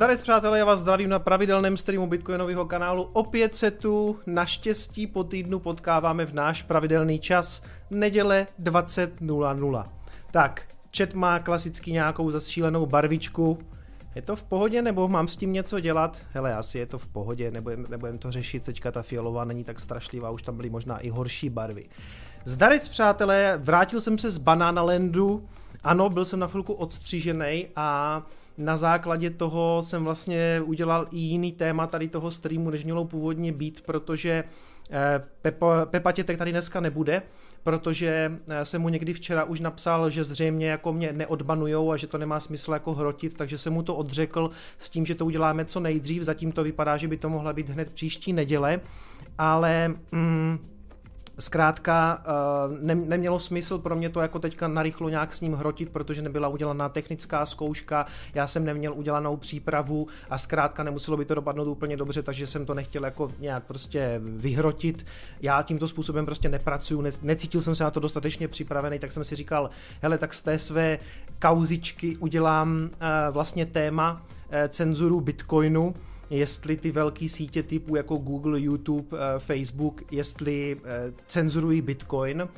Zdarec přátelé, já vás zdravím na pravidelném streamu Bitcoinového kanálu. Opět se tu naštěstí po týdnu potkáváme v náš pravidelný čas, neděle 20.00. Tak, chat má klasicky nějakou zasšílenou barvičku. Je to v pohodě, nebo mám s tím něco dělat? Hele, asi je to v pohodě, nebudem, nebudem to řešit, teďka ta fialová není tak strašlivá, už tam byly možná i horší barvy. Zdarec přátelé, vrátil jsem se z Banana Landu, ano, byl jsem na chvilku odstřížený a na základě toho jsem vlastně udělal i jiný téma tady toho streamu, než mělo původně být, protože eh, Pepa, Pepa Tětek tady dneska nebude, protože eh, jsem mu někdy včera už napsal, že zřejmě jako mě neodbanujou a že to nemá smysl jako hrotit, takže jsem mu to odřekl s tím, že to uděláme co nejdřív, zatím to vypadá, že by to mohla být hned příští neděle, ale... Mm, Zkrátka uh, ne, nemělo smysl pro mě to jako teďka narychlo nějak s ním hrotit, protože nebyla udělaná technická zkouška, já jsem neměl udělanou přípravu a zkrátka nemuselo by to dopadnout úplně dobře, takže jsem to nechtěl jako nějak prostě vyhrotit. Já tímto způsobem prostě nepracuju, ne, necítil jsem se na to dostatečně připravený, tak jsem si říkal, hele, tak z té své kauzičky udělám uh, vlastně téma uh, cenzuru Bitcoinu, jestli ty velké sítě typu jako Google, YouTube, eh, Facebook, jestli eh, cenzurují Bitcoin,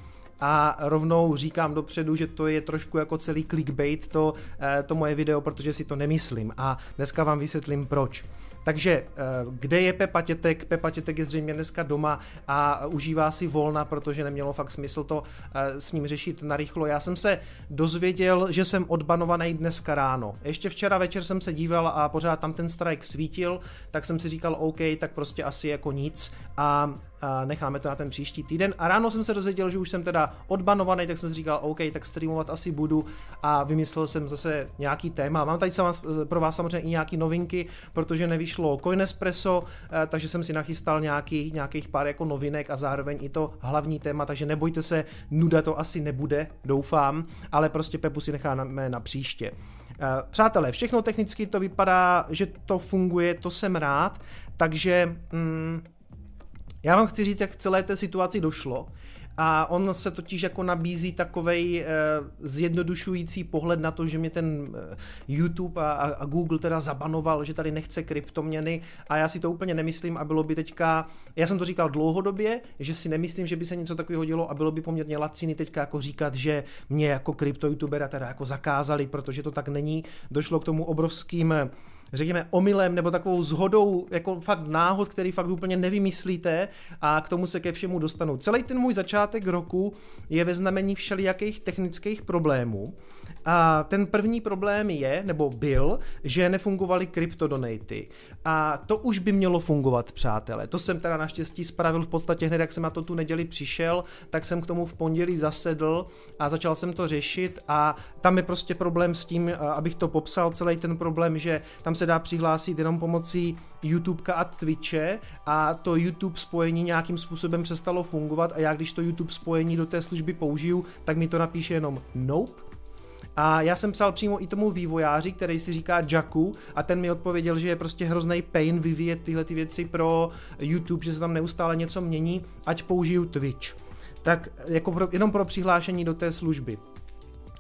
a rovnou říkám dopředu, že to je trošku jako celý clickbait to, eh, to moje video, protože si to nemyslím a dneska vám vysvětlím proč. Takže eh, kde je Pepa Tětek? Pepa Tětek je zřejmě dneska doma a užívá si volna, protože nemělo fakt smysl to eh, s ním řešit narychlo. Já jsem se dozvěděl, že jsem odbanovaný dneska ráno. Ještě včera večer jsem se díval a pořád tam ten strike svítil, tak jsem si říkal OK, tak prostě asi jako nic a a necháme to na ten příští týden. A ráno jsem se dozvěděl, že už jsem teda odbanovaný, tak jsem si říkal, OK, tak streamovat asi budu a vymyslel jsem zase nějaký téma. Mám tady pro vás samozřejmě i nějaký novinky, protože nevyšlo Coinespresso, eh, takže jsem si nachystal nějaký, nějakých pár jako novinek a zároveň i to hlavní téma, takže nebojte se, nuda to asi nebude, doufám, ale prostě Pepu si necháme na příště. Eh, přátelé, všechno technicky to vypadá, že to funguje, to jsem rád, takže mm, já vám chci říct, jak celé té situaci došlo. A on se totiž jako nabízí takovej e, zjednodušující pohled na to, že mě ten e, YouTube a, a Google teda zabanoval, že tady nechce kryptoměny a já si to úplně nemyslím a bylo by teďka, já jsem to říkal dlouhodobě, že si nemyslím, že by se něco takového dělo a bylo by poměrně laciný teďka jako říkat, že mě jako krypto youtubera teda jako zakázali, protože to tak není. Došlo k tomu obrovským řekněme, omylem nebo takovou zhodou, jako fakt náhod, který fakt úplně nevymyslíte a k tomu se ke všemu dostanu. Celý ten můj začátek roku je ve znamení všelijakých technických problémů. A ten první problém je, nebo byl, že nefungovaly kryptodonaty. A to už by mělo fungovat, přátelé. To jsem teda naštěstí spravil v podstatě hned, jak jsem na to tu neděli přišel, tak jsem k tomu v pondělí zasedl a začal jsem to řešit a tam je prostě problém s tím, abych to popsal, celý ten problém, že tam se dá přihlásit jenom pomocí YouTubeka a Twitche a to YouTube spojení nějakým způsobem přestalo fungovat a já když to YouTube spojení do té služby použiju, tak mi to napíše jenom nope, a já jsem psal přímo i tomu vývojáři, který si říká Jacku a ten mi odpověděl, že je prostě hrozný pain vyvíjet tyhle ty věci pro YouTube, že se tam neustále něco mění, ať použiju Twitch. Tak jako pro, jenom pro přihlášení do té služby.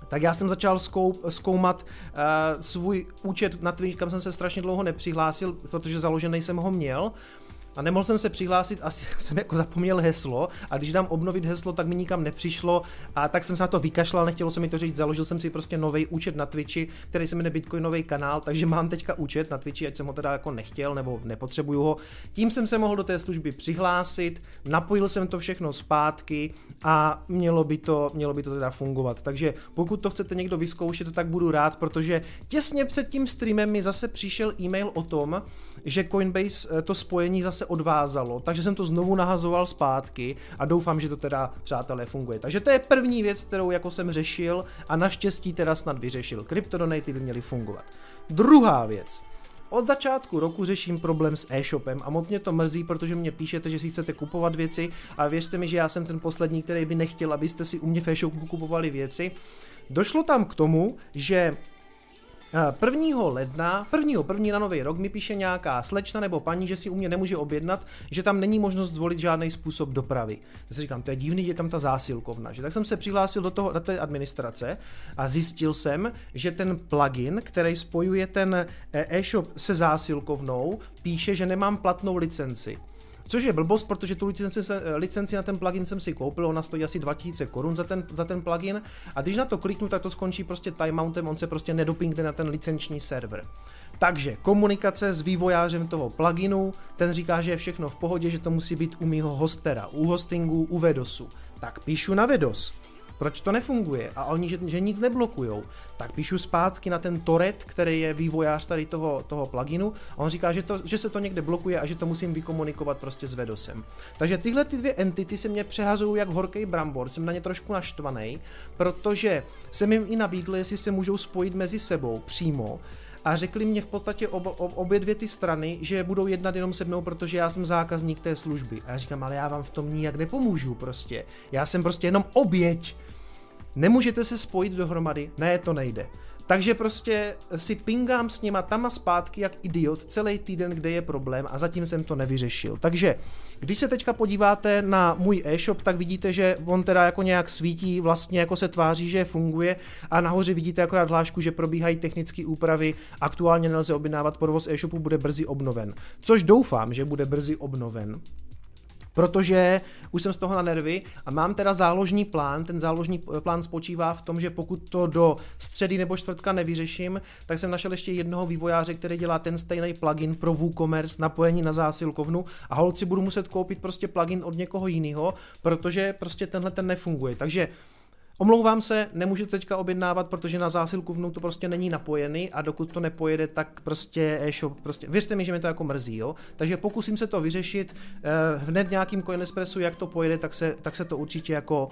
Tak já jsem začal zkou, zkoumat uh, svůj účet na Twitch, kam jsem se strašně dlouho nepřihlásil, protože založený jsem ho měl a nemohl jsem se přihlásit, asi jsem jako zapomněl heslo a když dám obnovit heslo, tak mi nikam nepřišlo a tak jsem se na to vykašlal, nechtělo se mi to říct, založil jsem si prostě nový účet na Twitchi, který se jmenuje Bitcoinový kanál, takže mám teďka účet na Twitchi, ať jsem ho teda jako nechtěl nebo nepotřebuju ho. Tím jsem se mohl do té služby přihlásit, napojil jsem to všechno zpátky a mělo by to, mělo by to teda fungovat. Takže pokud to chcete někdo vyzkoušet, tak budu rád, protože těsně před tím streamem mi zase přišel e-mail o tom, že Coinbase eh, to spojení zase odvázalo, takže jsem to znovu nahazoval zpátky a doufám, že to teda, přátelé, funguje. Takže to je první věc, kterou jako jsem řešil a naštěstí teda snad vyřešil. Kryptodonaty by měly fungovat. Druhá věc. Od začátku roku řeším problém s e-shopem a moc mě to mrzí, protože mě píšete, že si chcete kupovat věci a věřte mi, že já jsem ten poslední, který by nechtěl, abyste si u mě v e-shopu kupovali věci. Došlo tam k tomu, že 1. ledna, 1. první na nový rok mi píše nějaká slečna nebo paní, že si u mě nemůže objednat, že tam není možnost zvolit žádný způsob dopravy. Já si říkám, to je divný, je tam ta zásilkovna. Že tak jsem se přihlásil do, toho, do té administrace a zjistil jsem, že ten plugin, který spojuje ten e-shop se zásilkovnou, píše, že nemám platnou licenci. Což je blbost, protože tu licenci, licenci na ten plugin jsem si koupil, ona stojí asi 2000 korun za ten, za ten plugin a když na to kliknu, tak to skončí prostě timountem, on se prostě nedopingne na ten licenční server. Takže komunikace s vývojářem toho pluginu, ten říká, že je všechno v pohodě, že to musí být u mýho hostera, u hostingu, u Vedosu. Tak píšu na Vedos proč to nefunguje a oni, že, že nic neblokujou, tak píšu zpátky na ten Toret, který je vývojář tady toho, toho pluginu a on říká, že, to, že se to někde blokuje a že to musím vykomunikovat prostě s Vedosem. Takže tyhle ty dvě entity se mě přehazují jak horký brambor, jsem na ně trošku naštvaný, protože jsem jim i nabídl, jestli se můžou spojit mezi sebou přímo, a řekli mě v podstatě ob, ob, obě dvě ty strany, že budou jednat jenom se mnou, protože já jsem zákazník té služby. A já říkám, ale já vám v tom nijak nepomůžu prostě. Já jsem prostě jenom oběť. Nemůžete se spojit dohromady? Ne, to nejde. Takže prostě si pingám s něma tam a zpátky jak idiot celý týden, kde je problém a zatím jsem to nevyřešil. Takže když se teďka podíváte na můj e-shop, tak vidíte, že on teda jako nějak svítí, vlastně jako se tváří, že funguje a nahoře vidíte akorát hlášku, že probíhají technické úpravy, aktuálně nelze objednávat, provoz e-shopu bude brzy obnoven. Což doufám, že bude brzy obnoven protože už jsem z toho na nervy a mám teda záložní plán. Ten záložní plán spočívá v tom, že pokud to do středy nebo čtvrtka nevyřeším, tak jsem našel ještě jednoho vývojáře, který dělá ten stejný plugin pro WooCommerce napojení na zásilkovnu a holci budu muset koupit prostě plugin od někoho jiného, protože prostě tenhle ten nefunguje. Takže Omlouvám se, nemůžu teďka objednávat, protože na zásilku vnu to prostě není napojený a dokud to nepojede, tak prostě e-shop, prostě, věřte mi, že mi to jako mrzí, jo. Takže pokusím se to vyřešit eh, hned nějakým Coinespressu, jak to pojede, tak se, tak se to určitě jako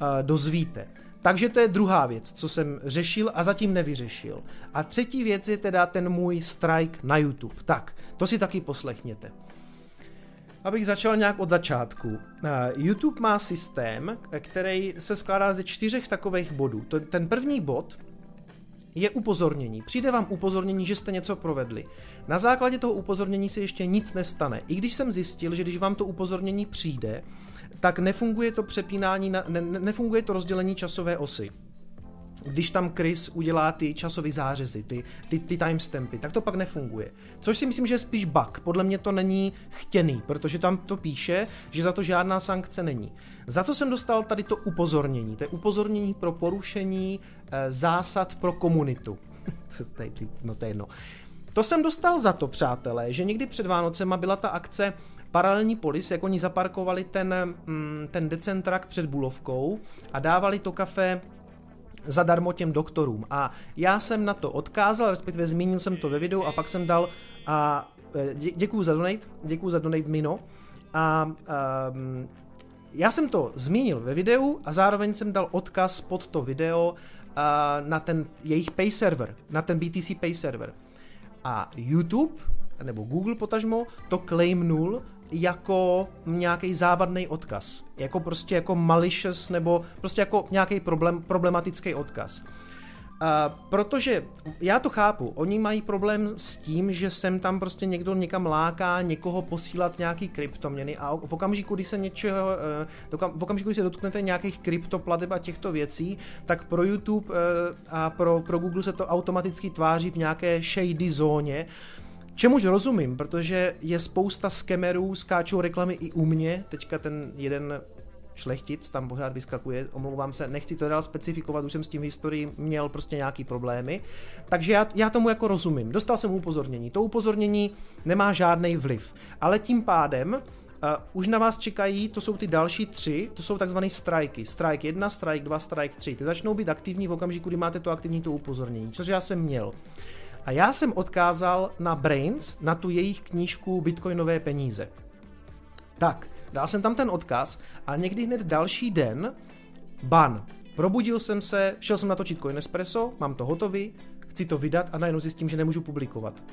eh, dozvíte. Takže to je druhá věc, co jsem řešil a zatím nevyřešil. A třetí věc je teda ten můj strike na YouTube. Tak, to si taky poslechněte. Abych začal nějak od začátku. Eh, YouTube má systém, který se skládá ze čtyřech takových bodů. Ten první bod je upozornění. Přijde vám upozornění, že jste něco provedli. Na základě toho upozornění se ještě nic nestane. I když jsem zjistil, že když vám to upozornění přijde, tak nefunguje to přepínání, na, ne, nefunguje to rozdělení časové osy když tam Chris udělá ty časové zářezy, ty, ty, ty timestampy, tak to pak nefunguje. Což si myslím, že je spíš bug. Podle mě to není chtěný, protože tam to píše, že za to žádná sankce není. Za co jsem dostal tady to upozornění? To je upozornění pro porušení e, zásad pro komunitu. no to je jedno. To jsem dostal za to, přátelé, že někdy před Vánocema byla ta akce paralelní polis, jak oni zaparkovali ten, mm, ten decentrak před Bulovkou a dávali to kafe zadarmo těm doktorům. A já jsem na to odkázal, respektive zmínil jsem to ve videu a pak jsem dal a e, dě, děkuju za donate, děkuju za donate Mino. A um, já jsem to zmínil ve videu a zároveň jsem dal odkaz pod to video uh, na ten jejich pay server, na ten BTC pay server. A YouTube, nebo Google potažmo, to claimnul jako nějaký závadný odkaz. Jako prostě jako malicious nebo prostě jako nějaký problem, problematický odkaz. Uh, protože já to chápu, oni mají problém s tím, že sem tam prostě někdo někam láká někoho posílat nějaký kryptoměny a v okamžiku, kdy se něčeho, uh, v okamžiku, kdy se dotknete nějakých kryptoplateb a těchto věcí, tak pro YouTube uh, a pro, pro Google se to automaticky tváří v nějaké shady zóně, Čemuž rozumím, protože je spousta skemerů, skáčou reklamy i u mě, teďka ten jeden šlechtic tam pořád vyskakuje, omlouvám se, nechci to dál specifikovat, už jsem s tím v historii měl prostě nějaký problémy, takže já, já tomu jako rozumím. Dostal jsem upozornění, to upozornění nemá žádný vliv, ale tím pádem Uh, už na vás čekají, to jsou ty další tři, to jsou takzvané strajky. Strike 1, strike 2, strike 3. Ty začnou být aktivní v okamžiku, kdy máte to aktivní to upozornění, což já jsem měl. A já jsem odkázal na Brains, na tu jejich knížku Bitcoinové peníze. Tak, dal jsem tam ten odkaz a někdy hned další den ban. Probudil jsem se, šel jsem natočit Coinespresso, mám to hotový, chci to vydat a najednou zjistím, že nemůžu publikovat.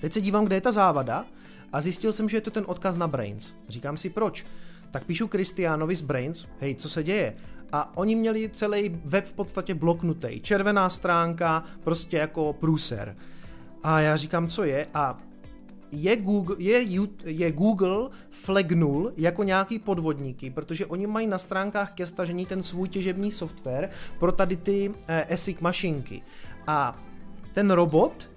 Teď se dívám, kde je ta závada a zjistil jsem, že je to ten odkaz na Brains. Říkám si proč. Tak píšu Kristiánovi z Brains, hej, co se děje? A oni měli celý web v podstatě bloknutý. Červená stránka, prostě jako průser. A já říkám, co je a je Google, je, je Google flagnul jako nějaký podvodníky, protože oni mají na stránkách ke stažení ten svůj těžební software pro tady ty eh, ASIC mašinky. A ten robot,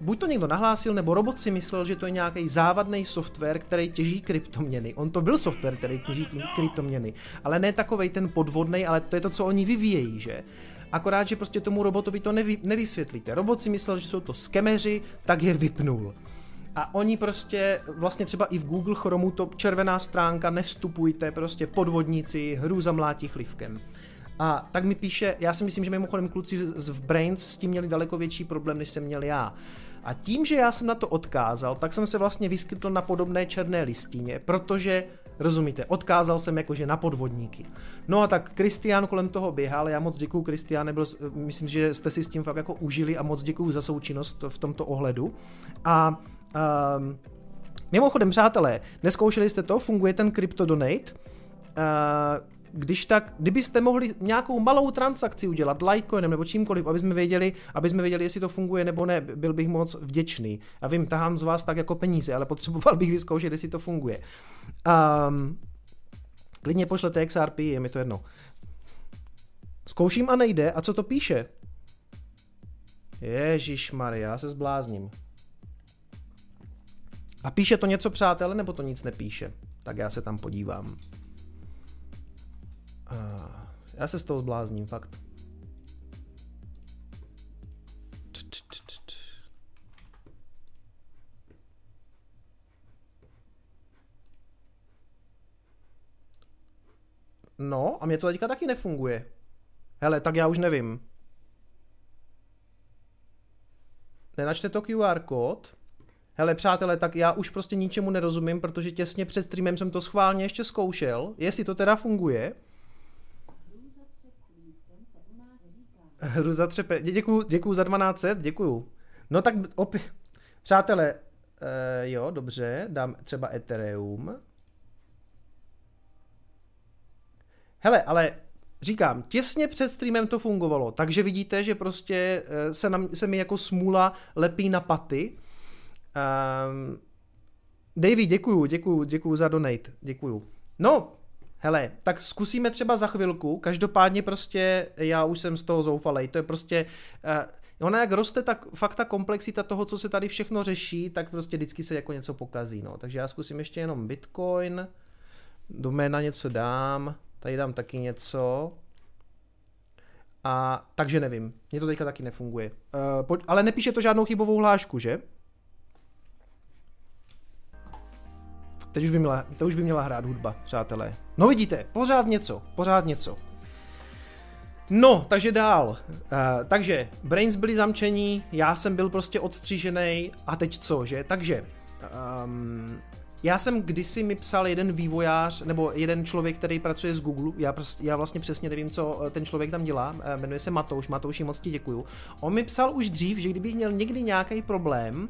buď to někdo nahlásil, nebo robot si myslel, že to je nějaký závadný software, který těží kryptoměny. On to byl software, který těží kryptoměny, ale ne takovej ten podvodný, ale to je to, co oni vyvíjejí, že? Akorát, že prostě tomu robotovi to nevy, nevysvětlíte. Robot si myslel, že jsou to skemeři, tak je vypnul. A oni prostě, vlastně třeba i v Google Chromu to červená stránka, nevstupujte, prostě podvodníci, hru zamlátí chlivkem. A tak mi píše, já si myslím, že mimochodem kluci z Brains s tím měli daleko větší problém, než jsem měl já. A tím, že já jsem na to odkázal, tak jsem se vlastně vyskytl na podobné černé listině, protože, rozumíte, odkázal jsem jakože na podvodníky. No a tak Kristián kolem toho běhal, já moc děkuju Kristián, byl, myslím, že jste si s tím fakt jako užili a moc děkuju za součinnost v tomto ohledu. A um, mimochodem, přátelé, neskoušeli jste to, funguje ten CryptoDonate, uh, když tak, kdybyste mohli nějakou malou transakci udělat Litecoinem nebo čímkoliv, aby jsme věděli, aby jsme věděli, jestli to funguje nebo ne, byl bych moc vděčný. A vím, tahám z vás tak jako peníze, ale potřeboval bych vyzkoušet, jestli to funguje. Um, klidně pošlete XRP, je mi to jedno. Zkouším a nejde. A co to píše? Ježíš Maria, já se zblázním. A píše to něco, přátelé, nebo to nic nepíše? Tak já se tam podívám. Já se z toho zblázním, fakt. No, a mě to teďka taky nefunguje. Hele, tak já už nevím. Nenačte to QR kód. Hele, přátelé, tak já už prostě ničemu nerozumím, protože těsně před streamem jsem to schválně ještě zkoušel, jestli to teda funguje. Hru za třepe. Děkuju, děkuju za 12, děkuju. No tak opět, přátelé, uh, jo, dobře, dám třeba Ethereum. Hele, ale říkám, těsně před streamem to fungovalo, takže vidíte, že prostě uh, se, na, se mi jako smůla lepí na paty. Um, Davy, děkuju, děkuju, děkuju za donate, děkuju. No, Hele, tak zkusíme třeba za chvilku, každopádně prostě já už jsem z toho zoufalej, to je prostě, uh, ona jak roste, tak fakt ta komplexita toho, co se tady všechno řeší, tak prostě vždycky se jako něco pokazí, no. Takže já zkusím ještě jenom Bitcoin, doména něco dám, tady dám taky něco, a takže nevím, mně to teďka taky nefunguje. Uh, ale nepíše to žádnou chybovou hlášku, že? Teď už by měla, to už by měla hrát hudba, přátelé. No vidíte, pořád něco, pořád něco. No, takže dál. Uh, takže Brains byli zamčení, já jsem byl prostě odstřížený a teď co, že? Takže um, já jsem kdysi mi psal jeden vývojář, nebo jeden člověk, který pracuje s Google, já, prostě, já vlastně přesně nevím, co eh, ten člověk tam dělá, eh, jmenuje se Matouš, Matouši, moc ti děkuju. On mi psal už dřív, že kdybych měl někdy nějaký problém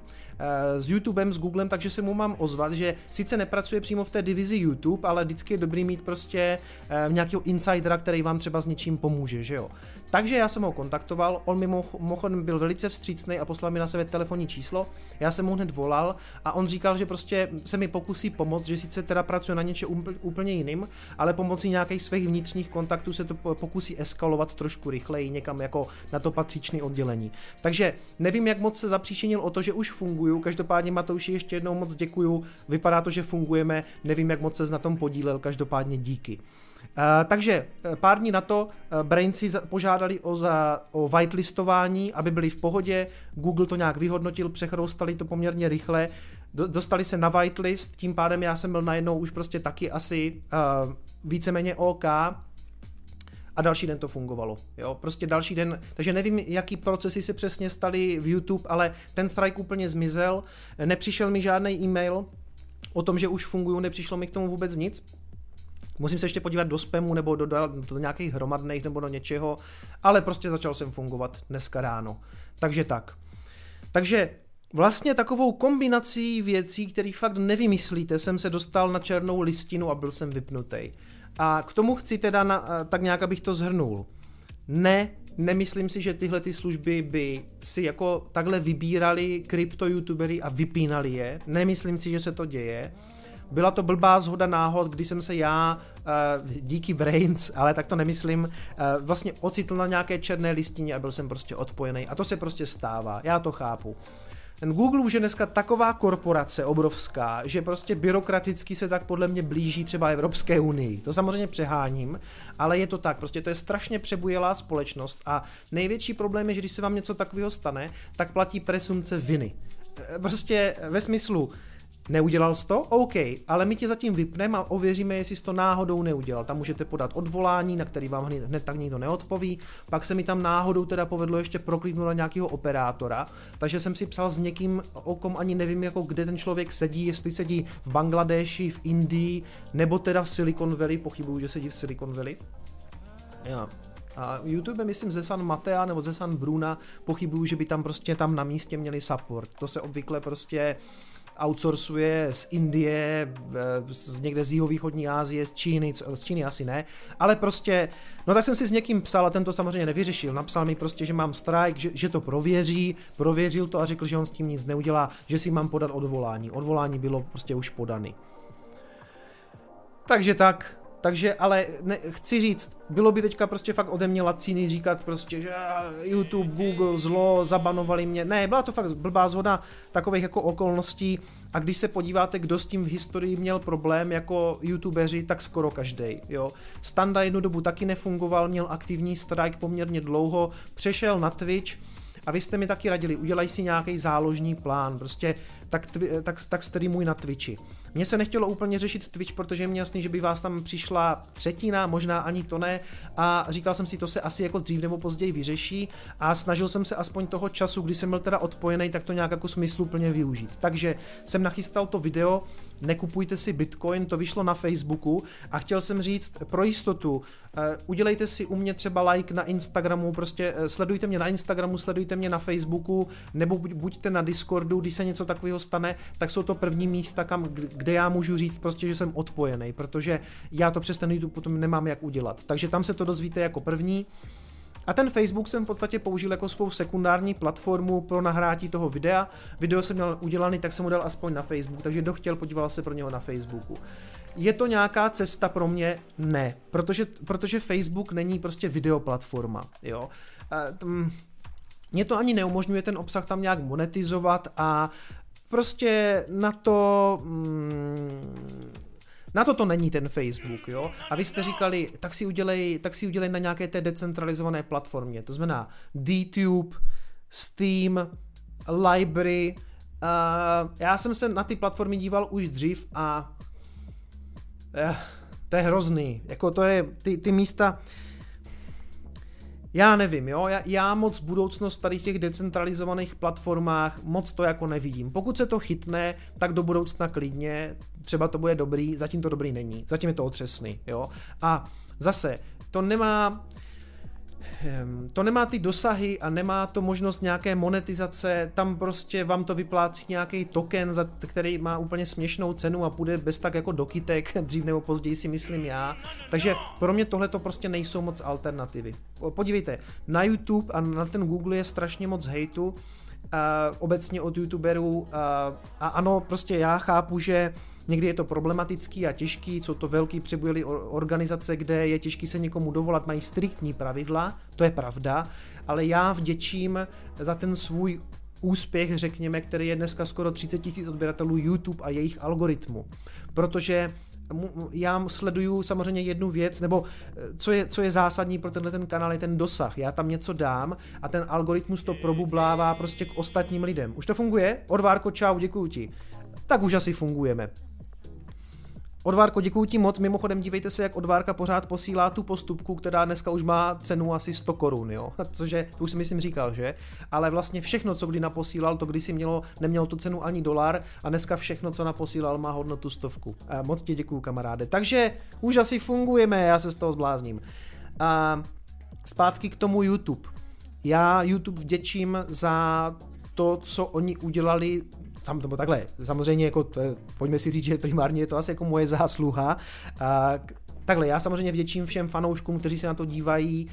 s YouTubem, s Googlem, takže se mu mám ozvat, že sice nepracuje přímo v té divizi YouTube, ale vždycky je dobrý mít prostě nějakého insidera, který vám třeba s něčím pomůže, že jo. Takže já jsem ho kontaktoval, on mi mimochodem byl velice vstřícný a poslal mi na sebe telefonní číslo, já jsem mu hned volal a on říkal, že prostě se mi pokusí pomoct, že sice teda pracuje na něčem úplně jiným, ale pomocí nějakých svých vnitřních kontaktů se to pokusí eskalovat trošku rychleji někam jako na to patřičné oddělení. Takže nevím, jak moc se zapříčinil o to, že už funguju, každopádně Matouši ještě jednou moc děkuju, vypadá to, že fungujeme, nevím, jak moc se na tom podílel, každopádně díky. Uh, takže eh, pár dní na to uh, Brainci požádali o, za, o whitelistování, aby byli v pohodě. Google to nějak vyhodnotil, přechroustali to poměrně rychle, do, dostali se na whitelist, tím pádem já jsem byl najednou už prostě taky asi uh, víceméně OK a další den to fungovalo. Jo, prostě další den, takže nevím, jaký procesy se přesně staly v YouTube, ale ten strike úplně zmizel, nepřišel mi žádný e-mail o tom, že už fungují, nepřišlo mi k tomu vůbec nic. Musím se ještě podívat do spamu nebo do, do, do nějakých hromadných nebo do něčeho, ale prostě začal jsem fungovat dneska ráno. Takže tak. Takže vlastně takovou kombinací věcí, které fakt nevymyslíte, jsem se dostal na černou listinu a byl jsem vypnutý. A k tomu chci teda na, tak nějak, abych to zhrnul. Ne, nemyslím si, že tyhle ty služby by si jako takhle vybírali krypto youtubery a vypínali je. Nemyslím si, že se to děje. Byla to blbá zhoda náhod, kdy jsem se já uh, díky Brains, ale tak to nemyslím, uh, vlastně ocitl na nějaké černé listině a byl jsem prostě odpojený. A to se prostě stává, já to chápu. Ten Google už je dneska taková korporace obrovská, že prostě byrokraticky se tak podle mě blíží třeba Evropské unii. To samozřejmě přeháním, ale je to tak, prostě to je strašně přebujelá společnost a největší problém je, že když se vám něco takového stane, tak platí presumce viny. E, prostě ve smyslu, Neudělal jsi to? OK, ale my tě zatím vypneme a ověříme, jestli jsi to náhodou neudělal. Tam můžete podat odvolání, na který vám hned, tak nikdo neodpoví. Pak se mi tam náhodou teda povedlo ještě prokliknout na nějakého operátora, takže jsem si psal s někým, o kom ani nevím, jako kde ten člověk sedí, jestli sedí v Bangladeši, v Indii, nebo teda v Silicon Valley, pochybuju, že sedí v Silicon Valley. Ja. A YouTube, myslím, ze San Matea nebo ze San Bruna, pochybuju, že by tam prostě tam na místě měli support. To se obvykle prostě outsourcuje z Indie, eh, z někde z jihovýchodní Asie, z Číny, z Číny asi ne, ale prostě, no tak jsem si s někým psal a ten to samozřejmě nevyřešil. Napsal mi prostě, že mám strike, že, že to prověří, prověřil to a řekl, že on s tím nic neudělá, že si mám podat odvolání. Odvolání bylo prostě už podaný. Takže tak, takže, ale ne, chci říct, bylo by teďka prostě fakt ode mě lacíny říkat prostě, že YouTube, Google, zlo, zabanovali mě. Ne, byla to fakt blbá zhoda takových jako okolností a když se podíváte, kdo s tím v historii měl problém jako youtubeři, tak skoro každý. Jo. Standa jednu dobu taky nefungoval, měl aktivní strike poměrně dlouho, přešel na Twitch, a vy jste mi taky radili, udělej si nějaký záložní plán, prostě tak, tak, tak streamuj na Twitchi. Mně se nechtělo úplně řešit Twitch, protože mě jasný, že by vás tam přišla třetina, možná ani to ne. A říkal jsem si, to se asi jako dřív nebo později vyřeší. A snažil jsem se aspoň toho času, kdy jsem byl teda odpojený, tak to nějak jako smysluplně využít. Takže jsem nachystal to video, nekupujte si Bitcoin, to vyšlo na Facebooku. A chtěl jsem říct pro jistotu, eh, udělejte si u mě třeba like na Instagramu, prostě eh, sledujte mě na Instagramu, sledujte mě na Facebooku, nebo buďte na Discordu, když se něco takového stane, tak jsou to první místa, kam, kde já můžu říct prostě, že jsem odpojený, protože já to přes ten YouTube potom nemám jak udělat. Takže tam se to dozvíte jako první. A ten Facebook jsem v podstatě použil jako svou sekundární platformu pro nahrátí toho videa. Video jsem měl udělaný, tak jsem mu dal aspoň na Facebook, takže kdo chtěl, podíval se pro něho na Facebooku. Je to nějaká cesta pro mě? Ne, protože, protože Facebook není prostě videoplatforma, jo. A, tm, mě to ani neumožňuje ten obsah tam nějak monetizovat a prostě na to... Mm, na to to není ten Facebook, jo? A vy jste říkali, tak si udělej, tak si udělej na nějaké té decentralizované platformě. To znamená DTube, Steam, Library. Uh, já jsem se na ty platformy díval už dřív a uh, to je hrozný. Jako to je, ty, ty místa, já nevím, jo, já, já moc budoucnost tady těch decentralizovaných platformách moc to jako nevidím. Pokud se to chytne, tak do budoucna klidně, třeba to bude dobrý, zatím to dobrý není, zatím je to otřesný, jo. A zase, to nemá, to nemá ty dosahy a nemá to možnost nějaké monetizace, tam prostě vám to vyplácí nějaký token, za který má úplně směšnou cenu a půjde bez tak jako do kytek, dřív nebo později si myslím já. Takže pro mě tohle to prostě nejsou moc alternativy. Podívejte, na YouTube a na ten Google je strašně moc hejtu, obecně od youtuberů a ano, prostě já chápu, že Někdy je to problematický a těžký, jsou to velký přebujelý organizace, kde je těžký se někomu dovolat, mají striktní pravidla, to je pravda, ale já vděčím za ten svůj úspěch, řekněme, který je dneska skoro 30 tisíc odběratelů YouTube a jejich algoritmu. Protože já sleduju samozřejmě jednu věc, nebo eh, co je, co je zásadní pro tenhle ten kanál, je ten dosah. Já tam něco dám a ten algoritmus to probublává prostě k ostatním lidem. Už to funguje? Odvárko, čau, děkuji ti. Tak už asi fungujeme. Odvárko, děkuji ti moc. Mimochodem, dívejte se, jak Odvárka pořád posílá tu postupku, která dneska už má cenu asi 100 korun, jo. Cože, to už si myslím říkal, že? Ale vlastně všechno, co kdy naposílal, to kdysi mělo, nemělo tu cenu ani dolar a dneska všechno, co naposílal, má hodnotu stovku. A moc ti děkuji, kamaráde. Takže už asi fungujeme, já se z toho zblázním. A zpátky k tomu YouTube. Já YouTube vděčím za to, co oni udělali, sam, nebo takhle, samozřejmě jako, to, pojďme si říct, že primárně je to asi jako moje zásluha. A, takhle, já samozřejmě vděčím všem fanouškům, kteří se na to dívají,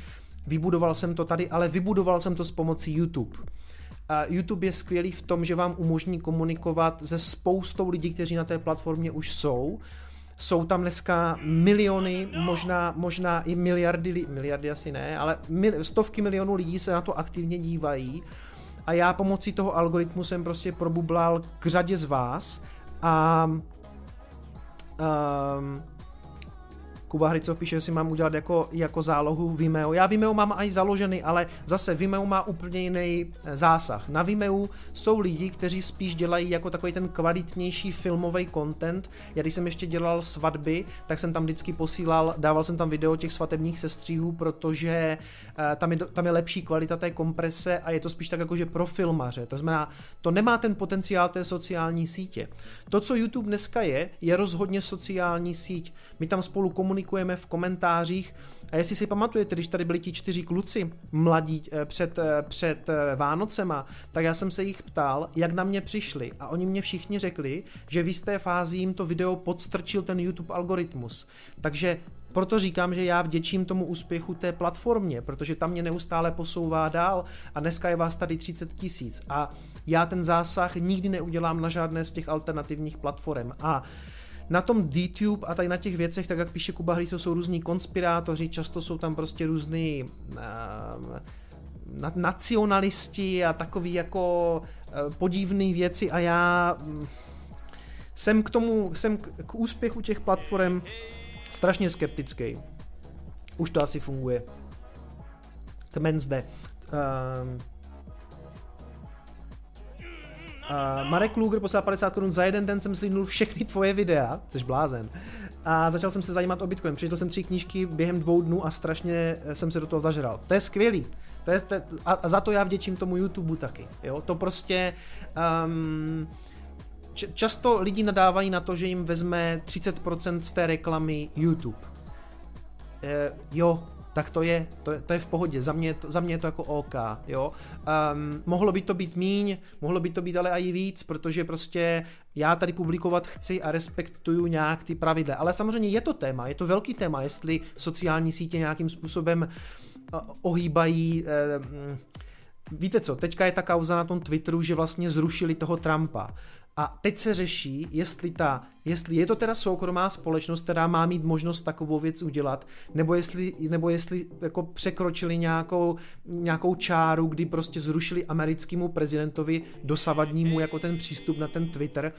vybudoval jsem to tady, ale vybudoval jsem to s pomocí YouTube. A YouTube je skvělý v tom, že vám umožní komunikovat se spoustou lidí, kteří na té platformě už jsou. Jsou tam dneska miliony, možná, možná i miliardy, miliardy asi ne, ale mil, stovky milionů lidí se na to aktivně dívají a já pomocí toho algoritmu jsem prostě probublal k řadě z vás a um, Kuba Hricov píše, že si mám udělat jako, jako zálohu Vimeo. Já Vimeo mám i založený, ale zase Vimeo má úplně jiný eh, zásah. Na Vimeo jsou lidi, kteří spíš dělají jako takový ten kvalitnější filmový content. Já když jsem ještě dělal svatby, tak jsem tam vždycky posílal, dával jsem tam video těch svatebních sestříhů, protože uh, tam, je, tam je lepší kvalita té komprese a je to spíš tak jakože pro filmaře. To znamená, to nemá ten potenciál té sociální sítě. To, co YouTube dneska je, je rozhodně sociální síť. My tam spolu komunikujeme komunikujeme v komentářích. A jestli si pamatujete, když tady byli ti čtyři kluci mladí eh, před, eh, před eh, Vánocema, tak já jsem se jich ptal, jak na mě přišli. A oni mě všichni řekli, že v jisté fázi jim to video podstrčil ten YouTube algoritmus. Takže proto říkám, že já vděčím tomu úspěchu té platformě, protože tam mě neustále posouvá dál a dneska je vás tady 30 tisíc a já ten zásah nikdy neudělám na žádné z těch alternativních platform. A na tom DTube a tady na těch věcech, tak jak píše Kuba Hlíco, jsou různí konspirátoři, často jsou tam prostě různý uh, nacionalisti a takový jako uh, podivný věci a já um, jsem k tomu, jsem k, k úspěchu těch platform strašně skeptický. Už to asi funguje. Kmen zde. Uh, Uh, Marek Luger poslal 50 korun, za jeden den jsem slídnul všechny tvoje videa, jsi blázen. A začal jsem se zajímat o Bitcoin. Přečetl jsem tři knížky během dvou dnů a strašně jsem se do toho zažral. To je skvělý. To je, to, a za to já vděčím tomu YouTube taky. Jo? To prostě... Um, často lidi nadávají na to, že jim vezme 30% z té reklamy YouTube. E, jo, tak to je, to, to je v pohodě, za mě, za mě je to jako OK, jo. Um, mohlo by to být míň, mohlo by to být ale i víc, protože prostě já tady publikovat chci a respektuju nějak ty pravidla, ale samozřejmě je to téma, je to velký téma, jestli sociální sítě nějakým způsobem uh, ohýbají uh, Víte co, teďka je ta kauza na tom Twitteru, že vlastně zrušili toho Trumpa. A teď se řeší, jestli, ta, jestli je to teda soukromá společnost, která má mít možnost takovou věc udělat, nebo jestli, nebo jestli jako překročili nějakou, nějakou čáru, kdy prostě zrušili americkému prezidentovi dosavadnímu jako ten přístup na ten Twitter,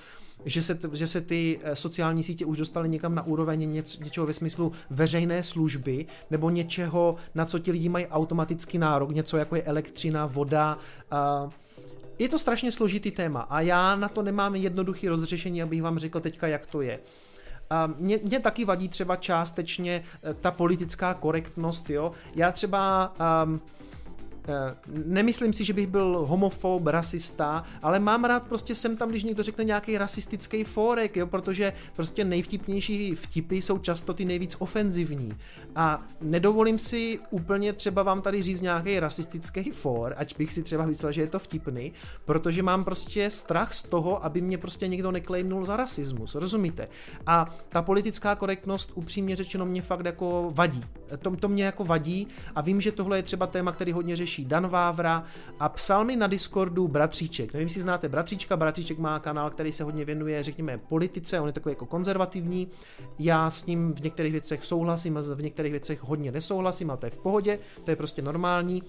že se, že se ty eh, sociální sítě už dostaly někam na úroveň něč, něčeho ve smyslu veřejné služby, nebo něčeho, na co ti lidi mají automatický nárok, něco jako je elektřina, voda, uh, je to strašně složitý téma a já na to nemám jednoduchý rozřešení, abych vám řekl teďka, jak to je. A mě, mě taky vadí třeba částečně eh, ta politická korektnost, jo. Já třeba um, nemyslím si, že bych byl homofob, rasista, ale mám rád prostě sem tam, když někdo řekne nějaký rasistický fórek, jo, protože prostě nejvtipnější vtipy jsou často ty nejvíc ofenzivní. A nedovolím si úplně třeba vám tady říct nějaký rasistický fór, ať bych si třeba myslel, že je to vtipný, protože mám prostě strach z toho, aby mě prostě někdo neklejmnul za rasismus, rozumíte? A ta politická korektnost upřímně řečeno mě fakt jako vadí. To, to mě jako vadí a vím, že tohle je třeba téma, který hodně řeší řeší Dan Vávra a psal mi na Discordu Bratříček. Nevím, jestli znáte Bratříčka, Bratříček má kanál, který se hodně věnuje, řekněme, politice, on je takový jako konzervativní. Já s ním v některých věcech souhlasím a v některých věcech hodně nesouhlasím, a to je v pohodě, to je prostě normální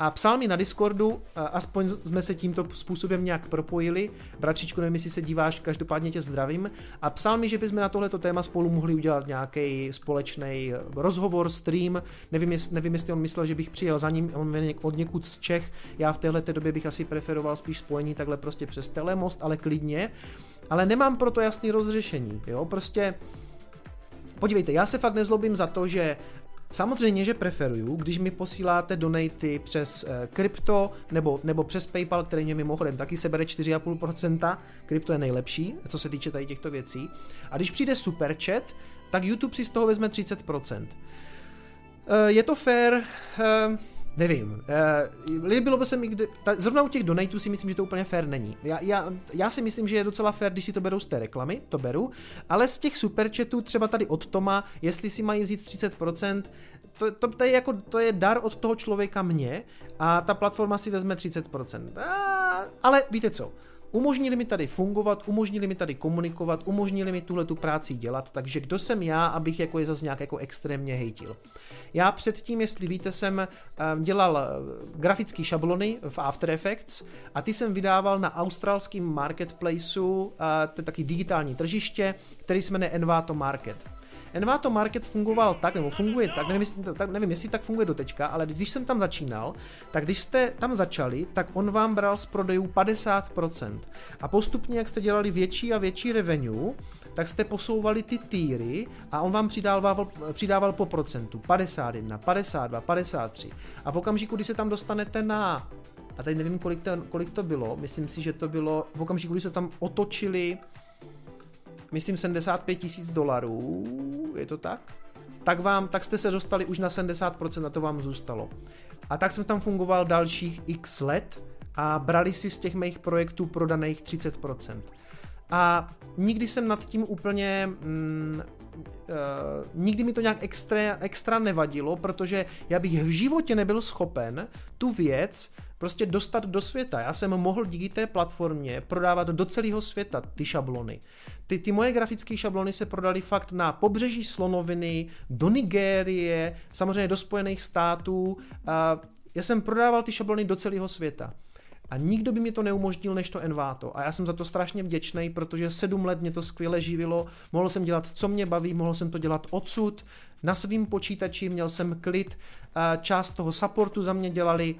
a psal mi na Discordu, aspoň jsme se tímto způsobem nějak propojili, bratříčku, nevím, jestli se díváš, každopádně tě zdravím, a psal mi, že bychom na tohleto téma spolu mohli udělat nějaký společný rozhovor, stream, nevím, jest, nevím, jestli on myslel, že bych přijel za ním, on od někud z Čech, já v téhle době bych asi preferoval spíš spojení takhle prostě přes telemost, ale klidně, ale nemám proto jasný rozřešení, jo, prostě. Podívejte, já se fakt nezlobím za to, že Samozřejmě, že preferuju, když mi posíláte donaty přes e, krypto nebo, nebo přes PayPal, který mě mimochodem taky sebere 4,5%. Krypto je nejlepší, co se týče tady těchto věcí. A když přijde super chat, tak YouTube si z toho vezme 30%. E, eh, je to fair, e, Nevím. Uh, líbilo by se mi, kdy, ta, zrovna u těch donatů si myslím, že to úplně fair není. Já, já, já si myslím, že je docela fair, když si to berou z té reklamy, to beru, ale z těch superchatů, třeba tady od Toma, jestli si mají vzít 30%, to, to, to, je jako, to je dar od toho člověka mě a ta platforma si vezme 30%. A, ale víte co, Umožnili mi tady fungovat, umožnili mi tady komunikovat, umožnili mi tuhle tu práci dělat, takže kdo jsem já, abych jako je zase nějak jako extrémně hejtil. Já předtím, jestli víte, jsem ehm, dělal eh, grafické šablony v After Effects a ty jsem vydával na australském marketplaceu, to je taky digitální tržiště, který se jmenuje Envato Market. Envato Market fungoval tak, nebo funguje tak, nevím, tak, nevím, jestli tak funguje do teďka, ale když jsem tam začínal, tak když jste tam začali, tak on vám bral z prodejů 50%. A postupně, jak jste dělali větší a větší revenue, tak jste posouvali ty týry a on vám přidával, přidával po procentu 51, 52, 53. A v okamžiku, kdy se tam dostanete na a teď nevím, kolik to, kolik to bylo, myslím si, že to bylo v okamžiku, kdy se tam otočili myslím 75 tisíc dolarů, je to tak? Tak vám, tak jste se dostali už na 70% a to vám zůstalo. A tak jsem tam fungoval dalších x let a brali si z těch mých projektů prodaných 30%. A nikdy jsem nad tím úplně mm, Uh, nikdy mi to nějak extra, extra nevadilo, protože já bych v životě nebyl schopen tu věc prostě dostat do světa. Já jsem mohl díky té platformě prodávat do celého světa ty šablony. Ty, ty moje grafické šablony se prodaly fakt na pobřeží Slonoviny, do Nigérie, samozřejmě do Spojených států. Uh, já jsem prodával ty šablony do celého světa. A nikdo by mi to neumožnil než to Envato. A já jsem za to strašně vděčný, protože sedm let mě to skvěle živilo, mohl jsem dělat, co mě baví, mohl jsem to dělat odsud, na svým počítači, měl jsem klid, část toho supportu za mě dělali,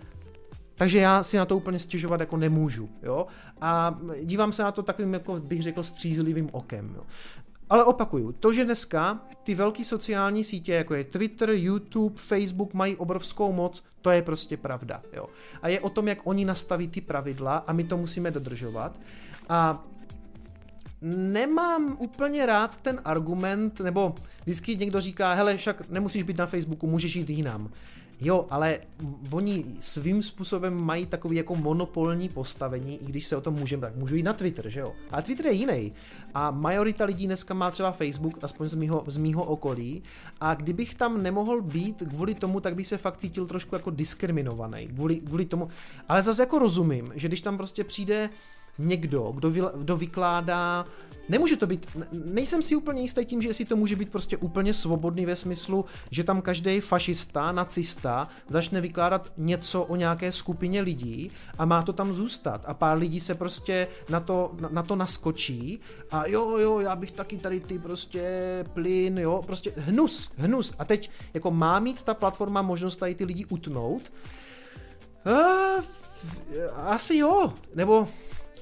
takže já si na to úplně stěžovat jako nemůžu, jo. A dívám se na to takovým, jako bych řekl, střízlivým okem, jo. Ale opakuju, to, že dneska ty velké sociální sítě, jako je Twitter, YouTube, Facebook, mají obrovskou moc, to je prostě pravda. Jo. A je o tom, jak oni nastaví ty pravidla a my to musíme dodržovat. A nemám úplně rád ten argument, nebo vždycky někdo říká, hele, však nemusíš být na Facebooku, můžeš jít jinam. Jo, ale oni svým způsobem mají takový jako monopolní postavení, i když se o tom můžeme, tak můžu jít na Twitter, že jo? Ale Twitter je jiný. A majorita lidí dneska má třeba Facebook, aspoň z mýho, z mýho okolí. A kdybych tam nemohl být kvůli tomu, tak bych se fakt cítil trošku jako diskriminovaný. Kvůli, kvůli tomu. Ale zase jako rozumím, že když tam prostě přijde někdo, kdo, vy, kdo vykládá, nemůže to být, nejsem si úplně jistý tím, že jestli to může být prostě úplně svobodný ve smyslu, že tam každý fašista, nacista začne vykládat něco o nějaké skupině lidí a má to tam zůstat. A pár lidí se prostě na to, na, na to naskočí a jo, jo, já bych taky tady ty prostě plyn, jo, prostě hnus, hnus. A teď jako má mít ta platforma možnost tady ty lidi utnout? Uh, asi jo, nebo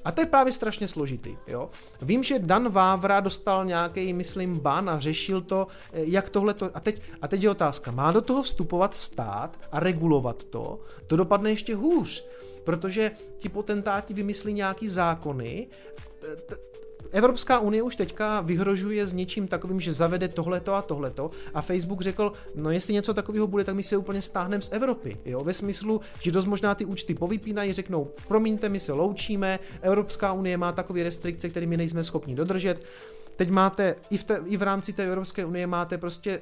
a to je právě strašně složitý. Jo? Vím, že Dan Vávra dostal nějaký, myslím, ban a řešil to, eh, jak tohle to. A teď, a teď je otázka, má do toho vstupovat stát a regulovat to? To dopadne ještě hůř, protože ti potentáti vymyslí nějaký zákony, Evropská unie už teďka vyhrožuje s něčím takovým, že zavede tohleto a tohleto a Facebook řekl, no jestli něco takového bude, tak my se úplně stáhneme z Evropy. Jo? Ve smyslu, že dost možná ty účty povypínají, řeknou, promiňte, my se loučíme, Evropská unie má takové restrikce, které my nejsme schopni dodržet. Teď máte, i v, te, i v rámci té Evropské unie máte prostě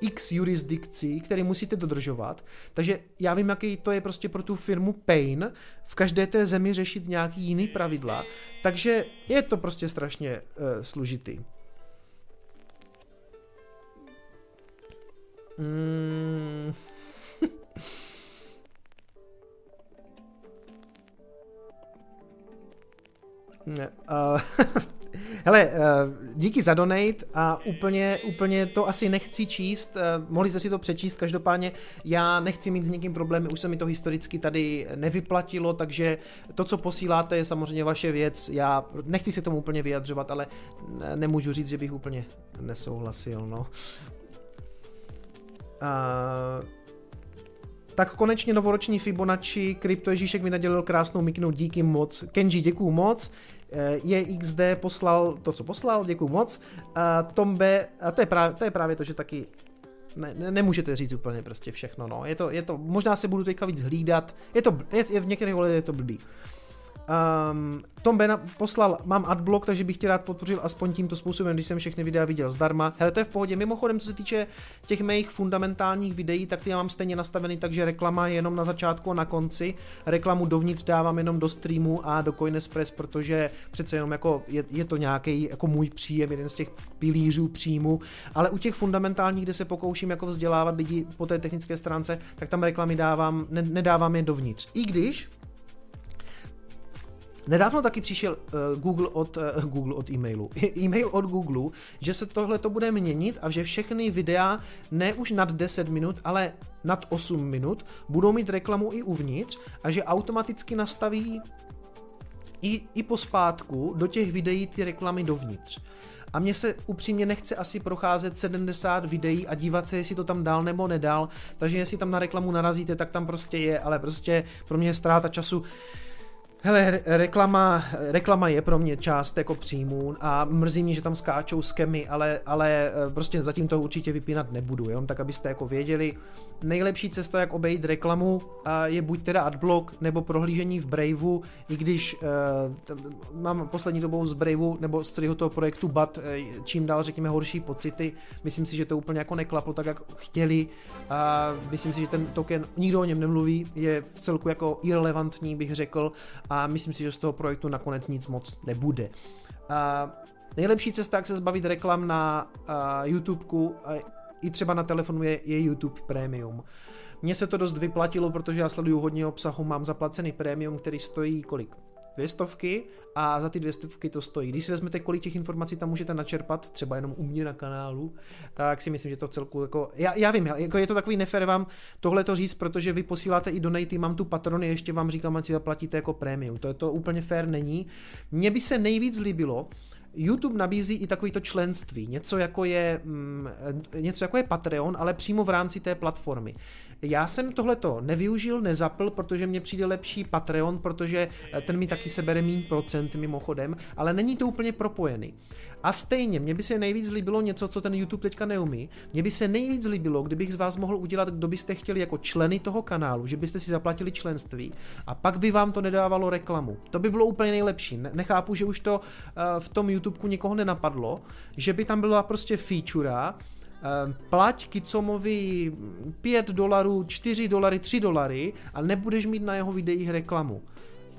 x jurisdikcí, které musíte dodržovat, takže já vím, jaký to je prostě pro tu firmu pain v každé té zemi řešit nějaký jiný pravidla, takže je to prostě strašně uh, služitý. Mm. uh, Hele, eh, díky za donate a úplně, úplně to asi nechci číst, eh, mohli jste si to přečíst, každopádně já nechci mít s někým problémy, už se mi to historicky tady nevyplatilo, takže to, co posíláte, je samozřejmě vaše věc, já nechci se tomu úplně vyjadřovat, ale nemůžu říct, že bych úplně nesouhlasil, no. A... Tak konečně novoroční Fibonacci, Krypto Ježíšek mi nadělil krásnou miknu, díky moc. Kenji, děkuju moc. Eh, je XD poslal to, co poslal, děkuji moc. A Tom B, a to je, právě, to je právě to, že taky ne, ne, nemůžete říct úplně prostě všechno, no. Je to, je to, možná se budu teďka víc hlídat, je to, je, je v některých ohledech je to blbý. Um, Tom Ben poslal, mám adblock, takže bych tě rád podpořil aspoň tímto způsobem, když jsem všechny videa viděl zdarma. Hele, to je v pohodě. Mimochodem, co se týče těch mých fundamentálních videí, tak ty já mám stejně nastavený, takže reklama je jenom na začátku a na konci. Reklamu dovnitř dávám jenom do streamu a do Coinespress, protože přece jenom jako je, je to nějaký jako můj příjem, jeden z těch pilířů příjmu, ale u těch fundamentálních, kde se pokouším jako vzdělávat lidi po té technické stránce, tak tam reklamy dávám, ne, nedávám je dovnitř. I když Nedávno taky přišel uh, Google od uh, Google od e-mailu. E-mail od Google, že se tohle to bude měnit a že všechny videa ne už nad 10 minut, ale nad 8 minut budou mít reklamu i uvnitř a že automaticky nastaví i, i pospátku do těch videí ty reklamy dovnitř. A mně se upřímně nechce asi procházet 70 videí a dívat se, jestli to tam dál nebo nedal, takže jestli tam na reklamu narazíte, tak tam prostě je, ale prostě pro mě je ztráta času. Hele, reklama, reklama je pro mě část jako příjmů a mrzí mě, že tam skáčou skemy, ale, ale eh, prostě zatím to určitě vypínat nebudu, jenom tak, abyste jako věděli. Nejlepší cesta, jak obejít reklamu, je buď teda adblock nebo prohlížení v Braveu, i když uh, mám poslední dobou z Braveu nebo z celého toho projektu BAT uh, čím dál, řekněme, horší pocity. Myslím si, že to úplně jako neklaplo tak, jak chtěli. A myslím si, že ten token, nikdo o něm nemluví, je v celku jako irrelevantní, bych řekl a myslím si, že z toho projektu nakonec nic moc nebude. A nejlepší cesta, jak se zbavit reklam na uh, YouTubeku, uh, i třeba na telefonu je, je YouTube Premium. Mně se to dost vyplatilo, protože já sleduju hodně obsahu, mám zaplacený premium, který stojí kolik? Dvě stovky a za ty dvě stovky to stojí. Když si vezmete, kolik těch informací tam můžete načerpat, třeba jenom u mě na kanálu, tak si myslím, že to celku jako, já, já vím, jako je to takový nefér vám tohle to říct, protože vy posíláte i donaty, mám tu patrony, ještě vám říkám, ať si zaplatíte jako prémium. To je to úplně fér není. Mně by se nejvíc líbilo, YouTube nabízí i takovýto členství, něco jako je, mm, něco jako je Patreon, ale přímo v rámci té platformy. Já jsem tohleto nevyužil, nezapl, protože mě přijde lepší Patreon, protože eh, ten mi taky sebere méně procent mimochodem, ale není to úplně propojený. A stejně, mně by se nejvíc líbilo něco, co ten YouTube teďka neumí. Mně by se nejvíc líbilo, kdybych z vás mohl udělat, kdo byste chtěli jako členy toho kanálu, že byste si zaplatili členství a pak by vám to nedávalo reklamu. To by bylo úplně nejlepší. Nechápu, že už to uh, v tom YouTubeku někoho nenapadlo, že by tam byla prostě feature, plať Kicomovi 5 dolarů, 4 dolary, 3 dolary a nebudeš mít na jeho videích reklamu.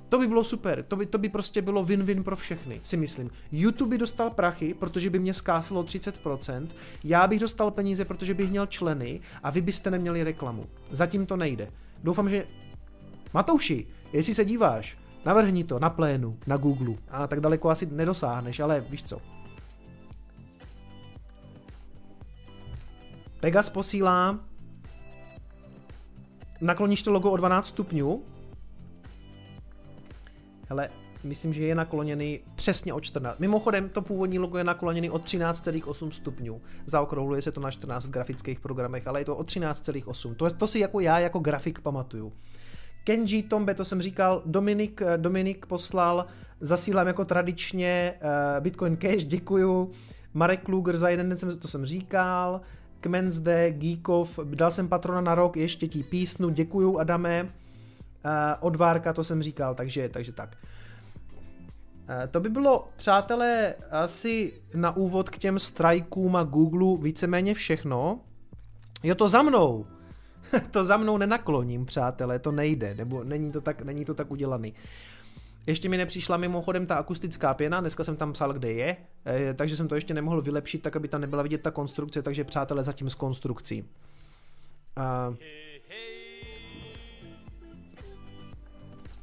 To by bylo super, to by, to by prostě bylo win-win pro všechny, si myslím. YouTube by dostal prachy, protože by mě zkáslo 30%, já bych dostal peníze, protože bych měl členy a vy byste neměli reklamu. Zatím to nejde. Doufám, že... Matouši, jestli se díváš, navrhni to na plénu, na Google. A tak daleko asi nedosáhneš, ale víš co. Pegas posílá nakloníš to logo o 12 stupňů. Hele, myslím, že je nakloněný přesně o 14. Mimochodem, to původní logo je nakloněný o 13,8 stupňů. Zaokrouhluje se to na 14 grafických programech, ale je to o 13,8. To, to si jako já, jako grafik pamatuju. Kenji Tombe, to jsem říkal, Dominik, Dominik poslal, zasílám jako tradičně uh, Bitcoin Cash, děkuju. Marek Kluger za jeden den jsem, to jsem říkal. Kmenzde, Geekov, dal jsem patrona na rok, ještě ti písnu, děkuju Adame, uh, odvárka, to jsem říkal, takže, takže tak. Uh, to by bylo, přátelé, asi na úvod k těm strajkům a Google víceméně všechno. Jo, to za mnou. to za mnou nenakloním, přátelé, to nejde, nebo není to tak, není to tak udělaný. Ještě mi nepřišla mimochodem ta akustická pěna, dneska jsem tam psal, kde je, eh, takže jsem to ještě nemohl vylepšit, tak aby tam nebyla vidět ta konstrukce, takže přátelé zatím s konstrukcí. A...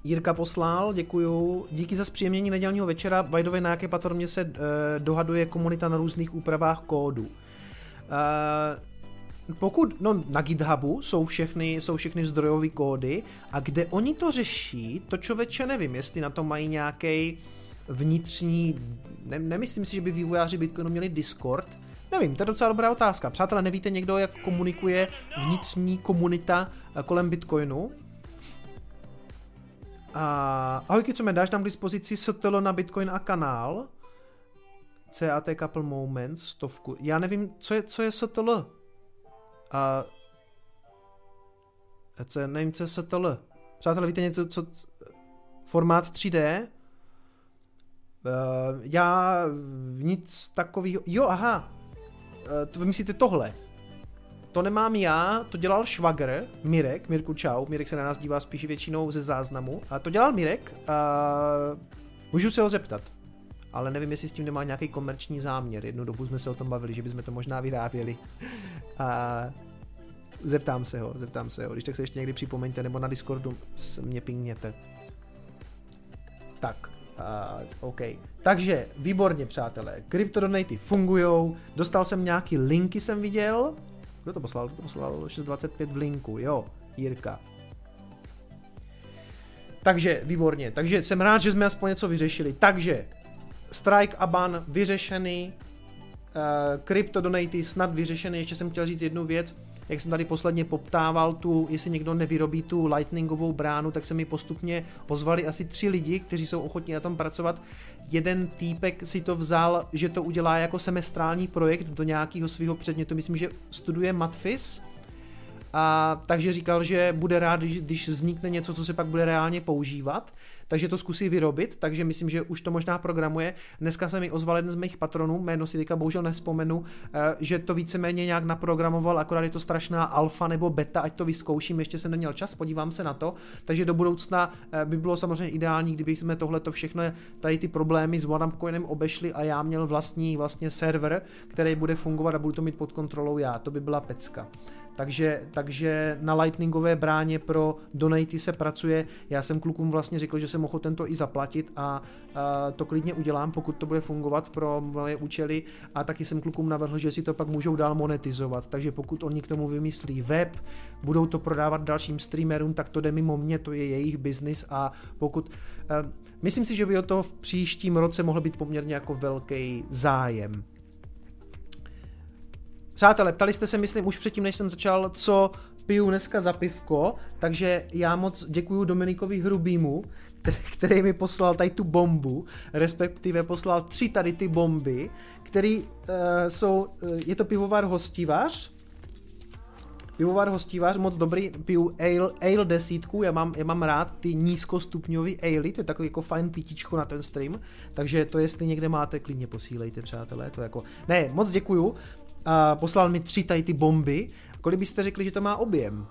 Jirka poslal, děkuju. Díky za zpříjemnění nedělního večera. By the way, na jaké platformě se uh, dohaduje komunita na různých úpravách kódu. Uh, pokud, no na GitHubu jsou všechny, jsou všechny zdrojové kódy a kde oni to řeší, to člověče nevím, jestli na to mají nějaký vnitřní, ne, nemyslím si, že by vývojáři Bitcoinu měli Discord, Nevím, to je docela dobrá otázka. Přátelé, nevíte někdo, jak komunikuje vnitřní komunita eh, kolem Bitcoinu? A ahojky, co mi dáš nám k dispozici STL na Bitcoin a kanál? CAT Couple Moments, stovku. Já nevím, co je, co je STL? A co, nevím, co se tohle. Přátelé, víte něco, co... Formát 3D? Uh, já nic takového... Jo, aha. Uh, to vymyslíte tohle. To nemám já, to dělal švagr, Mirek, Mirku čau, Mirek se na nás dívá spíš většinou ze záznamu, a to dělal Mirek a můžu se ho zeptat, ale nevím, jestli s tím nemá nějaký komerční záměr, jednu dobu jsme se o tom bavili, že bychom to možná vyráběli a zeptám se ho, zeptám se ho, když tak se ještě někdy připomeňte, nebo na Discordu mě pingněte. Tak, Uh, OK. Takže, výborně, přátelé. Cryptodonaty fungujou. Dostal jsem nějaký linky, jsem viděl. Kdo to poslal? Kdo to poslal 625 v linku? Jo, Jirka. Takže, výborně. Takže jsem rád, že jsme aspoň něco vyřešili. Takže, strike a ban vyřešený, uh, crypto donaty snad vyřešený. Ještě jsem chtěl říct jednu věc jak jsem tady posledně poptával tu, jestli někdo nevyrobí tu lightningovou bránu, tak se mi postupně ozvali asi tři lidi, kteří jsou ochotní na tom pracovat. Jeden týpek si to vzal, že to udělá jako semestrální projekt do nějakého svého předmětu, myslím, že studuje Matfis, a takže říkal, že bude rád, když, vznikne něco, co se pak bude reálně používat, takže to zkusí vyrobit, takže myslím, že už to možná programuje. Dneska se mi ozval jeden z mých patronů, jméno si teďka bohužel nespomenu, eh, že to víceméně nějak naprogramoval, akorát je to strašná alfa nebo beta, ať to vyzkouším, ještě jsem neměl čas, podívám se na to, takže do budoucna eh, by bylo samozřejmě ideální, kdybychom tohle to všechno, tady ty problémy s OneUpCoinem obešli a já měl vlastní vlastně server, který bude fungovat a budu to mít pod kontrolou já, to by byla pecka. Takže, takže na Lightningové bráně pro donaty se pracuje. Já jsem klukům vlastně řekl, že jsem mohl tento i zaplatit a, a to klidně udělám, pokud to bude fungovat pro moje účely. A taky jsem klukům navrhl, že si to pak můžou dál monetizovat. Takže pokud oni k tomu vymyslí web, budou to prodávat dalším streamerům, tak to jde mimo mě, to je jejich biznis a pokud... Uh, myslím si, že by o to v příštím roce mohl být poměrně jako velký zájem. Přátelé, ptali jste se, myslím, už předtím, než jsem začal, co piju dneska za pivko, takže já moc děkuji Dominikovi Hrubýmu, který mi poslal tady tu bombu, respektive poslal tři tady ty bomby, který uh, jsou, uh, je to pivovar Hostivař, Pivovar Hostivař, moc dobrý, piju ale, ale desítku, já mám, já mám rád ty nízkostupňový ale, to je takový jako fajn pítičko na ten stream, takže to jestli někde máte, klidně posílejte, přátelé, to jako, ne, moc děkuju, a poslal mi tři tady ty bomby, kolik byste řekli, že to má objem?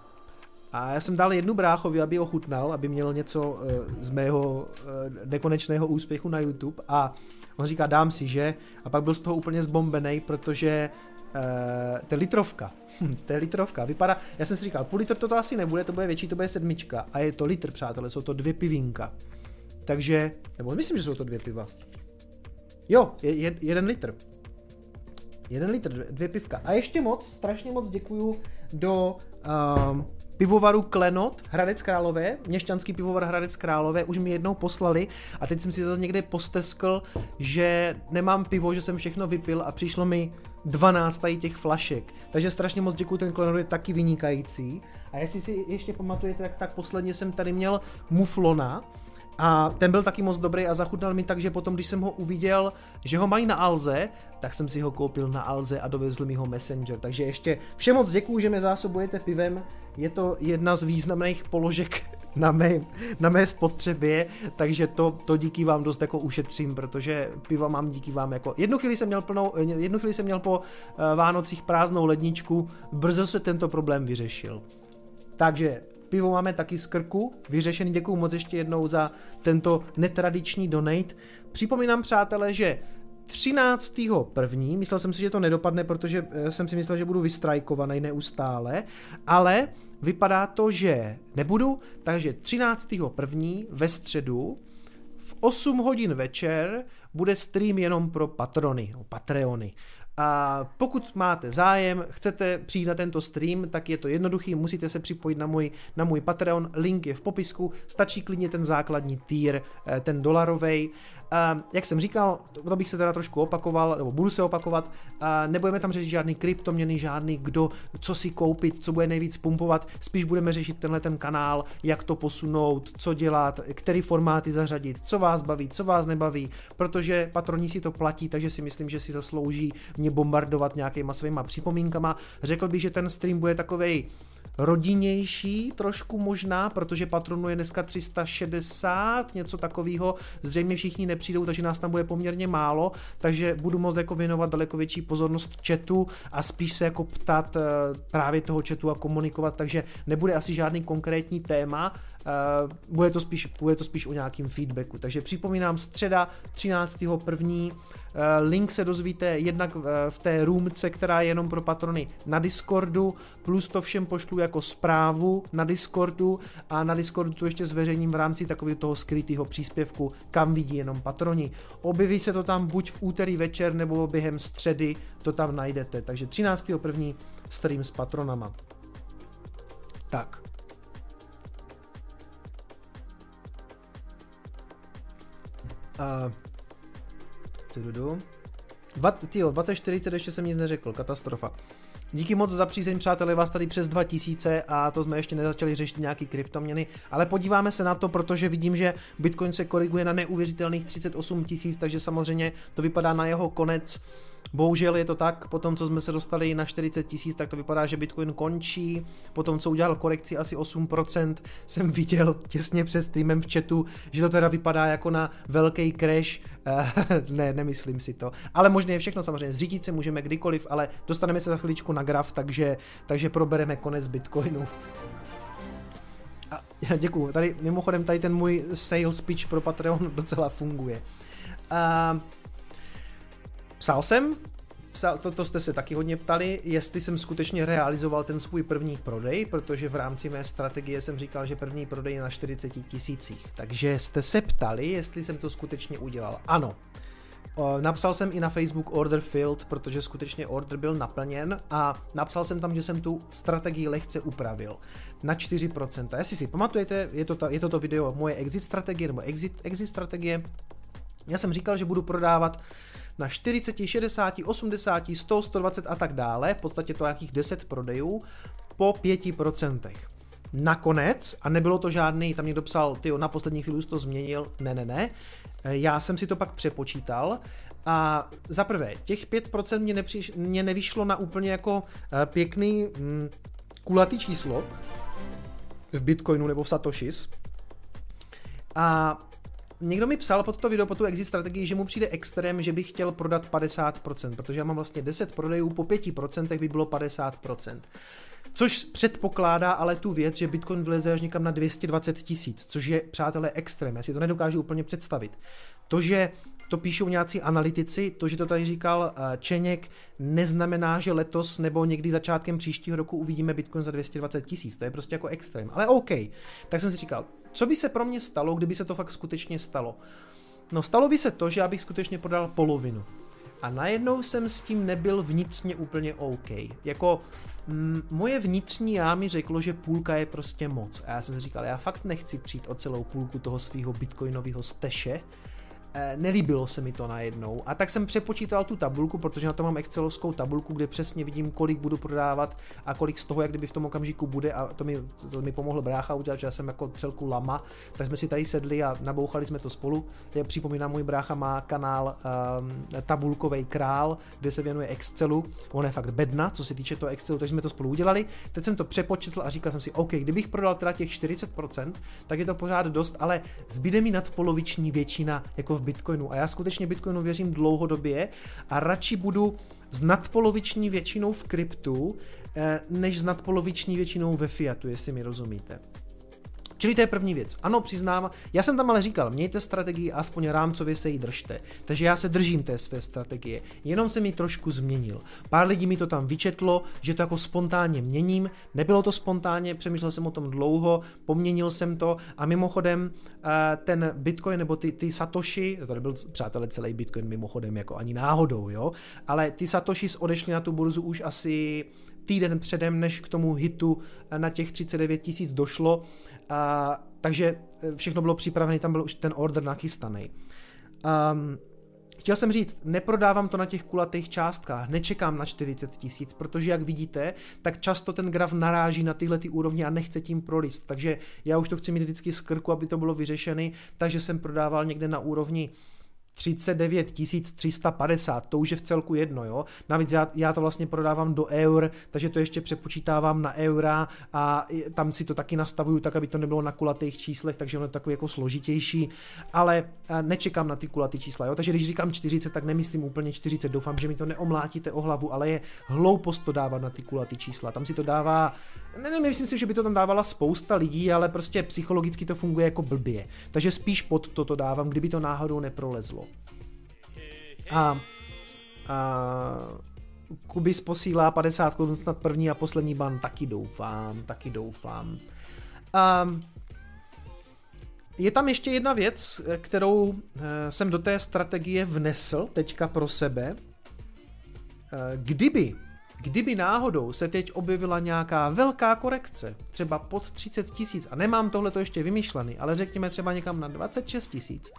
A já jsem dal jednu bráchovi, aby ochutnal, aby měl něco uh, z mého uh, nekonečného úspěchu na YouTube a on říká, dám si, že? A pak byl z toho úplně zbombený, protože uh, to je litrovka. Hm, to je litrovka. Vypadá, já jsem si říkal, půl litr to, to asi nebude, to bude větší, to bude sedmička. A je to litr, přátelé, jsou to dvě pivínka. Takže, nebo myslím, že jsou to dvě piva. Jo, je, je, jeden litr. Jeden litr, dvě pivka. A ještě moc, strašně moc děkuju do um, pivovaru Klenot Hradec Králové, měšťanský pivovar Hradec Králové, už mi jednou poslali a teď jsem si zase někde posteskl, že nemám pivo, že jsem všechno vypil a přišlo mi 12 tady těch flašek. Takže strašně moc děkuji, ten Klenot je taky vynikající. A jestli si ještě pamatujete, tak, tak posledně jsem tady měl Muflona, a ten byl taky moc dobrý a zachutnal mi tak, že potom, když jsem ho uviděl, že ho mají na Alze, tak jsem si ho koupil na Alze a dovezl mi ho Messenger. Takže ještě všem moc děkuju, že mě zásobujete pivem. Je to jedna z významných položek na mé, na mé spotřebě, takže to, to díky vám dost jako ušetřím, protože piva mám díky vám jako... Jednu chvíli jsem měl, plnou, jednu chvíli jsem měl po uh, Vánocích prázdnou ledničku, brzo se tento problém vyřešil. Takže Pivo máme taky z krku, vyřešený. Děkuji moc ještě jednou za tento netradiční donate. Připomínám, přátelé, že 13. první, myslel jsem si, že to nedopadne, protože eh, jsem si myslel, že budu vystrajkovaný neustále, ale vypadá to, že nebudu, takže 13. první ve středu v 8 hodin večer bude stream jenom pro patrony, Patreony. A pokud máte zájem, chcete přijít na tento stream, tak je to jednoduchý, musíte se připojit na můj, na můj Patreon, link je v popisku, stačí klidně ten základní tier, eh, ten dolarový. Uh, jak jsem říkal, to, bych se teda trošku opakoval, nebo budu se opakovat, uh, nebudeme tam řešit žádný kryptoměny, žádný kdo, co si koupit, co bude nejvíc pumpovat, spíš budeme řešit tenhle ten kanál, jak to posunout, co dělat, který formáty zařadit, co vás baví, co vás nebaví, protože patroní si to platí, takže si myslím, že si zaslouží mě bombardovat nějakýma svýma připomínkama. Řekl bych, že ten stream bude takovej rodinnější trošku možná, protože patronů je dneska 360, něco takového. Zřejmě všichni nepřijdou, takže nás tam bude poměrně málo, takže budu moct jako věnovat daleko větší pozornost chatu a spíš se jako ptat eh, právě toho chatu a komunikovat, takže nebude asi žádný konkrétní téma, Uh, bude, to spíš, bude to spíš o nějakým feedbacku. Takže připomínám, středa 13.1. Uh, link se dozvíte jednak v, v té roomce, která je jenom pro patrony na Discordu, plus to všem pošlu jako zprávu na Discordu a na Discordu to ještě zveřejním v rámci takového toho skrytého příspěvku, kam vidí jenom patroni. Objeví se to tam buď v úterý večer nebo během středy to tam najdete. Takže 13.1. stream s patronama. Tak. Uh, tududu. Dva, tyjo, 2040 ještě jsem nic neřekl, katastrofa. Díky moc za přízeň, přátelé, vás tady přes 2000 a to jsme ještě nezačali řešit nějaký kryptoměny, ale podíváme se na to, protože vidím, že Bitcoin se koriguje na neuvěřitelných 38 tisíc, takže samozřejmě to vypadá na jeho konec Bohužel je to tak, po tom, co jsme se dostali na 40 tisíc, tak to vypadá, že Bitcoin končí. Po tom, co udělal korekci asi 8%, jsem viděl těsně před streamem v chatu, že to teda vypadá jako na velký crash. ne, nemyslím si to. Ale možné je všechno samozřejmě. Zřídit se můžeme kdykoliv, ale dostaneme se za chviličku na graf, takže, takže probereme konec Bitcoinu. A, děkuju. Tady mimochodem tady ten můj sales pitch pro Patreon docela funguje. Uh, Psal jsem, psal, to, to jste se taky hodně ptali, jestli jsem skutečně realizoval ten svůj první prodej, protože v rámci mé strategie jsem říkal, že první prodej je na 40 tisících. Takže jste se ptali, jestli jsem to skutečně udělal. Ano. Napsal jsem i na Facebook order filled, protože skutečně order byl naplněn a napsal jsem tam, že jsem tu strategii lehce upravil na 4%. Jestli si pamatujete, je to, ta, je to to video moje exit strategie nebo exit, exit strategie. Já jsem říkal, že budu prodávat na 40, 60, 80, 100, 120 a tak dále, v podstatě to jakých 10 prodejů, po 5%. Nakonec, a nebylo to žádný, tam někdo psal, ty na poslední chvíli to změnil, ne, ne, ne, já jsem si to pak přepočítal a za prvé, těch 5% mě, nepřiš, mě nevyšlo na úplně jako eh, pěkný hm, kulatý číslo v Bitcoinu nebo v Satoshis. A někdo mi psal pod to video, po tu exit strategii, že mu přijde extrém, že bych chtěl prodat 50%, protože já mám vlastně 10 prodejů, po 5% by bylo 50%. Což předpokládá ale tu věc, že Bitcoin vleze až někam na 220 tisíc, což je, přátelé, extrém. Já si to nedokážu úplně představit. To, že to píšou nějací analytici, to, že to tady říkal eh, Čeněk, neznamená, že letos nebo někdy začátkem příštího roku uvidíme Bitcoin za 220 tisíc. To je prostě jako extrém. Ale OK. Tak jsem si říkal, co by se pro mě stalo, kdyby se to fakt skutečně stalo? No stalo by se to, že já bych skutečně prodal polovinu. A najednou jsem s tím nebyl vnitřně úplně OK. Jako m, moje vnitřní já mi řeklo, že půlka je prostě moc. A já jsem si říkal, já fakt nechci přijít o celou půlku toho svého bitcoinového steše, nelíbilo se mi to najednou. A tak jsem přepočítal tu tabulku, protože na to mám excelovskou tabulku, kde přesně vidím, kolik budu prodávat a kolik z toho, jak kdyby v tom okamžiku bude a to mi, to mi pomohl brácha udělat, že já jsem jako celku lama, tak jsme si tady sedli a nabouchali jsme to spolu. Já připomínám, můj brácha má kanál um, Tabulkový král, kde se věnuje Excelu. On je fakt bedna, co se týče toho Excelu, takže jsme to spolu udělali. Teď jsem to přepočetl a říkal jsem si, OK, kdybych prodal teda těch 40%, tak je to pořád dost, ale zbyde mi nadpoloviční většina jako v Bitcoinu. A já skutečně Bitcoinu věřím dlouhodobě a radši budu s nadpoloviční většinou v kryptu, eh, než s nadpoloviční většinou ve fiatu, jestli mi rozumíte. Čili to je první věc. Ano, přiznám, já jsem tam ale říkal, mějte strategii, aspoň rámcově se jí držte. Takže já se držím té své strategie. Jenom jsem ji trošku změnil. Pár lidí mi to tam vyčetlo, že to jako spontánně měním. Nebylo to spontánně, přemýšlel jsem o tom dlouho, poměnil jsem to a mimochodem eh, ten Bitcoin nebo ty, ty Satoshi, to nebyl přátelé celý Bitcoin mimochodem jako ani náhodou, jo, ale ty Satoshis odešly na tu burzu už asi týden předem, než k tomu hitu na těch 39 tisíc došlo a, takže eh, všechno bylo připravené, tam byl už ten order nachystaný. Um, chtěl jsem říct, neprodávám to na těch kulatých částkách, nečekám na 40 tisíc, protože jak vidíte, tak často ten graf naráží na tyhle ty úrovně a nechce tím prolist. Takže já už to chci mít vždycky z krku, aby to bylo vyřešené, takže jsem prodával někde na úrovni 39 350, to už je v celku jedno, jo. Navíc já, já to vlastně prodávám do eur, takže to ještě přepočítávám na eura a tam si to taky nastavuju tak, aby to nebylo na kulatých číslech, takže ono je takový jako složitější, ale nečekám na ty kulatý čísla, jo. Takže když říkám 40, tak nemyslím úplně 40, doufám, že mi to neomlátíte o hlavu, ale je hloupost to dávat na ty kulatý čísla. Tam si to dává, ne, ne, myslím si, že by to tam dávala spousta lidí, ale prostě psychologicky to funguje jako blbě. Takže spíš pod toto dávám, kdyby to náhodou neprolezlo. A, a Kubis posílá 50 korun snad první a poslední ban, taky doufám, taky doufám. A, je tam ještě jedna věc, kterou eh, jsem do té strategie vnesl teďka pro sebe. Eh, kdyby, kdyby náhodou se teď objevila nějaká velká korekce, třeba pod 30 tisíc, a nemám tohle to ještě vymyšlený, ale řekněme třeba někam na 26 tisíc,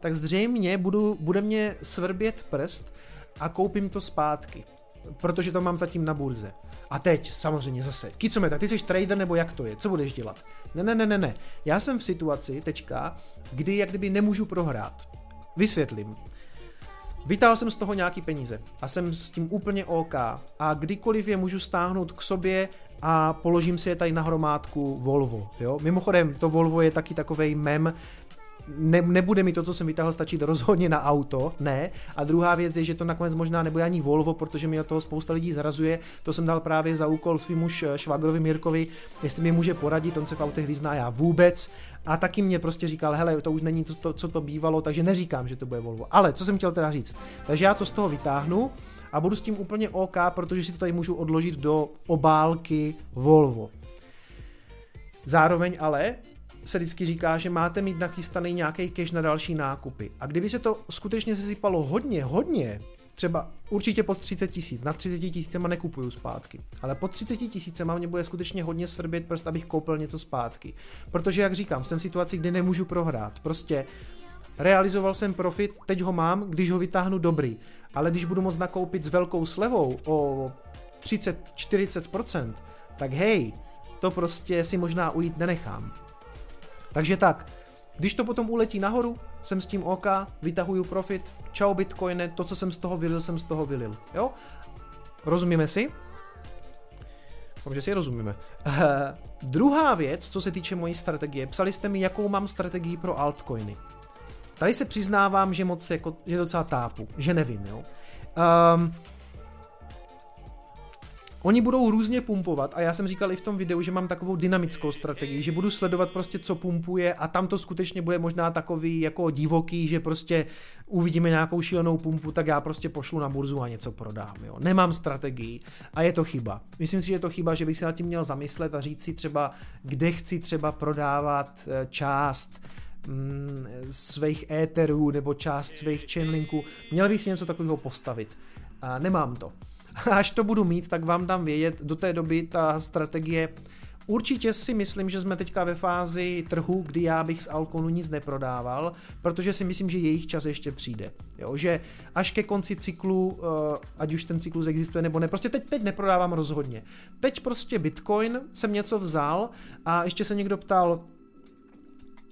tak zřejmě budu, bude mě svrbět prst a koupím to zpátky. Protože to mám zatím na burze. A teď samozřejmě zase, Kicometa, ty jsi trader nebo jak to je, co budeš dělat? Ne, ne, ne, ne, ne. Já jsem v situaci teďka, kdy jak kdyby nemůžu prohrát. Vysvětlím. Vytáhl jsem z toho nějaký peníze a jsem s tím úplně OK. A kdykoliv je můžu stáhnout k sobě a položím si je tady na hromádku Volvo. Jo? Mimochodem, to Volvo je taky takový mem, ne, nebude mi to, co jsem vytáhl, stačit rozhodně na auto, ne. A druhá věc je, že to nakonec možná nebude ani Volvo, protože mi od toho spousta lidí zarazuje. To jsem dal právě za úkol svým muž Švagrovi Mirkovi, jestli mi může poradit, on se v autech vyzná já vůbec. A taky mě prostě říkal, hele, to už není to, to, co to bývalo, takže neříkám, že to bude Volvo. Ale co jsem chtěl teda říct? Takže já to z toho vytáhnu a budu s tím úplně OK, protože si to tady můžu odložit do obálky Volvo. Zároveň ale se vždycky říká, že máte mít nachystaný nějaký cash na další nákupy. A kdyby se to skutečně sesypalo hodně, hodně, třeba určitě pod 30 tisíc, na 30 tisícema nekupuju zpátky, ale pod 30 tisícema mě bude skutečně hodně svrbět prst, abych koupil něco zpátky. Protože, jak říkám, jsem v situaci, kdy nemůžu prohrát. Prostě realizoval jsem profit, teď ho mám, když ho vytáhnu dobrý. Ale když budu moct nakoupit s velkou slevou o 30-40%, tak hej, to prostě si možná ujít nenechám. Takže tak, když to potom uletí nahoru, jsem s tím OK, vytahuju profit, čau bitcoine, to, co jsem z toho vylil, jsem z toho vylil. Jo? Rozumíme si? Doufám, že si rozumíme. Uh, druhá věc, co se týče mojí strategie, psali jste mi, jakou mám strategii pro altcoiny. Tady se přiznávám, že moc jako, že docela tápu, že nevím, jo. Um, Oni budou různě pumpovat a já jsem říkal i v tom videu, že mám takovou dynamickou strategii, že budu sledovat prostě, co pumpuje a tam to skutečně bude možná takový jako divoký, že prostě uvidíme nějakou šílenou pumpu, tak já prostě pošlu na burzu a něco prodám. Jo. Nemám strategii a je to chyba. Myslím si, že je to chyba, že bych se nad tím měl zamyslet a říct si třeba, kde chci třeba prodávat eh, část mm, svých éterů nebo část svých chainlinků. Měl bych si něco takového postavit. A nemám to. až to budu mít, tak vám dám vědět, do té doby ta strategie Určitě si myslím, že jsme teďka ve fázi trhu, kdy já bych z Alconu nic neprodával, protože si myslím, že jejich čas ještě přijde. Jo, že až ke konci cyklu, eh, ať už ten cyklus existuje nebo ne, prostě teď, teď neprodávám rozhodně. Teď prostě Bitcoin jsem něco vzal a ještě se někdo ptal,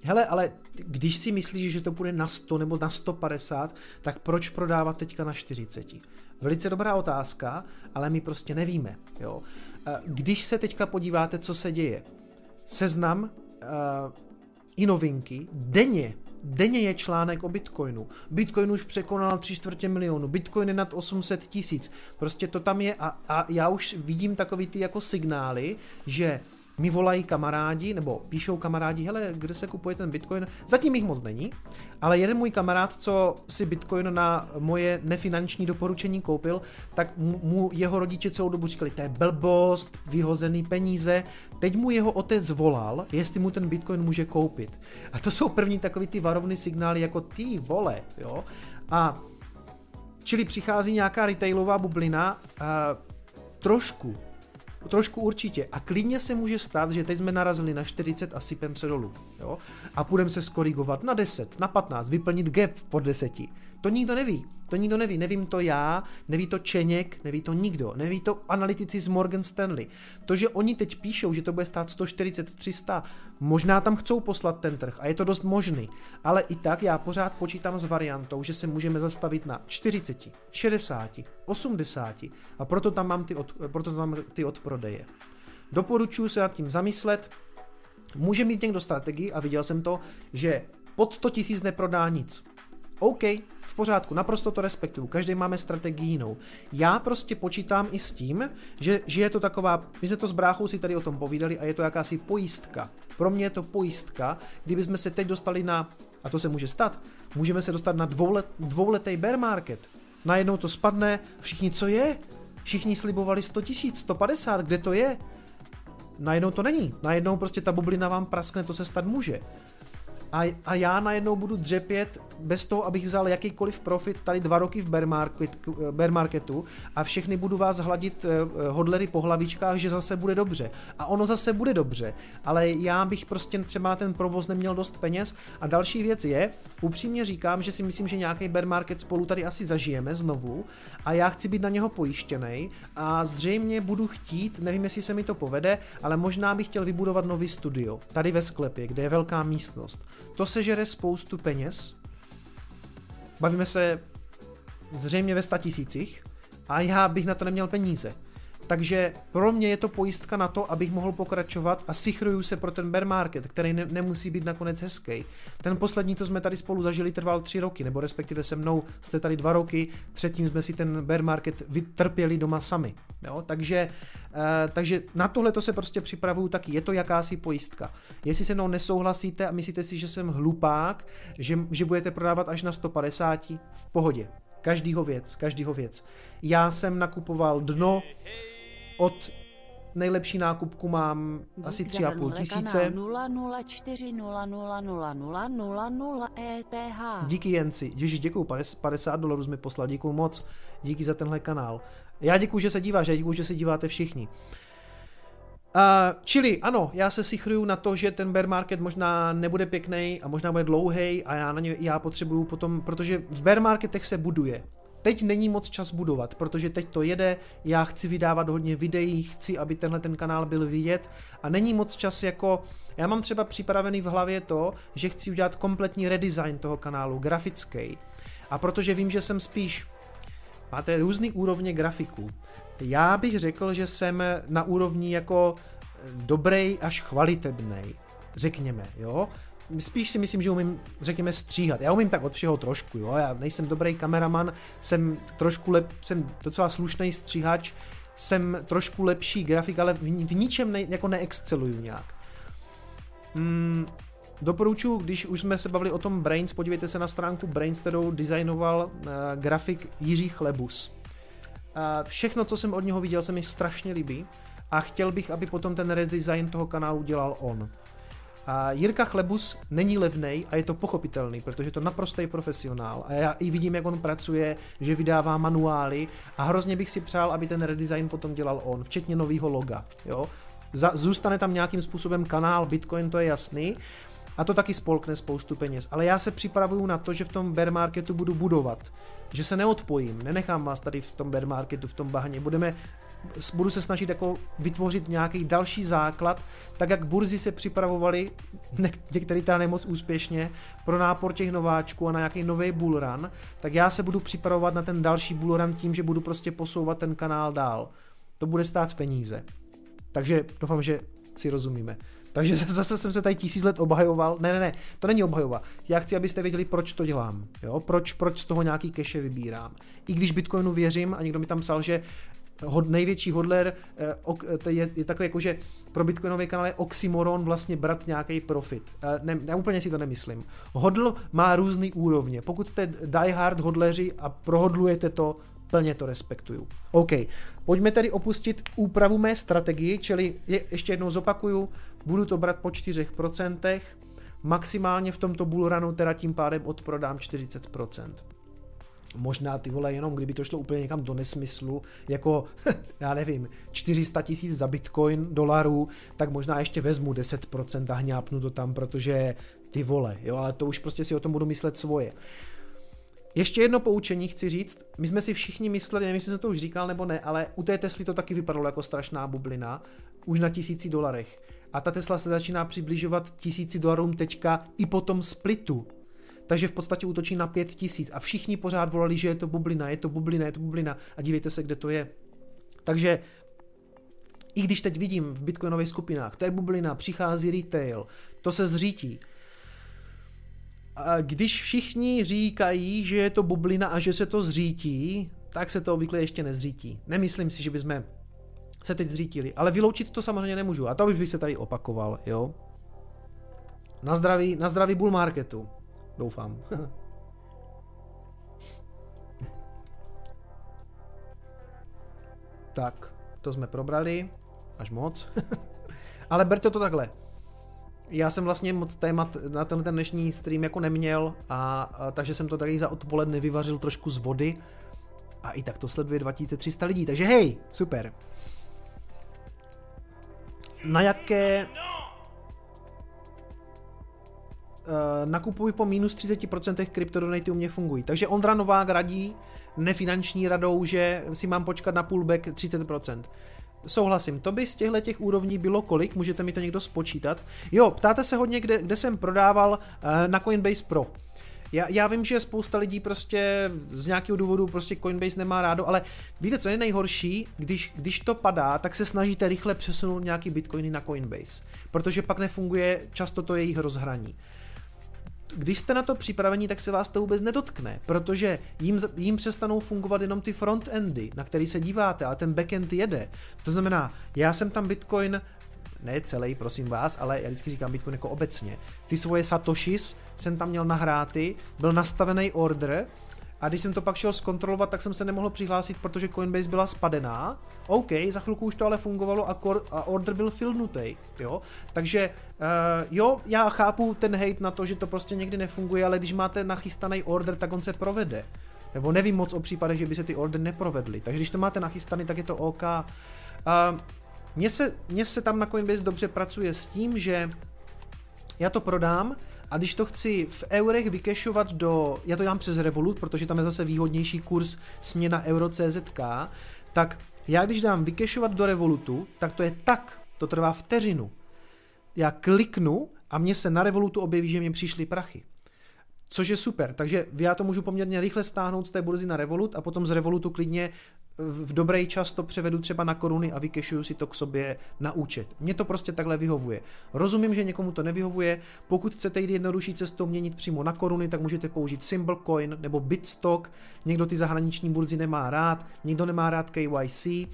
hele, ale když si myslíš, že to bude na 100 nebo na 150, tak proč prodávat teďka na 40? Velice dobrá otázka, ale my prostě nevíme. Jo? Když se teďka podíváte, co se děje, seznam uh, i novinky, denně, denně je článek o Bitcoinu. Bitcoin už překonal 3 čtvrtě milionu, Bitcoin je nad 800 tisíc. Prostě to tam je a, a já už vidím takový ty jako signály, že mi volají kamarádi, nebo píšou kamarádi, hele, kde se kupuje ten Bitcoin, zatím jich moc není, ale jeden můj kamarád, co si Bitcoin na moje nefinanční doporučení koupil, tak mu jeho rodiče celou dobu říkali, to je blbost, vyhozený peníze, teď mu jeho otec volal, jestli mu ten Bitcoin může koupit. A to jsou první takový ty varovný signály, jako ty vole, jo. A čili přichází nějaká retailová bublina, a trošku Trošku určitě. A klidně se může stát, že teď jsme narazili na 40 a sypem se dolů. Jo? A půjdeme se skorigovat na 10, na 15, vyplnit gap pod 10. To nikdo neví. To nikdo neví. Nevím to já, neví to Čeněk, neví to nikdo. Neví to analytici z Morgan Stanley. To, že oni teď píšou, že to bude stát 140, 300, možná tam chcou poslat ten trh a je to dost možný. Ale i tak já pořád počítám s variantou, že se můžeme zastavit na 40, 60, 80 a proto tam mám ty, od, proto tam ty odprodeje. Doporučuji se nad tím zamyslet. Může mít někdo strategii a viděl jsem to, že pod 100 tisíc neprodá nic. OK, v pořádku, naprosto to respektuju, každý máme strategii jinou. Já prostě počítám i s tím, že, že je to taková, my jsme to s bráchou si tady o tom povídali a je to jakási pojistka. Pro mě je to pojistka, kdyby jsme se teď dostali na, a to se může stát, můžeme se dostat na dvoulet, dvouletý bear market. Najednou to spadne, všichni co je? Všichni slibovali 100 tisíc, 150, kde to je? Najednou to není. Najednou prostě ta bublina vám praskne, to se stát může a, a já najednou budu dřepět bez toho, abych vzal jakýkoliv profit tady dva roky v bear, market, bear marketu a všechny budu vás hladit eh, hodlery po hlavičkách, že zase bude dobře. A ono zase bude dobře, ale já bych prostě třeba na ten provoz neměl dost peněz a další věc je, upřímně říkám, že si myslím, že nějaký bear market spolu tady asi zažijeme znovu a já chci být na něho pojištěný a zřejmě budu chtít, nevím, jestli se mi to povede, ale možná bych chtěl vybudovat nový studio, tady ve sklepě, kde je velká místnost. To sežere spoustu peněz. Bavíme se zřejmě ve statisících a já bych na to neměl peníze. Takže pro mě je to pojistka na to, abych mohl pokračovat a sichruju se pro ten bear market, který ne, nemusí být nakonec hezký. Ten poslední, co jsme tady spolu zažili, trval tři roky, nebo respektive se mnou jste tady dva roky, předtím jsme si ten bear market vytrpěli doma sami. Jo? Takže, uh, takže na tohle to se prostě připravuju taky, je to jakási pojistka. Jestli se mnou nesouhlasíte a myslíte si, že jsem hlupák, že, že budete prodávat až na 150, v pohodě. Každýho věc, každýho věc. Já jsem nakupoval dno, od nejlepší nákupku mám asi 3,5 tisíce. E Díky Jenci. Ježiš, děkuju, 50 dolarů mi poslal, děkuju moc. Díky za tenhle kanál. Já děkuju, že se díváš, já děkuju, že se díváte všichni. Uh, čili ano, já se sichruju na to, že ten bear market možná nebude pěkný a možná bude dlouhý a já na ně já potřebuju potom, protože v bear marketech se buduje. Teď není moc čas budovat, protože teď to jede, já chci vydávat hodně videí, chci, aby tenhle ten kanál byl vidět a není moc čas jako, já mám třeba připravený v hlavě to, že chci udělat kompletní redesign toho kanálu, grafický. A protože vím, že jsem spíš máte různý úrovně grafiků. Já bych řekl, že jsem na úrovni jako dobrý až chvalitebný, řekněme, jo spíš si myslím, že umím, řekněme, stříhat. Já umím tak od všeho trošku, jo. Já nejsem dobrý kameraman, jsem trošku lep, jsem docela slušný stříhač, jsem trošku lepší grafik, ale v, v ničem ne, jako neexceluju nějak. Mm, doporučuji, když už jsme se bavili o tom Brains, podívejte se na stránku Brains, kterou designoval uh, grafik Jiří Chlebus. Uh, všechno, co jsem od něho viděl, se mi strašně líbí a chtěl bych, aby potom ten redesign toho kanálu dělal on. A Jirka Chlebus není levnej a je to pochopitelný, protože je to naprostý profesionál a já i vidím, jak on pracuje, že vydává manuály a hrozně bych si přál, aby ten redesign potom dělal on, včetně nového loga. Jo? Zůstane tam nějakým způsobem kanál Bitcoin, to je jasný, a to taky spolkne spoustu peněz. Ale já se připravuju na to, že v tom bear marketu budu budovat. Že se neodpojím, nenechám vás tady v tom bear marketu, v tom bahně. Budeme budu se snažit jako vytvořit nějaký další základ, tak jak burzy se připravovaly, některý teda nemoc úspěšně, pro nápor těch nováčků a na nějaký nový bullrun, tak já se budu připravovat na ten další bullrun tím, že budu prostě posouvat ten kanál dál. To bude stát peníze. Takže doufám, že si rozumíme. Takže zase jsem se tady tisíc let obhajoval. Ne, ne, ne, to není obhajova. Já chci, abyste věděli, proč to dělám. Jo? Proč, proč z toho nějaký cache vybírám. I když Bitcoinu věřím a někdo mi tam psal, že hod, největší hodler eh, je, je takový jako, že pro Bitcoinový kanál je oxymoron vlastně brat nějaký profit. Eh, ne, ne, úplně si to nemyslím. Hodl má různý úrovně. Pokud jste diehard hodleři a prohodlujete to, plně to respektuju. OK, pojďme tedy opustit úpravu mé strategii, čili je, ještě jednou zopakuju, budu to brát po 4%, maximálně v tomto bullrunu teda tím pádem odprodám 40% možná ty vole, jenom kdyby to šlo úplně někam do nesmyslu, jako, já nevím, 400 tisíc za bitcoin dolarů, tak možná ještě vezmu 10% a hňápnu to tam, protože ty vole, jo, ale to už prostě si o tom budu myslet svoje. ještě jedno poučení chci říct. My jsme si všichni mysleli, nevím, jestli jsem to už říkal nebo ne, ale u té Tesly to taky vypadalo jako strašná bublina, už na tisíci dolarech. A ta Tesla se začíná přibližovat tisíci dolarům teďka i po tom splitu. Takže v podstatě útočí na pět tisíc a všichni pořád volali, že je to bublina, je to bublina, je to bublina a dívejte se, kde to je. Takže i když teď vidím v bitcoinových skupinách, to je bublina, přichází retail, to se zřítí. A když všichni říkají, že je to bublina a že se to zřítí, tak se to obvykle ještě nezřítí. Nemyslím si, že bychom se teď zřítili, ale vyloučit to samozřejmě nemůžu. A to bych se tady opakoval, jo. Na zdraví, na zdraví bull marketu. Doufám. tak, to jsme probrali. Až moc. Ale berte to takhle. Já jsem vlastně moc témat na ten, ten dnešní stream jako neměl, a, a takže jsem to tady za odpoledne vyvařil trošku z vody. A i tak to sleduje 2300 lidí, takže hej, super. Na jaké... Uh, nakupuj po minus 30% kryptodonate u mě fungují. Takže Ondra Novák radí nefinanční radou, že si mám počkat na pullback 30%. Souhlasím, to by z těchto těch úrovní bylo kolik, můžete mi to někdo spočítat. Jo, ptáte se hodně, kde, kde jsem prodával uh, na Coinbase Pro. Já, já vím, že spousta lidí prostě z nějakého důvodu prostě Coinbase nemá rádo, ale víte, co je nejhorší? Když, když to padá, tak se snažíte rychle přesunout nějaký bitcoiny na Coinbase, protože pak nefunguje často to jejich rozhraní když jste na to připraveni, tak se vás to vůbec nedotkne, protože jim, jim přestanou fungovat jenom ty frontendy, na který se díváte, ale ten backend jede. To znamená, já jsem tam Bitcoin ne celý, prosím vás, ale já vždycky říkám Bitcoin jako obecně. Ty svoje satoshis jsem tam měl nahráty, byl nastavený order a když jsem to pak šel zkontrolovat, tak jsem se nemohl přihlásit, protože Coinbase byla spadená. OK, za chvilku už to ale fungovalo a, kor- a order byl filnutý, jo. Takže uh, jo, já chápu ten hate na to, že to prostě někdy nefunguje, ale když máte nachystaný order, tak on se provede. Nebo nevím moc o případech, že by se ty order neprovedly. Takže když to máte nachystaný, tak je to OK. Uh, mně se, mně se tam na Coinbase dobře pracuje s tím, že já to prodám, a když to chci v eurech vykešovat do, já to dělám přes Revolut, protože tam je zase výhodnější kurz směna euro.czk, tak já když dám vykešovat do Revolutu, tak to je tak, to trvá vteřinu. Já kliknu a mně se na Revolutu objeví, že mě přišly prachy. Což je super, takže já to můžu poměrně rychle stáhnout z té burzy na Revolut a potom z Revolutu klidně v dobrý čas to převedu třeba na koruny a vykešuju si to k sobě na účet. Mně to prostě takhle vyhovuje. Rozumím, že někomu to nevyhovuje. Pokud chcete jít jednodušší cestou měnit přímo na koruny, tak můžete použít Symbol Coin nebo Bitstock. Někdo ty zahraniční burzy nemá rád, někdo nemá rád KYC. Uh,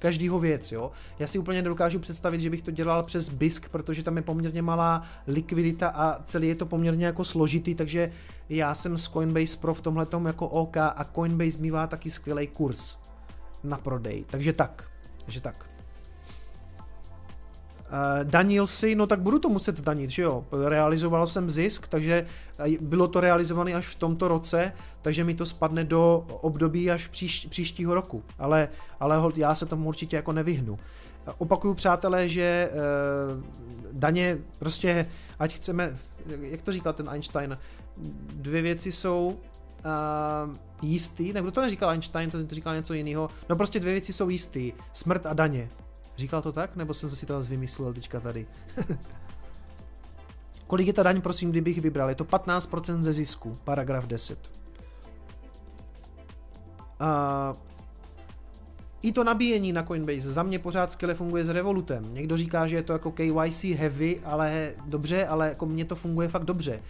každýho věc, jo. Já si úplně nedokážu představit, že bych to dělal přes BISK, protože tam je poměrně malá likvidita a celý je to poměrně jako složitý, takže já jsem s Coinbase Pro v tomhle jako OK a Coinbase mývá taky skvělý kurz na prodej, takže tak, takže tak. Uh, danil si, no tak budu to muset zdanit, že jo. Realizoval jsem zisk, takže bylo to realizované až v tomto roce, takže mi to spadne do období až příš, příštího roku. Ale, ale já se tomu určitě jako nevyhnu. Opakuju, přátelé, že daně prostě, ať chceme, jak to říkal ten Einstein, dvě věci jsou uh, jistý, nebo to neříkal Einstein, to říkal něco jiného, no prostě dvě věci jsou jistý, smrt a daně. Říkal to tak, nebo jsem si to vymyslel teďka tady? Kolik je ta daň, prosím, kdybych vybral? Je to 15% ze zisku, paragraf 10. A i to nabíjení na Coinbase za mě pořád skvěle funguje s Revolutem. Někdo říká, že je to jako KYC heavy, ale dobře, ale jako mně to funguje fakt dobře.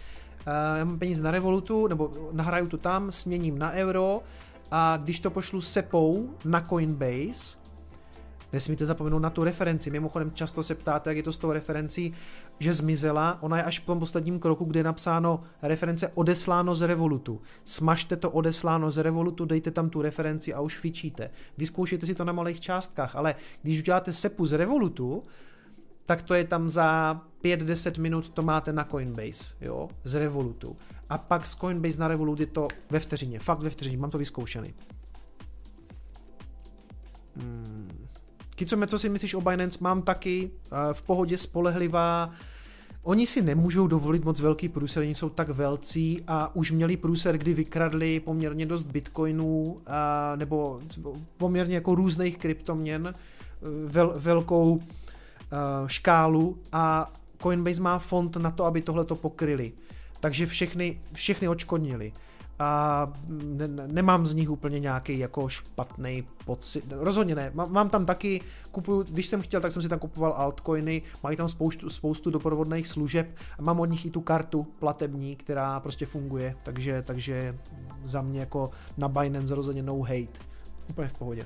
Já mám peníze na Revolutu, nebo nahraju to tam, směním na euro a když to pošlu sepou na Coinbase, Nesmíte zapomenout na tu referenci. Mimochodem často se ptáte, jak je to s tou referencí, že zmizela. Ona je až v tom posledním kroku, kde je napsáno reference odesláno z Revolutu. Smažte to odesláno z Revolutu, dejte tam tu referenci a už fičíte. Vyzkoušejte si to na malých částkách, ale když uděláte sepu z Revolutu, tak to je tam za 5-10 minut to máte na Coinbase, jo, z Revolutu. A pak z Coinbase na Revolut je to ve vteřině, fakt ve vteřině, mám to vyzkoušený. Hmm. Kico, co si myslíš o Binance? Mám taky, v pohodě spolehlivá, Oni si nemůžou dovolit moc velký průser, oni jsou tak velcí a už měli průser, kdy vykradli poměrně dost bitcoinů a, nebo poměrně jako různých kryptoměn, vel, velkou škálu a Coinbase má fond na to, aby tohle to pokryli. Takže všechny, všechny očkodnili a ne, nemám z nich úplně nějaký jako špatný pocit. Rozhodně ne. Mám, mám tam taky, kupuju, když jsem chtěl, tak jsem si tam kupoval altcoiny, mají tam spoustu, spoustu doprovodných služeb a mám od nich i tu kartu platební, která prostě funguje, takže, takže za mě jako na Binance rozhodně no hate. Úplně v pohodě.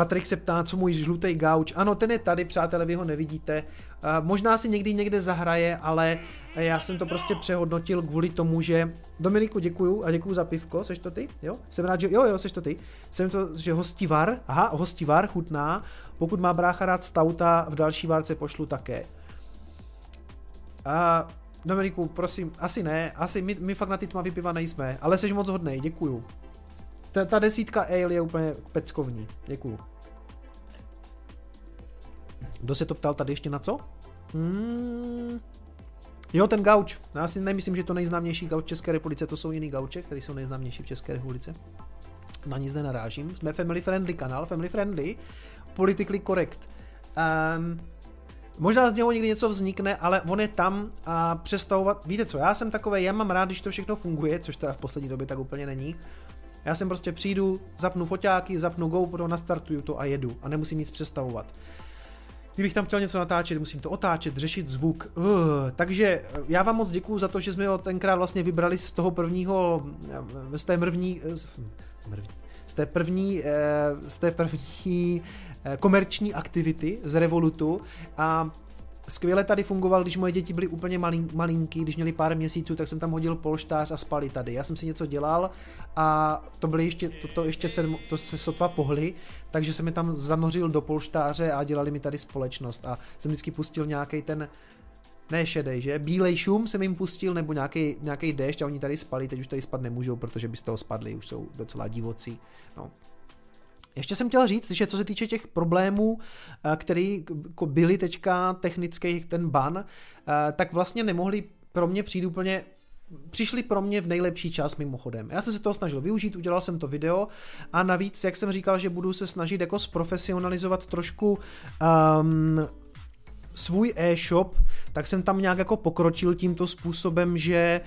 Patrik se ptá, co můj žlutý gauč. Ano, ten je tady, přátelé, vy ho nevidíte. Uh, možná si někdy někde zahraje, ale já jsem to prostě přehodnotil kvůli tomu, že Dominiku děkuju a děkuju za pivko, seš to ty? Jo? Jsem rád, že jo, jo, seš to ty. Jsem to, že hostivar, aha, hostivar, chutná. Pokud má brácha rád stauta, v další várce pošlu také. A Dominiku, prosím, asi ne, asi my, my fakt na ty tmavý piva nejsme, ale jsi moc hodnej, děkuju. Ta, ta desítka ale je úplně peckovní. Děkuju. Kdo se to ptal tady ještě na co? Hmm. Jo, ten gauč. Já si nemyslím, že to nejznámější gauč České republice, to jsou jiný gauče, které jsou nejznámější v České republice. Na nic nenarážím. Jsme family friendly kanál, family friendly, politically correct. Um, možná z něho někdy něco vznikne, ale on je tam a přestavovat. Víte co, já jsem takový, já mám rád, když to všechno funguje, což teda v poslední době tak úplně není. Já sem prostě přijdu, zapnu foťáky, zapnu GoPro, nastartuju to a jedu a nemusím nic přestavovat. Kdybych tam chtěl něco natáčet, musím to otáčet, řešit zvuk. Uh, takže já vám moc děkuju za to, že jsme ho tenkrát vlastně vybrali z toho prvního, z té mrvní, z, mrvní, z té první, eh, z té první eh, komerční aktivity z Revolutu a skvěle tady fungoval, když moje děti byly úplně malin, malinký, když měli pár měsíců, tak jsem tam hodil polštář a spali tady. Já jsem si něco dělal a to byly ještě, to, to ještě se, to se sotva pohly, takže jsem mi tam zanořil do polštáře a dělali mi tady společnost a jsem vždycky pustil nějaký ten ne šedej, že? Bílej šum jsem jim pustil, nebo nějaký, nějaký déšť a oni tady spali, teď už tady spad nemůžou, protože by z toho spadli, už jsou docela divocí. No, ještě jsem chtěl říct, že co se týče těch problémů, eh, který byly teďka technický ten ban, eh, tak vlastně nemohli pro mě přijít úplně přišli pro mě v nejlepší čas mimochodem. Já jsem se toho snažil využít, udělal jsem to video a navíc, jak jsem říkal, že budu se snažit jako zprofesionalizovat trošku um, svůj e-shop, tak jsem tam nějak jako pokročil tímto způsobem, že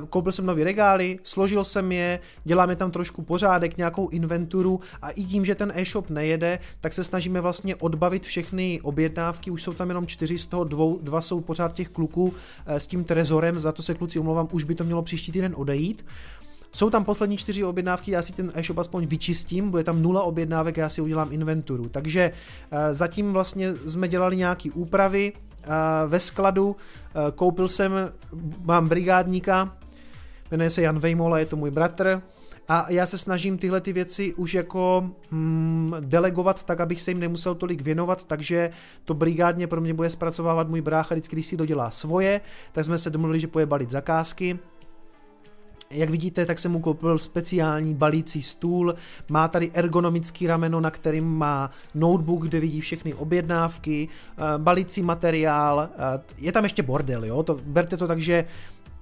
uh, koupil jsem nový regály, složil jsem je, děláme tam trošku pořádek, nějakou inventuru a i tím, že ten e-shop nejede, tak se snažíme vlastně odbavit všechny objednávky, už jsou tam jenom čtyři, z toho dvou, dva jsou pořád těch kluků uh, s tím trezorem, za to se kluci omlouvám, už by to mělo příští týden odejít. Jsou tam poslední čtyři objednávky, já si ten e-shop aspoň vyčistím, bude tam nula objednávek, já si udělám inventuru. Takže uh, zatím vlastně jsme dělali nějaký úpravy uh, ve skladu, uh, koupil jsem, mám brigádníka, jmenuje se Jan Vejmola, je to můj bratr, a já se snažím tyhle ty věci už jako mm, delegovat tak, abych se jim nemusel tolik věnovat, takže to brigádně pro mě bude zpracovávat můj brácha vždycky, když si dodělá svoje, tak jsme se domluvili, že poje balit zakázky, jak vidíte, tak jsem mu koupil speciální balící stůl, má tady ergonomický rameno, na kterým má notebook, kde vidí všechny objednávky, eh, balící materiál, eh, je tam ještě bordel, jo, to, berte to tak, že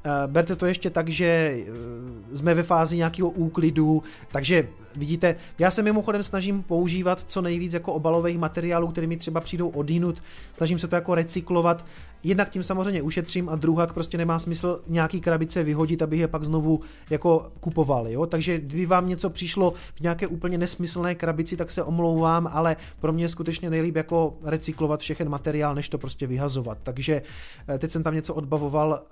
Eh, berte to ještě tak, že jsme ve fázi nějakého úklidu, takže vidíte, já se mimochodem snažím používat co nejvíc jako obalových materiálů, které mi třeba přijdou odinut, snažím se to jako recyklovat, jednak tím samozřejmě ušetřím a druhak prostě nemá smysl nějaký krabice vyhodit, abych je pak znovu jako kupoval, jo, takže kdyby vám něco přišlo v nějaké úplně nesmyslné krabici, tak se omlouvám, ale pro mě je skutečně nejlíp jako recyklovat všechen materiál, než to prostě vyhazovat, takže eh, teď jsem tam něco odbavoval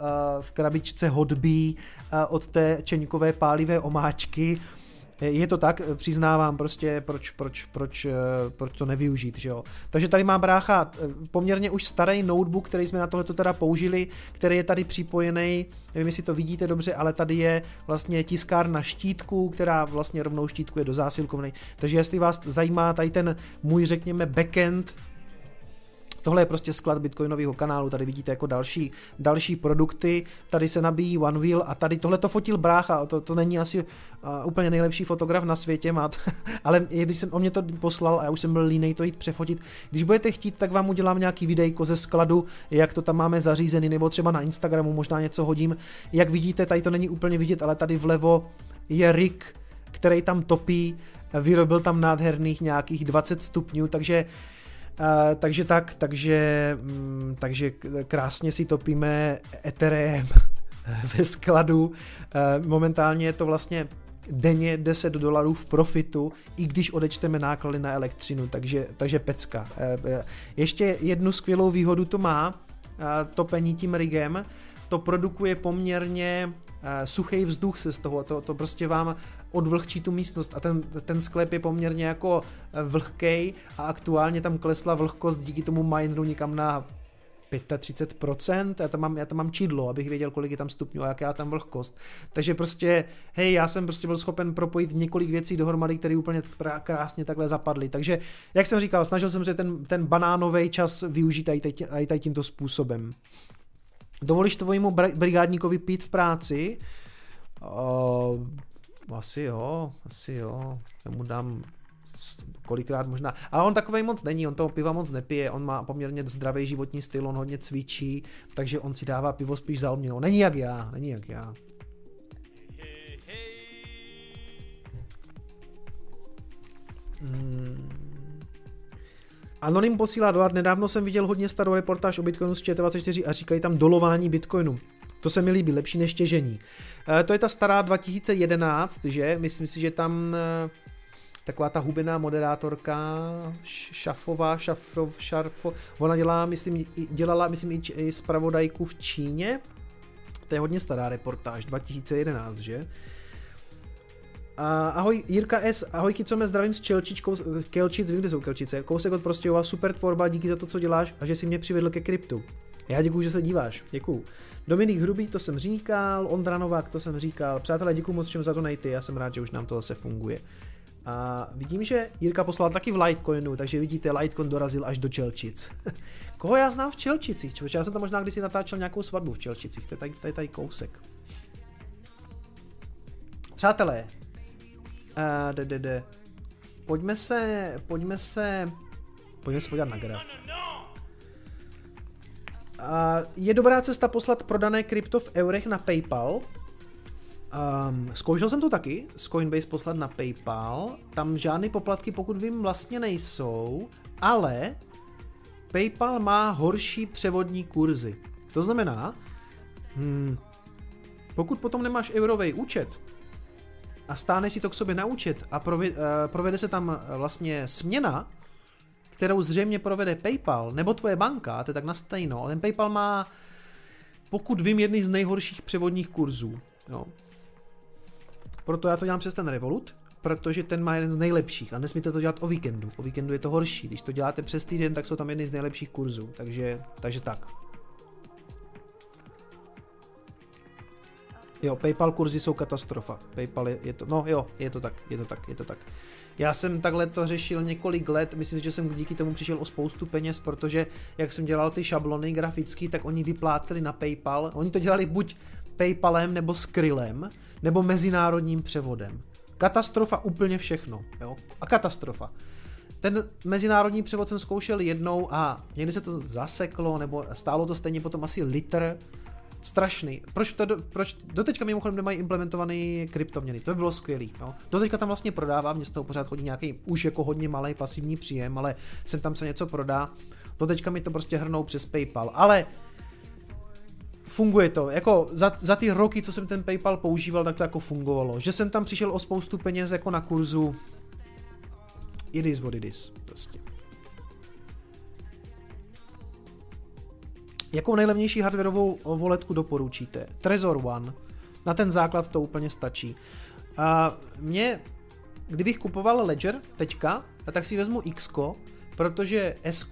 v krabici krabičce hodbí eh, od té čeňkové pálivé omáčky. Je to tak, přiznávám prostě, proč, proč, proč, eh, proč to nevyužít, že jo. Takže tady má brácha eh, poměrně už starý notebook, který jsme na tohleto teda použili, který je tady připojený, nevím, jestli to vidíte dobře, ale tady je vlastně tiskárna štítku, která vlastně rovnou štítku je do zásilkovny. Takže jestli vás zajímá tady ten můj, řekněme, backend Tohle je prostě sklad bitcoinového kanálu, tady vidíte jako další, další produkty, tady se nabíjí One Wheel a tady tohle to fotil brácha, to, to není asi uh, úplně nejlepší fotograf na světě, má ale když jsem, on mě to poslal a já už jsem byl línej to jít přefotit, když budete chtít, tak vám udělám nějaký videjko ze skladu, jak to tam máme zařízený, nebo třeba na Instagramu možná něco hodím. Jak vidíte, tady to není úplně vidět, ale tady vlevo je Rick, který tam topí, vyrobil tam nádherných nějakých 20 stupňů, takže Uh, takže tak, takže, um, takže krásně si topíme Ethereum ve skladu. Momentálně je to vlastně denně 10 dolarů v profitu, i když odečteme náklady na elektřinu, takže, takže pecka. Ještě jednu skvělou výhodu to má, topení tím rigem, to produkuje poměrně suchý vzduch se z toho, to, to prostě vám odvlhčí tu místnost a ten, ten sklep je poměrně jako eh, vlhký a aktuálně tam klesla vlhkost díky tomu mineru někam na 35%, já tam, mám, já tam mám čidlo, abych věděl, kolik je tam stupňů a jaká tam vlhkost. Takže prostě, hej, já jsem prostě byl schopen propojit několik věcí dohromady, které úplně krásně takhle zapadly. Takže, jak jsem říkal, snažil jsem se ten, ten banánový čas využít i tady tímto způsobem. Dovolíš tvojímu brigádníkovi pít v práci? Uh, asi jo, asi jo. Já mu dám kolikrát možná. Ale on takový moc není, on toho piva moc nepije, on má poměrně zdravý životní styl, on hodně cvičí, takže on si dává pivo spíš za odměnu. Není jak já, není jak já. Hmm. Anonym posílá dolar. Nedávno jsem viděl hodně starou reportáž o Bitcoinu z ČT24 a říkají tam dolování Bitcoinu. To se mi líbí, lepší než těžení. E, to je ta stará 2011, že? Myslím si, že tam e, taková ta hubená moderátorka Šafová, Šafrov, Šarfo, ona dělá, myslím, dělala, myslím, i, i zpravodajku v Číně. To je hodně stará reportáž, 2011, že? A ahoj Jirka S, ahoj mě zdravím s Čelčičkou, Kelčic, vím, kde jsou Kelčice, kousek od Prostějova, super tvorba, díky za to, co děláš a že si mě přivedl ke kryptu. Já děkuji, že se díváš, děkuji. Dominik Hrubý, to jsem říkal, Ondra Novák, to jsem říkal. Přátelé, děkuji moc všem za to nejty, já jsem rád, že už nám to zase funguje. A vidím, že Jirka poslal taky v Litecoinu, takže vidíte, Litecoin dorazil až do Čelčic. Koho já znám v Čelčicích? Člověče, já jsem tam možná kdysi natáčel nějakou svatbu v Čelčicích, to je tady, tady, tady kousek. Přátelé, uh, de, de, de. Pojďme se, pojďme se, pojďme se podívat na graf. Je dobrá cesta poslat prodané krypto v eurech na PayPal. Um, zkoušel jsem to taky, z Coinbase poslat na PayPal, tam žádné poplatky, pokud vím, vlastně nejsou, ale PayPal má horší převodní kurzy. To znamená, hmm, pokud potom nemáš eurový účet a stáne si to k sobě na účet a provede, uh, provede se tam vlastně směna, kterou zřejmě provede PayPal, nebo tvoje banka, to je tak na stejno. Ten PayPal má, pokud vím, jedný z nejhorších převodních kurzů. Jo. Proto já to dělám přes ten Revolut, protože ten má jeden z nejlepších a nesmíte to dělat o víkendu. O víkendu je to horší. Když to děláte přes týden, tak jsou tam jedny z nejlepších kurzů. Takže, takže tak. Jo, PayPal kurzy jsou katastrofa. PayPal je, je to, no jo, je to tak, je to tak, je to tak. Já jsem takhle to řešil několik let, myslím, že jsem díky tomu přišel o spoustu peněz, protože jak jsem dělal ty šablony grafický, tak oni vypláceli na PayPal. Oni to dělali buď PayPalem nebo Skrillem, nebo mezinárodním převodem. Katastrofa úplně všechno, jo? A katastrofa. Ten mezinárodní převod jsem zkoušel jednou a někdy se to zaseklo, nebo stálo to stejně potom asi litr, strašný. Proč, to, proč doteďka mimochodem nemají implementovaný kryptoměny, to by bylo skvělý. No. Doteďka tam vlastně prodává, mě z toho pořád chodí nějaký už jako hodně malý pasivní příjem, ale sem tam se něco prodá. Doteďka mi to prostě hrnou přes PayPal, ale funguje to. Jako za, za ty roky, co jsem ten PayPal používal, tak to jako fungovalo. Že jsem tam přišel o spoustu peněz jako na kurzu. It is what it is. Prostě. Jakou nejlevnější hardwareovou voletku doporučíte? Trezor One. Na ten základ to úplně stačí. A mě, kdybych kupoval Ledger teďka, tak si vezmu X, protože S,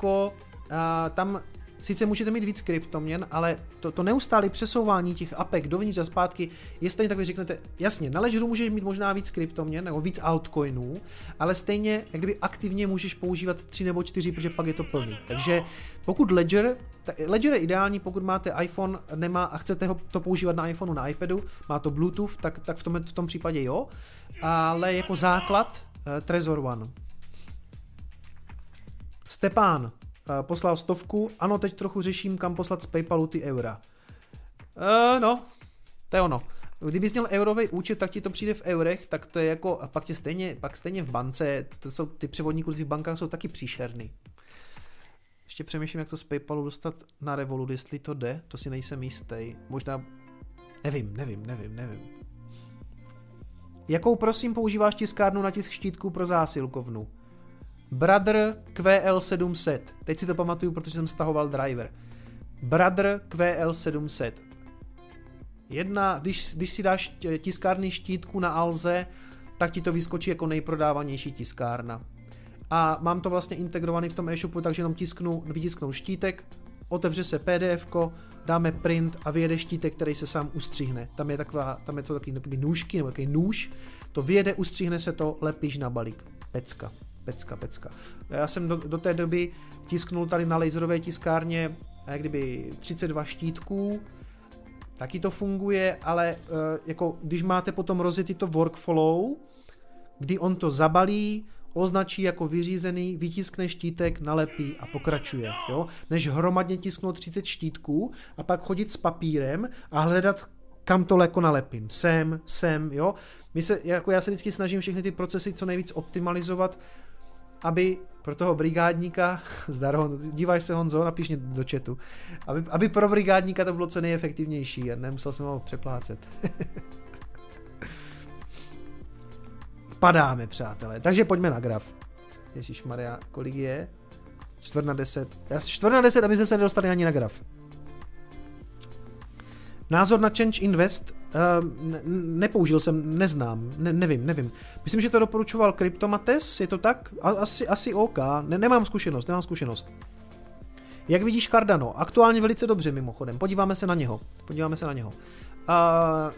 tam sice můžete mít víc kryptoměn, ale to, to neustálé přesouvání těch apek dovnitř a zpátky je stejně tak, řeknete, jasně, na Ledgeru můžeš mít možná víc kryptoměn nebo víc altcoinů, ale stejně, jak kdyby aktivně můžeš používat tři nebo čtyři, protože pak je to plný. Takže pokud Ledger, Ledger je ideální, pokud máte iPhone, nemá a chcete ho to používat na iPhoneu, na iPadu, má to Bluetooth, tak, tak v, tom, v tom případě jo, ale jako základ uh, Trezor One. Stepán poslal stovku, ano, teď trochu řeším, kam poslat z Paypalu ty eura. Uh, no, to je ono. Kdybys měl eurový účet, tak ti to přijde v eurech, tak to je jako, a pak tě stejně, pak stejně v bance, to jsou, ty převodní kurzy v bankách jsou taky příšerný. Ještě přemýšlím, jak to z Paypalu dostat na Revolut, jestli to jde, to si nejsem jistý. Možná, nevím, nevím, nevím, nevím. Jakou prosím používáš tiskárnu na tisk štítku pro zásilkovnu? Brother QL700. Teď si to pamatuju, protože jsem stahoval driver. Brother QL700. Jedna, když, když si dáš tiskárny štítku na Alze, tak ti to vyskočí jako nejprodávanější tiskárna. A mám to vlastně integrovaný v tom e-shopu, takže jenom tisknu, vytisknu štítek, otevře se PDF, dáme print a vyjede štítek, který se sám ustřihne. Tam je, taková, tam je to takový, takový nůžky nebo takový nůž, to vyjede, ustřihne se to, lepíš na balík. Pecka, pecka, pecka. Já jsem do, do té doby tisknul tady na laserové tiskárně jak kdyby 32 štítků, taky to funguje, ale uh, jako když máte potom rozjetý to workflow, kdy on to zabalí, označí jako vyřízený, vytiskne štítek, nalepí a pokračuje. Jo? Než hromadně tisknout 30 štítků a pak chodit s papírem a hledat, kam to jako nalepím. Sem, sem, jo. My se, jako já se vždycky snažím všechny ty procesy co nejvíc optimalizovat, aby pro toho brigádníka, zdar díváš se Honzo, napiš mě do chatu, aby, aby pro brigádníka to bylo co nejefektivnější a nemusel jsem ho přeplácet. Padáme, přátelé. Takže pojďme na graf. Ježíš Maria, kolik je? Čtvrt na deset. Já čtvrt na deset, aby se nedostali ani na graf. Názor na Change Invest uh, ne, nepoužil jsem, neznám, ne, nevím, nevím. Myslím, že to doporučoval Kryptomates, je to tak? A, asi, asi OK, ne, nemám zkušenost, nemám zkušenost. Jak vidíš Cardano? Aktuálně velice dobře mimochodem, podíváme se na něho, podíváme se na něho. Uh,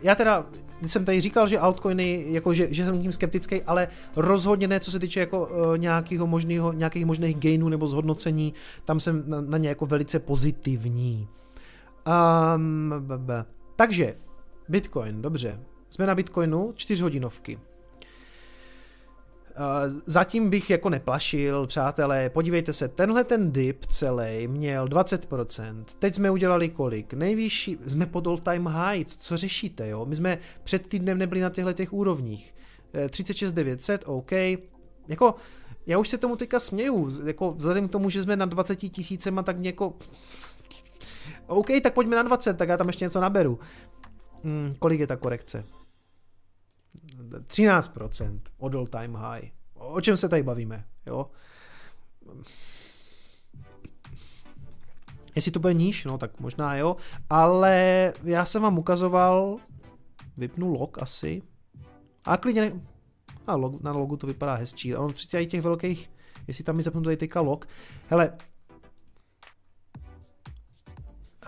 já teda jsem tady říkal, že altcoiny, jako že, že jsem tím skeptický, ale rozhodně ne, co se týče jako uh, nějakého možného, nějakých možných gainů nebo zhodnocení, tam jsem na, na ně jako velice pozitivní. Um, b, b. Takže, Bitcoin, dobře. Jsme na Bitcoinu, čtyřhodinovky. Zatím bych jako neplašil, přátelé, podívejte se, tenhle ten dip celý měl 20%, teď jsme udělali kolik? Nejvyšší, jsme pod all time highs, co řešíte, jo? My jsme před týdnem nebyli na těchto těch úrovních. 36 900, OK, jako já už se tomu teďka směju, jako vzhledem k tomu, že jsme na 20 tisícema, tak mě jako OK, tak pojďme na 20, tak já tam ještě něco naberu. Hmm, kolik je ta korekce? 13% od all time high. O čem se tady bavíme? Jo? Jestli to bude níž, no tak možná jo, ale já jsem vám ukazoval, vypnu log asi, a klidně, ne... a log, na logu to vypadá hezčí, ono při těch velkých, jestli tam mi zapnu tady teďka log, hele,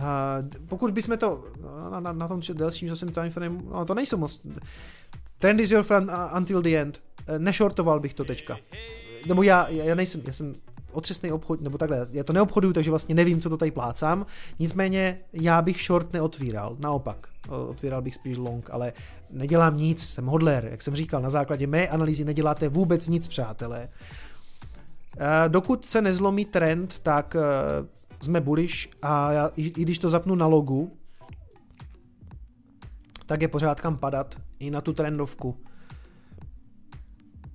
Uh, pokud bychom to na, na, na tom delším časem time frame, no to nejsou moc. Trend is your friend until the end. Uh, nešortoval bych to teďka. Nebo já, já nejsem, já jsem otřesný obchod, nebo takhle, já to neobchoduju, takže vlastně nevím, co to tady plácám. Nicméně já bych short neotvíral, naopak. Otvíral bych spíš long, ale nedělám nic, jsem hodler. Jak jsem říkal, na základě mé analýzy neděláte vůbec nic, přátelé. Dokud se nezlomí trend, tak jsme bullish a já, i, i když to zapnu na logu, tak je pořád kam padat i na tu trendovku.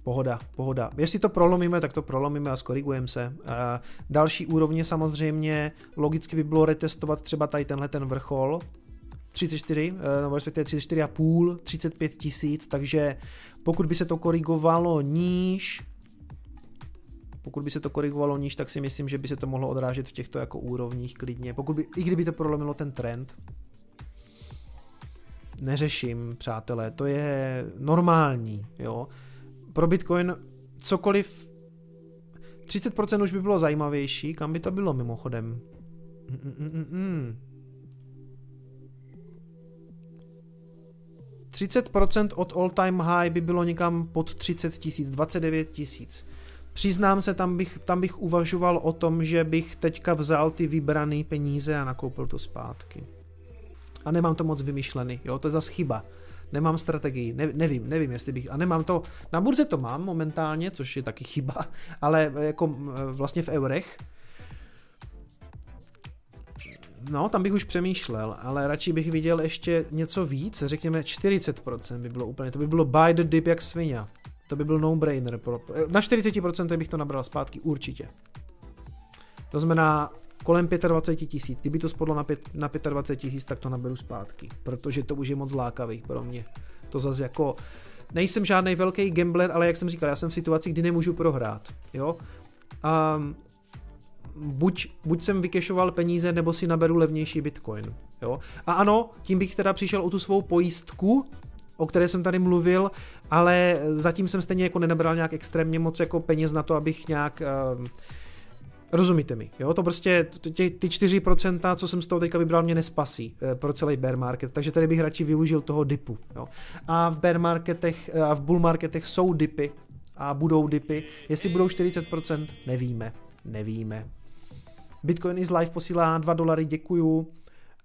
Pohoda, pohoda. Jestli to prolomíme, tak to prolomíme a skorigujeme se. Uh, další úrovně samozřejmě logicky by bylo retestovat třeba tady tenhle ten vrchol, 34, eh, nebo respektive 34,5, 35 tisíc, takže pokud by se to korigovalo níž, pokud by se to korigovalo níž, tak si myslím, že by se to mohlo odrážet v těchto jako úrovních klidně. Pokud by, I kdyby to prolomilo ten trend, neřeším, přátelé, to je normální, jo. Pro Bitcoin cokoliv 30% už by bylo zajímavější, kam by to bylo mimochodem? Mm, mm, mm, mm. 30% od all time high by bylo někam pod 30 tisíc, 29 tisíc. Přiznám se, tam bych, tam bych uvažoval o tom, že bych teďka vzal ty vybrané peníze a nakoupil to zpátky. A nemám to moc vymyšlený, jo, to je zase chyba. Nemám strategii, ne, nevím, nevím, jestli bych, a nemám to, na burze to mám momentálně, což je taky chyba, ale jako vlastně v eurech, No, tam bych už přemýšlel, ale radši bych viděl ještě něco víc, řekněme 40% by bylo úplně, to by bylo buy the dip jak svině. To by byl no-brainer. Na 40% bych to nabral zpátky určitě. To znamená kolem 25 tisíc. Kdyby to spodlo na, pět, na 25 tisíc, tak to naberu zpátky, protože to už je moc lákavý pro mě. To zase jako, nejsem žádný velký gambler, ale jak jsem říkal, já jsem v situaci, kdy nemůžu prohrát. Jo? Um, buď, buď jsem vykešoval peníze, nebo si naberu levnější bitcoin. Jo? A ano, tím bych teda přišel o tu svou pojistku, o které jsem tady mluvil, ale zatím jsem stejně jako nenabral nějak extrémně moc jako peněz na to, abych nějak uh, Rozumíte mi, jo? To prostě, tě, ty 4%, co jsem z toho teďka vybral, mě nespasí e, pro celý bear market, takže tady bych radši využil toho dipu, jo? A v bear marketech, a v bull marketech jsou dipy a budou dipy. Jestli budou 40%, nevíme, nevíme. Bitcoin is live posílá 2 dolary, děkuju.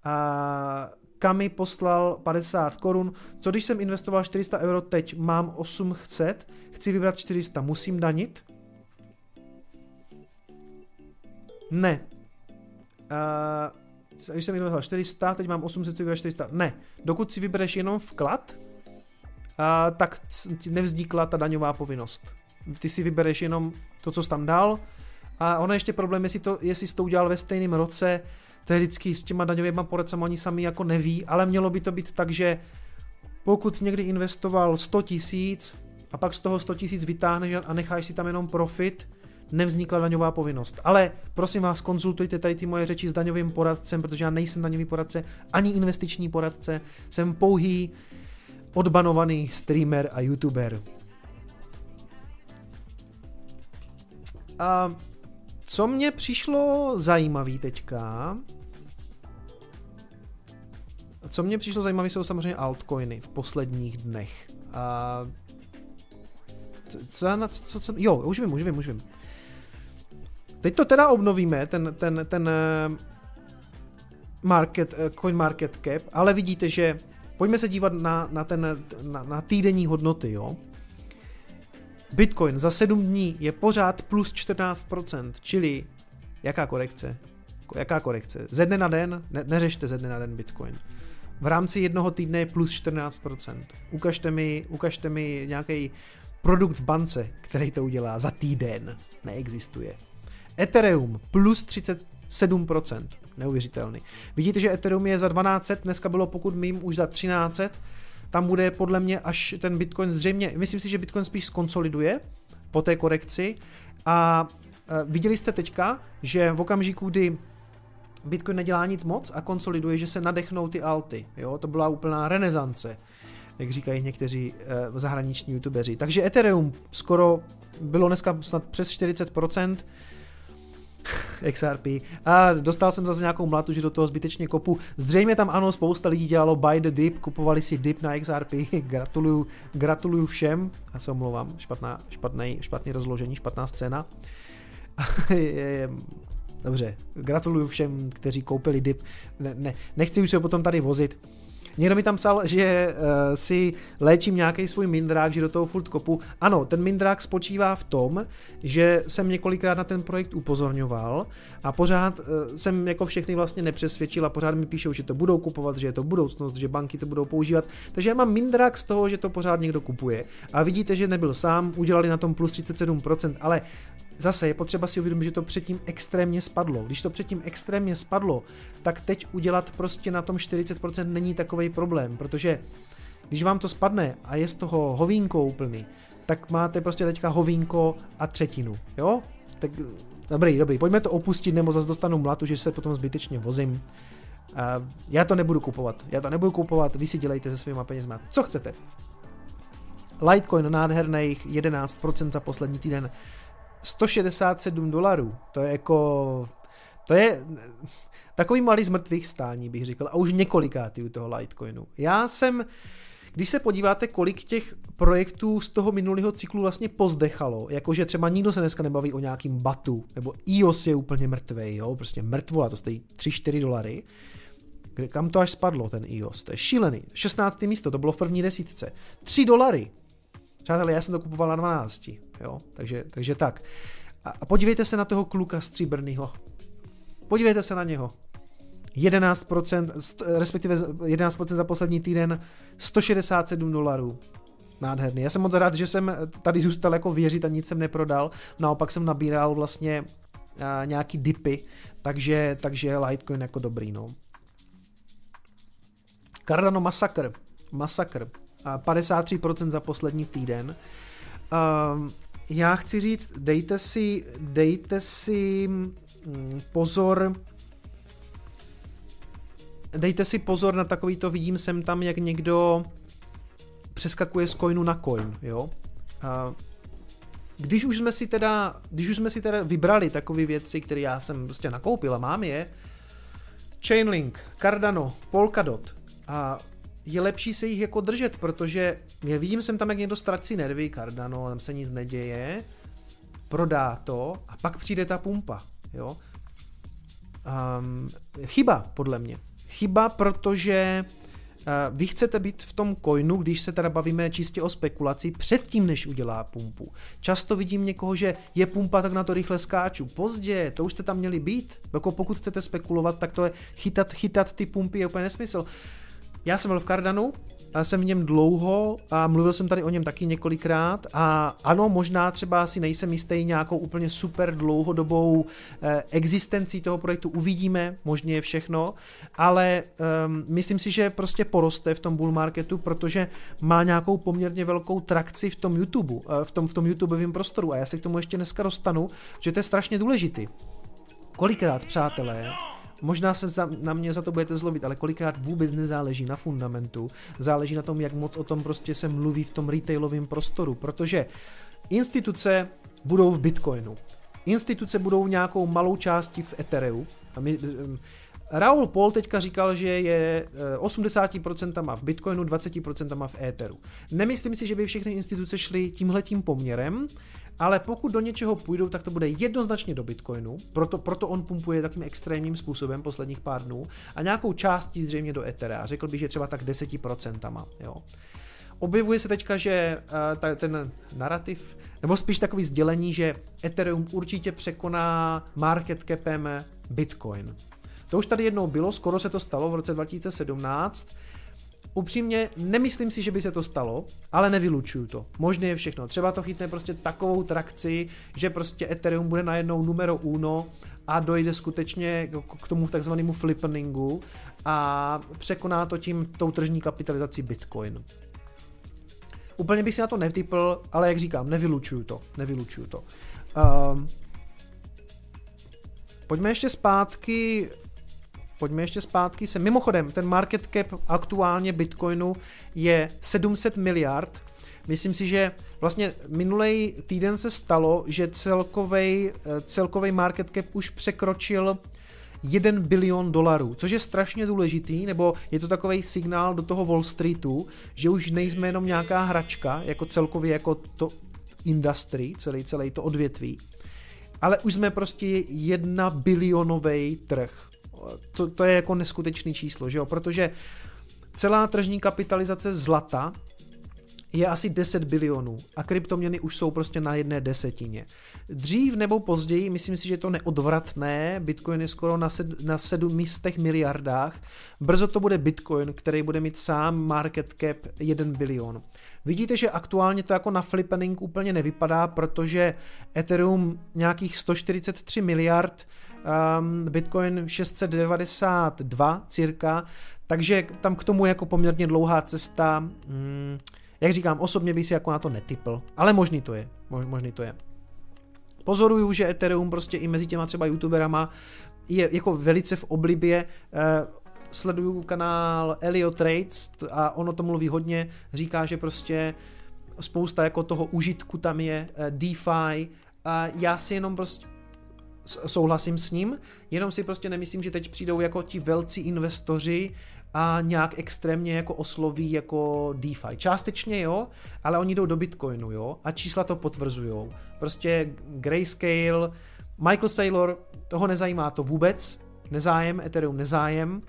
A Kami poslal 50 korun. Co když jsem investoval 400 euro teď, mám 800, chci vybrat 400, musím danit? Ne. Uh, když jsem investoval 400, teď mám 800, chci vybrat 400. Ne. Dokud si vybereš jenom vklad, uh, tak nevznikla ta daňová povinnost. Ty si vybereš jenom to, co jsi tam dal, a ono ještě problém, jestli, to, jestli jsi to udělal ve stejném roce, to je vždycky s těma daňovými poradcemi, oni sami jako neví, ale mělo by to být tak, že pokud jsi někdy investoval 100 tisíc a pak z toho 100 tisíc vytáhneš a necháš si tam jenom profit, nevznikla daňová povinnost. Ale prosím vás, konzultujte tady ty moje řeči s daňovým poradcem, protože já nejsem daňový poradce, ani investiční poradce, jsem pouhý odbanovaný streamer a youtuber. A co mě přišlo zajímavý teďka, co mě přišlo zajímavé, jsou samozřejmě altcoiny v posledních dnech. A co, co, co, jo, už vím, už vím, už vím. Teď to teda obnovíme, ten, ten, ten eh, market, eh, coin market cap, ale vidíte, že pojďme se dívat na, na, ten, na, na týdenní hodnoty, jo. Bitcoin za 7 dní je pořád plus 14%, čili jaká korekce? Jaká korekce? Ze dne na den, ne, neřešte ze dne na den Bitcoin. V rámci jednoho týdne je plus 14%. Ukažte mi, ukažte mi nějaký produkt v bance, který to udělá za týden. Neexistuje. Ethereum plus 37%. Neuvěřitelný. Vidíte, že Ethereum je za 1200, dneska bylo pokud mým už za 1300 tam bude podle mě až ten Bitcoin zřejmě, myslím si, že Bitcoin spíš skonsoliduje po té korekci. A e, viděli jste teďka, že v okamžiku, kdy Bitcoin nedělá nic moc a konsoliduje, že se nadechnou ty alty, jo, to byla úplná renesance, jak říkají někteří e, zahraniční youtubeři. Takže Ethereum skoro bylo dneska snad přes 40%, XRP. A dostal jsem zase nějakou mlatu, že do toho zbytečně kopu. Zřejmě tam ano, spousta lidí dělalo buy the dip, kupovali si dip na XRP. gratuluju, gratuluju všem. A se omlouvám, špatná, špatný, špatný rozložení, špatná scéna. Dobře, gratuluju všem, kteří koupili dip. Ne, ne, nechci už se potom tady vozit. Někdo mi tam psal, že uh, si léčím nějaký svůj mindrák, že do toho furt kopu. Ano, ten mindrák spočívá v tom, že jsem několikrát na ten projekt upozorňoval a pořád uh, jsem jako všechny vlastně nepřesvědčil a pořád mi píšou, že to budou kupovat, že je to budoucnost, že banky to budou používat. Takže já mám mindrák z toho, že to pořád někdo kupuje. A vidíte, že nebyl sám, udělali na tom plus 37%, ale Zase je potřeba si uvědomit, že to předtím extrémně spadlo. Když to předtím extrémně spadlo, tak teď udělat prostě na tom 40% není takový problém, protože když vám to spadne a je z toho hovínko úplný, tak máte prostě teďka hovínko a třetinu, jo? Tak dobrý, dobrý, pojďme to opustit, nebo zase dostanu mlatu, že se potom zbytečně vozím. Já to nebudu kupovat, já to nebudu kupovat, vy si dělejte se svýma penězma, co chcete. Litecoin nádherných 11% za poslední týden. 167 dolarů, to je jako To je takový malý zmrtvých stání, bych řekl, a už několikátý u toho Litecoinu. Já jsem, když se podíváte, kolik těch projektů z toho minulého cyklu vlastně pozdechalo, jakože třeba nikdo se dneska nebaví o nějakým batu, nebo iOS je úplně mrtvej, jo, prostě mrtvo a to stojí 3-4 dolary, kam to až spadlo, ten iOS, to je šílený. 16. místo, to bylo v první desítce. 3 dolary. Přátelé, já jsem to kupoval na 12, jo, takže, takže tak. A, a podívejte se na toho kluka stříbrnýho. Podívejte se na něho. 11%, respektive 11% za poslední týden, 167 dolarů. Nádherný. Já jsem moc rád, že jsem tady zůstal jako věřit a nic jsem neprodal. Naopak jsem nabíral vlastně a, nějaký dipy, takže, takže Litecoin jako dobrý, no. Cardano Massacre. Massacre. 53% za poslední týden. Um, já chci říct, dejte si, dejte si mm, pozor, dejte si pozor na takový to, vidím sem tam, jak někdo přeskakuje z coinu na coin, jo. Když už jsme si teda, když už jsme si teda vybrali takové věci, které já jsem prostě nakoupil a mám je, Chainlink, Cardano, Polkadot a je lepší se jich jako držet, protože já vidím jsem tam, jak někdo ztrací nervy, Cardano, tam se nic neděje, prodá to a pak přijde ta pumpa, jo. Um, chyba, podle mě. Chyba, protože uh, vy chcete být v tom coinu, když se teda bavíme čistě o spekulaci, předtím, než udělá pumpu. Často vidím někoho, že je pumpa, tak na to rychle skáču. Pozdě, to už jste tam měli být. Jako pokud chcete spekulovat, tak to je chytat, chytat ty pumpy je úplně nesmysl. Já jsem byl v Cardanu, a jsem v něm dlouho a mluvil jsem tady o něm taky několikrát a ano, možná třeba si nejsem jistý nějakou úplně super dlouhodobou eh, existencí toho projektu, uvidíme, možně je všechno, ale um, myslím si, že prostě poroste v tom bull marketu, protože má nějakou poměrně velkou trakci v tom YouTube, eh, v tom, v tom YouTubeovém prostoru a já se k tomu ještě dneska dostanu, že to je strašně důležitý. Kolikrát, přátelé, Možná se za, na mě za to budete zlobit, ale kolikrát vůbec nezáleží na fundamentu, záleží na tom, jak moc o tom prostě se mluví v tom retailovém prostoru, protože instituce budou v Bitcoinu, instituce budou nějakou malou částí v Ethereu. A my, um, Raul Paul teďka říkal, že je 80% v Bitcoinu, 20% v Etheru. Nemyslím si, že by všechny instituce šly tímhletím poměrem, ale pokud do něčeho půjdou, tak to bude jednoznačně do Bitcoinu, proto, proto on pumpuje takým extrémním způsobem posledních pár dnů a nějakou částí zřejmě do Ethera, řekl bych, že třeba tak 10%. Jo. Objevuje se teďka, že ta, ten narrativ, nebo spíš takový sdělení, že Ethereum určitě překoná market capem Bitcoin. To už tady jednou bylo, skoro se to stalo v roce 2017, upřímně nemyslím si, že by se to stalo, ale nevylučuju to. Možné je všechno. Třeba to chytne prostě takovou trakci, že prostě Ethereum bude najednou numero uno a dojde skutečně k tomu takzvanému flippeningu a překoná to tím tou tržní kapitalizací Bitcoin. Úplně bych si na to nevypl, ale jak říkám, nevylučuju to. Nevylučuju to. Um, pojďme ještě zpátky pojďme ještě zpátky se. Mimochodem, ten market cap aktuálně Bitcoinu je 700 miliard. Myslím si, že vlastně minulý týden se stalo, že celkový eh, market cap už překročil 1 bilion dolarů, což je strašně důležitý, nebo je to takový signál do toho Wall Streetu, že už nejsme jenom nějaká hračka, jako celkově jako to industry, celý, celý to odvětví, ale už jsme prostě jedna bilionový trh to, to je jako neskutečný číslo, že jo? Protože celá tržní kapitalizace zlata je asi 10 bilionů a kryptoměny už jsou prostě na jedné desetině. Dřív nebo později, myslím si, že je to neodvratné, Bitcoin je skoro na, sed, na 7 místech miliardách, brzo to bude Bitcoin, který bude mít sám market cap 1 bilion. Vidíte, že aktuálně to jako na flippening úplně nevypadá, protože Ethereum nějakých 143 miliard um, Bitcoin 692 cirka, takže tam k tomu je jako poměrně dlouhá cesta. Hmm, jak říkám, osobně bych si jako na to netypl, ale možný to je, mož, možný to je. Pozoruju, že Ethereum prostě i mezi těma třeba youtuberama je jako velice v oblibě. Uh, sleduju kanál Elio Trades a ono to mluví hodně, říká, že prostě spousta jako toho užitku tam je, uh, DeFi a já si jenom prostě souhlasím s ním, jenom si prostě nemyslím, že teď přijdou jako ti velcí investoři a nějak extrémně jako osloví jako DeFi. Částečně jo, ale oni jdou do Bitcoinu, jo, a čísla to potvrzujou. Prostě Grayscale, Michael Saylor, toho nezajímá to vůbec, nezájem, Ethereum nezájem,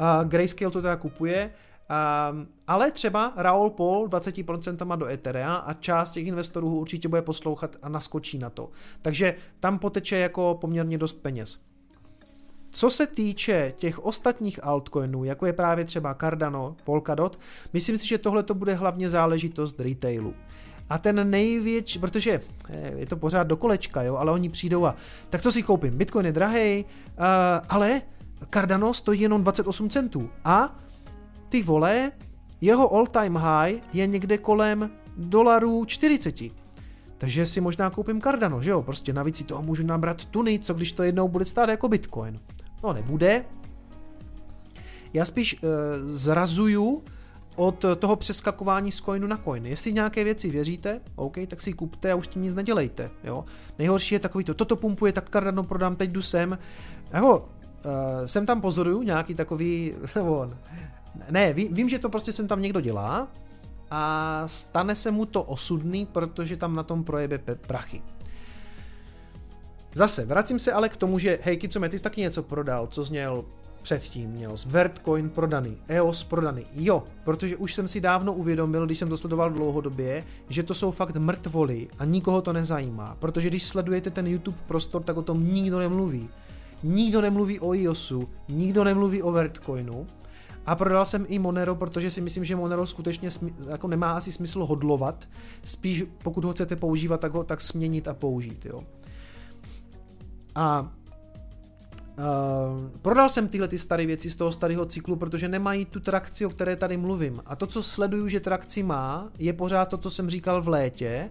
uh, Grayscale to teda kupuje, Um, ale třeba Raoul Paul 20% do Etherea a část těch investorů určitě bude poslouchat a naskočí na to. Takže tam poteče jako poměrně dost peněz. Co se týče těch ostatních altcoinů, jako je právě třeba Cardano, Polkadot, myslím si, že tohle to bude hlavně záležitost retailu. A ten největší, protože eh, je to pořád do kolečka, jo, ale oni přijdou a tak to si koupím. Bitcoin je drahý, uh, ale Cardano stojí jenom 28 centů. A ty vole, jeho all-time high je někde kolem dolarů 40. Takže si možná koupím Cardano, že jo? Prostě navíc si toho můžu nabrat tuny, co když to jednou bude stát jako Bitcoin. No nebude. Já spíš uh, zrazuju od toho přeskakování z coinu na coin. Jestli nějaké věci věříte, OK, tak si ji kupte a už tím nic nedělejte. Jo? Nejhorší je takový to, toto pumpuje, tak Cardano prodám, teď jdu sem. Jako, uh, sem tam pozoruju nějaký takový, nebo ne, ví, vím, že to prostě sem tam někdo dělá a stane se mu to osudný, protože tam na tom projebe prachy. Zase, vracím se ale k tomu, že hej, jsi taky něco prodal, co zněl předtím, měl Vertcoin prodaný, EOS prodaný. Jo, protože už jsem si dávno uvědomil, když jsem to sledoval dlouhodobě, že to jsou fakt mrtvoly a nikoho to nezajímá. Protože když sledujete ten YouTube prostor, tak o tom nikdo nemluví. Nikdo nemluví o EOSu, nikdo nemluví o Vertcoinu a prodal jsem i Monero, protože si myslím, že Monero skutečně jako nemá asi smysl hodlovat. Spíš pokud ho chcete používat, tak ho tak směnit a použít. Jo. A Uh, prodal jsem tyhle ty staré věci z toho starého cyklu, protože nemají tu trakci, o které tady mluvím. A to, co sleduju, že trakci má, je pořád to, co jsem říkal v létě.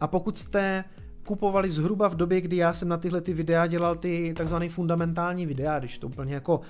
A pokud jste kupovali zhruba v době, kdy já jsem na tyhle ty videa dělal ty takzvané fundamentální videa, když to úplně jako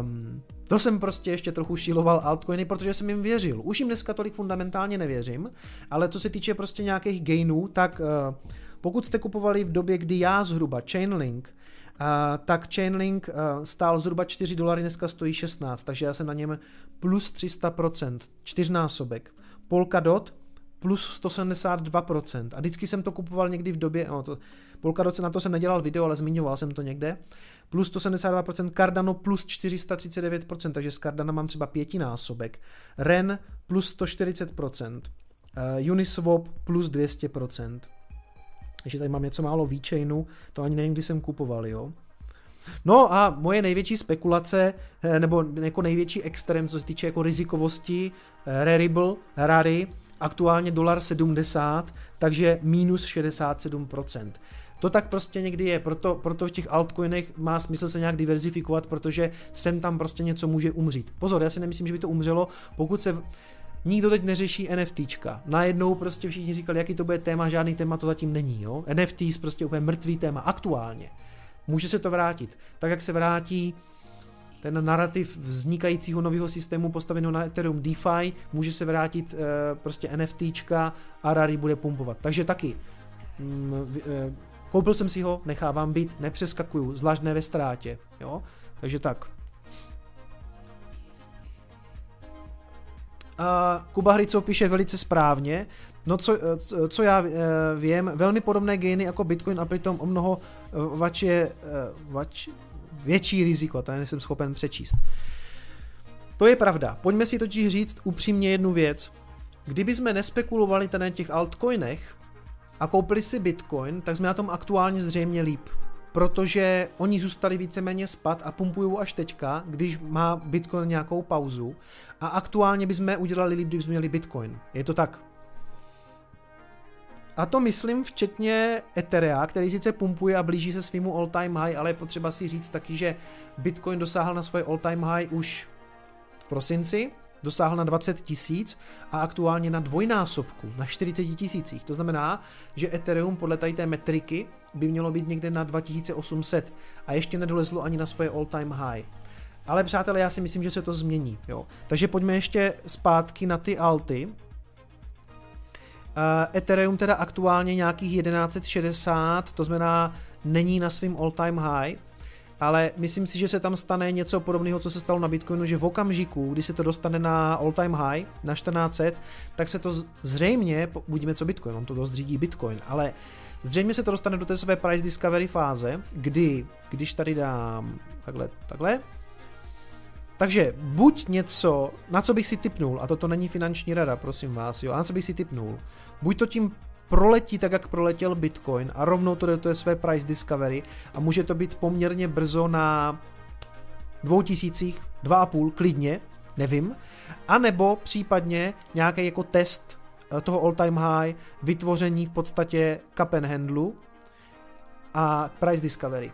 um, to jsem prostě ještě trochu šíloval altcoiny, protože jsem jim věřil. Už jim dneska tolik fundamentálně nevěřím, ale co se týče prostě nějakých gainů, tak uh, pokud jste kupovali v době, kdy já zhruba Chainlink, uh, tak Chainlink uh, stál zhruba 4 dolary, dneska stojí 16, takže já jsem na něm plus 300%, čtyřnásobek. Polkadot plus 172%. A vždycky jsem to kupoval někdy v době, no to, Polkadot na to jsem nedělal video, ale zmiňoval jsem to někde, plus 172%, Cardano plus 439%, takže z Cardana mám třeba pětinásobek. REN plus 140%, uh, eh, Uniswap plus 200%. Ještě tady mám něco málo VeChainu, to ani nevím, kdy jsem kupoval, jo. No a moje největší spekulace, eh, nebo jako největší extrém, co se týče jako rizikovosti, eh, Rarible, Rary, aktuálně dolar 70, takže minus 67%. To tak prostě někdy je, proto, proto v těch altcoinech má smysl se nějak diverzifikovat, protože sem tam prostě něco může umřít. Pozor, já si nemyslím, že by to umřelo, pokud se Nikdo teď neřeší NFTčka. Najednou prostě všichni říkali, jaký to bude téma, žádný téma to zatím není. Jo? NFTs prostě úplně mrtvý téma, aktuálně. Může se to vrátit. Tak jak se vrátí ten narrativ vznikajícího nového systému postaveného na Ethereum DeFi, může se vrátit e, prostě NFTčka a Rary bude pumpovat. Takže taky mm, e, koupil jsem si ho, nechávám být, nepřeskakuju, zvlášť ne ve ztrátě, jo, takže tak. A Kuba Hrycov píše velice správně, No co, e, co já vím, velmi podobné geny jako Bitcoin a přitom o mnoho vač je, vač, větší riziko, to nejsem schopen přečíst. To je pravda. Pojďme si totiž říct upřímně jednu věc. Kdyby jsme nespekulovali na těch altcoinech a koupili si Bitcoin, tak jsme na tom aktuálně zřejmě líp. Protože oni zůstali víceméně spad a pumpují až teďka, když má Bitcoin nějakou pauzu. A aktuálně bychom udělali líp, kdybychom měli Bitcoin. Je to tak. A to myslím včetně Etherea, který sice pumpuje a blíží se svýmu all-time high, ale je potřeba si říct taky, že Bitcoin dosáhl na svoje all-time high už v prosinci, dosáhl na 20 tisíc a aktuálně na dvojnásobku, na 40 tisících. To znamená, že Ethereum podle tady té metriky by mělo být někde na 2800 a ještě nedolezlo ani na svoje all-time high. Ale přátelé, já si myslím, že se to změní. Jo. Takže pojďme ještě zpátky na ty alty. Uh, Ethereum teda aktuálně nějakých 1160, to znamená není na svém all time high, ale myslím si, že se tam stane něco podobného, co se stalo na Bitcoinu, že v okamžiku, kdy se to dostane na all time high, na 1400, tak se to zřejmě, budíme co Bitcoin, on to dost řídí Bitcoin, ale zřejmě se to dostane do té své price discovery fáze, kdy, když tady dám takhle, takhle, takže buď něco, na co bych si typnul, a toto není finanční rada, prosím vás, jo, a na co bych si typnul, buď to tím proletí tak, jak proletěl Bitcoin a rovnou to do té své price discovery a může to být poměrně brzo na dvou tisících, dva a půl, klidně, nevím, a nebo případně nějaký jako test eh, toho all time high, vytvoření v podstatě and handlu a price discovery.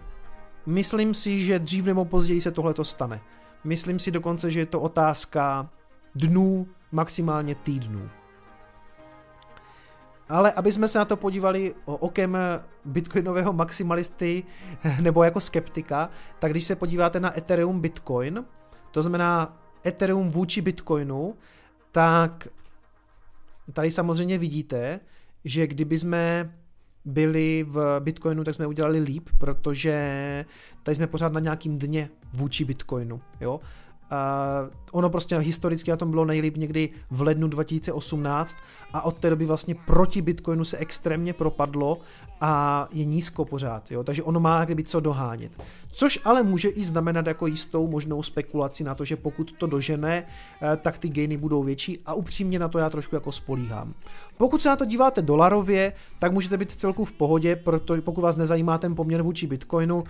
Myslím si, že dřív nebo později se tohle to stane. Myslím si dokonce, že je to otázka dnů, maximálně týdnů. Ale aby jsme se na to podívali okem bitcoinového maximalisty nebo jako skeptika, tak když se podíváte na Ethereum Bitcoin, to znamená Ethereum vůči Bitcoinu, tak tady samozřejmě vidíte, že kdyby jsme byli v Bitcoinu, tak jsme udělali líp, protože tady jsme pořád na nějakým dně vůči Bitcoinu. Jo? Uh, ono prostě historicky na tom bylo nejlíp někdy v lednu 2018 a od té doby vlastně proti Bitcoinu se extrémně propadlo a je nízko pořád, jo? takže ono má kdyby co dohánět. Což ale může i znamenat jako jistou možnou spekulaci na to, že pokud to dožene, uh, tak ty gainy budou větší a upřímně na to já trošku jako spolíhám. Pokud se na to díváte dolarově, tak můžete být celku v pohodě, protože pokud vás nezajímá ten poměr vůči Bitcoinu,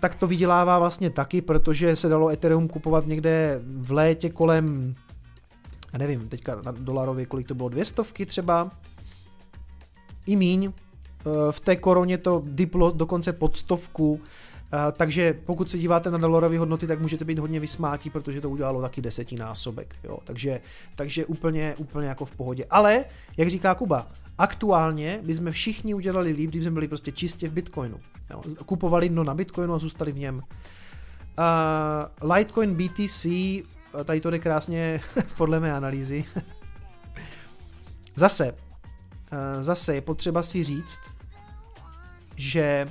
tak to vydělává vlastně taky, protože se dalo Ethereum kupovat někde v létě kolem, já nevím, teďka na dolarově, kolik to bylo, dvě stovky třeba, i míň, eh, v té koroně to diplo dokonce pod stovku, eh, takže pokud se díváte na dolarové hodnoty, tak můžete být hodně vysmátí, protože to udělalo taky desetinásobek, jo. Takže, takže úplně, úplně jako v pohodě. Ale, jak říká Kuba, Aktuálně bychom všichni udělali líp, kdyby jsme byli prostě čistě v Bitcoinu. Jo. Kupovali dno na Bitcoinu a zůstali v něm. Uh, Litecoin BTC, tady to jde krásně podle mé analýzy. zase, uh, zase je potřeba si říct, že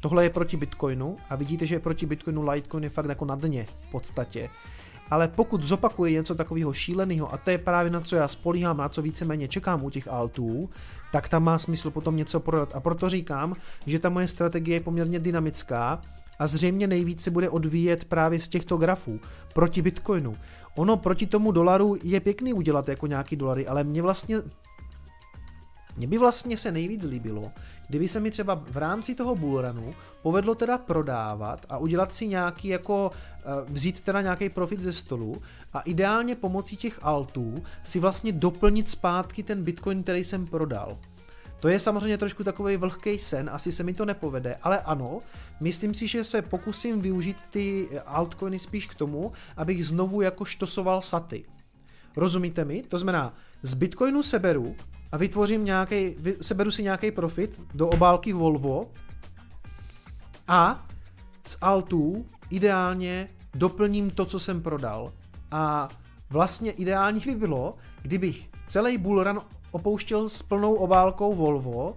tohle je proti Bitcoinu a vidíte, že je proti Bitcoinu Litecoin je fakt jako na dně v podstatě ale pokud zopakuje něco takového šíleného, a to je právě na co já spolíhám, na co víceméně čekám u těch altů, tak tam má smysl potom něco prodat. A proto říkám, že ta moje strategie je poměrně dynamická a zřejmě nejvíc se bude odvíjet právě z těchto grafů proti Bitcoinu. Ono proti tomu dolaru je pěkný udělat jako nějaký dolary, ale mě vlastně mně by vlastně se nejvíc líbilo, kdyby se mi třeba v rámci toho bullrunu povedlo teda prodávat a udělat si nějaký jako, eh, vzít teda nějaký profit ze stolu a ideálně pomocí těch altů si vlastně doplnit zpátky ten bitcoin, který jsem prodal. To je samozřejmě trošku takový vlhký sen, asi se mi to nepovede, ale ano, myslím si, že se pokusím využít ty altcoiny spíš k tomu, abych znovu jako štosoval saty. Rozumíte mi? To znamená, z Bitcoinu seberu a vytvořím nějaký, seberu si nějaký profit do obálky Volvo a z altů ideálně doplním to, co jsem prodal. A vlastně ideální by bylo, kdybych celý bullrun opouštěl s plnou obálkou Volvo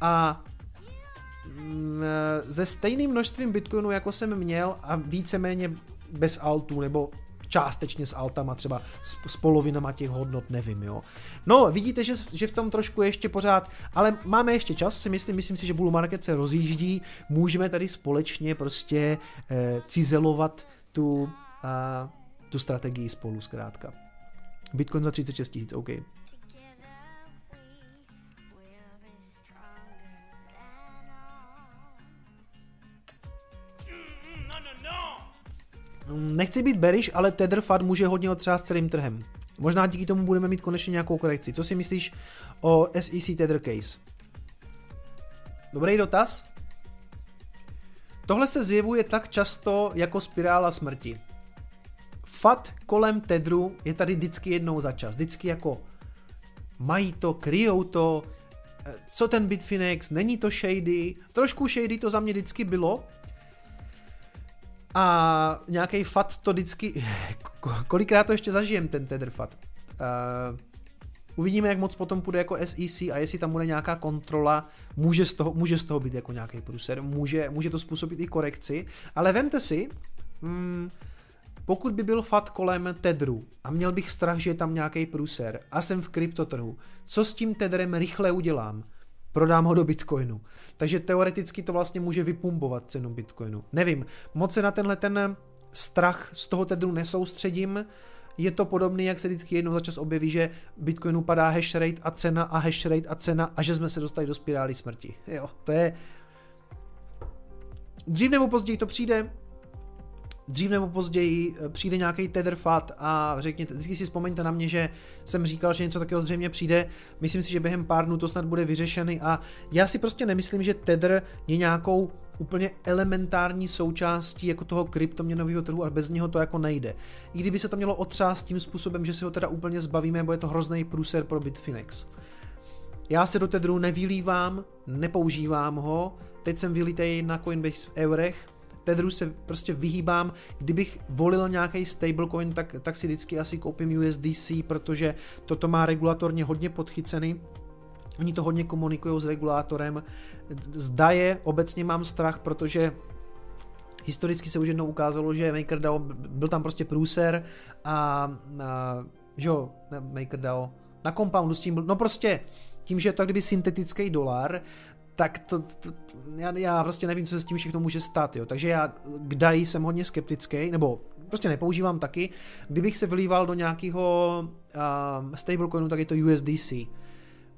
a mm, se stejným množstvím bitcoinu, jako jsem měl a víceméně bez altů, nebo částečně s altama, třeba s, s polovinama těch hodnot, nevím, jo. No, vidíte, že, že v tom trošku ještě pořád, ale máme ještě čas, si myslím, myslím si, že bull market se rozjíždí, můžeme tady společně prostě eh, cizelovat tu, a, tu strategii spolu zkrátka. Bitcoin za 36 tisíc, OK. Nechci být bearish, ale Tether FAD může hodně otřást celým trhem. Možná díky tomu budeme mít konečně nějakou korekci. Co si myslíš o SEC Tether case? Dobrý dotaz. Tohle se zjevuje tak často jako spirála smrti. FAT kolem Tedru je tady vždycky jednou za čas. Vždycky jako mají to, kryjou to, co ten Bitfinex, není to shady. Trošku shady to za mě vždycky bylo, a nějaký fat to vždycky, kolikrát to ještě zažijem ten tether fat. Uh, Uvidíme, jak moc potom půjde jako SEC a jestli tam bude nějaká kontrola, může z toho, může z toho být jako nějaký průser, může, může to způsobit i korekci, ale vemte si, hmm, pokud by byl fat kolem tedru a měl bych strach, že je tam nějaký průser a jsem v kryptotrhu, co s tím tedrem rychle udělám? Prodám ho do Bitcoinu. Takže teoreticky to vlastně může vypumpovat cenu Bitcoinu. Nevím, moc se na tenhle ten strach z toho tedru nesoustředím, je to podobné, jak se vždycky jednou za čas objeví, že Bitcoinu padá hash rate a cena a hash rate a cena a že jsme se dostali do spirály smrti. Jo, to je... Dřív nebo později to přijde, dřív nebo později eh, přijde nějaký tether fat a řekněte, vždycky si vzpomeňte na mě, že jsem říkal, že něco takového zřejmě přijde. Myslím si, že během pár dnů to snad bude vyřešený a já si prostě nemyslím, že tether je nějakou úplně elementární součástí jako toho kryptoměnového trhu a bez něho to jako nejde. I kdyby se to mělo otřást tím způsobem, že si ho teda úplně zbavíme, bo je to hrozný průser pro Bitfinex. Já se do Tedru nevylívám, nepoužívám ho, teď jsem vylítej na Coinbase v eurech, Tedru se prostě vyhýbám, kdybych volil nějaký stablecoin, tak, tak si vždycky asi koupím USDC, protože toto má regulatorně hodně podchycený, Oni to hodně komunikují s regulátorem. Zda je, obecně mám strach, protože historicky se už jednou ukázalo, že MakerDAO, byl tam prostě průser a, a že jo, ne MakerDAO, na Compoundu s tím byl, no prostě tím, že je to kdyby syntetický dolar, tak to, to, já, já prostě nevím, co se s tím všechno může stát, jo. Takže já k DAI jsem hodně skeptický, nebo prostě nepoužívám taky. Kdybych se vylíval do nějakého uh, stablecoinu, tak je to USDC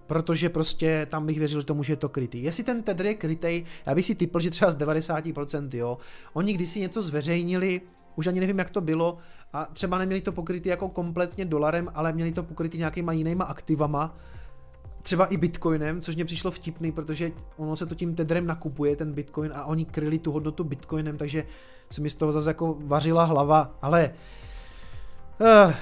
protože prostě tam bych věřil tomu, že je to krytý. Jestli ten Tether je krytej, já bych si typl, že třeba z 90%, jo. Oni když si něco zveřejnili, už ani nevím, jak to bylo, a třeba neměli to pokrytý jako kompletně dolarem, ale měli to pokrytý nějakýma jinýma aktivama, třeba i bitcoinem, což mě přišlo vtipný, protože ono se to tím tedrem nakupuje, ten bitcoin, a oni kryli tu hodnotu bitcoinem, takže se mi z toho zase jako vařila hlava, ale uh,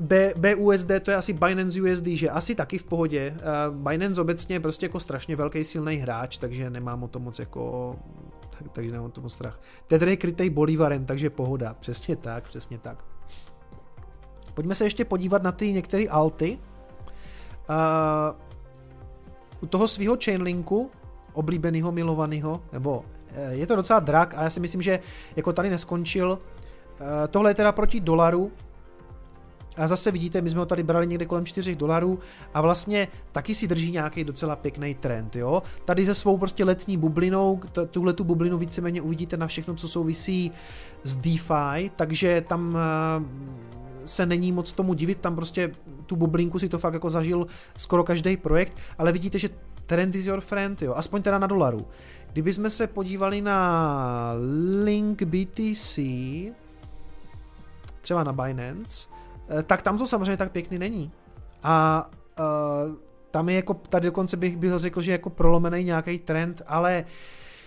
B, BUSD to je asi Binance USD, že asi taky v pohodě. Binance obecně je prostě jako strašně velký silný hráč, takže nemám o tom moc jako tak, takže nemám o tom strach. Tether je krytej Bolivarem, takže pohoda. Přesně tak, přesně tak. Pojďme se ještě podívat na ty některé alty. Uh, u toho svého chainlinku, oblíbeného, milovaného, nebo eh, je to docela drak a já si myslím, že jako tady neskončil. Uh, tohle je teda proti dolaru, a zase vidíte, my jsme ho tady brali někde kolem 4 dolarů a vlastně taky si drží nějaký docela pěkný trend, jo. Tady se svou prostě letní bublinou, tuhle tu bublinu víceméně uvidíte na všechno, co souvisí s DeFi, takže tam eh, se není moc tomu divit, tam prostě tu bublinku si to fakt jako zažil skoro každý projekt, ale vidíte, že trend is your friend, jo, aspoň teda na dolaru. Kdyby jsme se podívali na link BTC, třeba na Binance, Eh, tak tam to samozřejmě tak pěkný není. A uh, tam je jako, tady dokonce bych, bych řekl, že jako prolomený nějaký trend, ale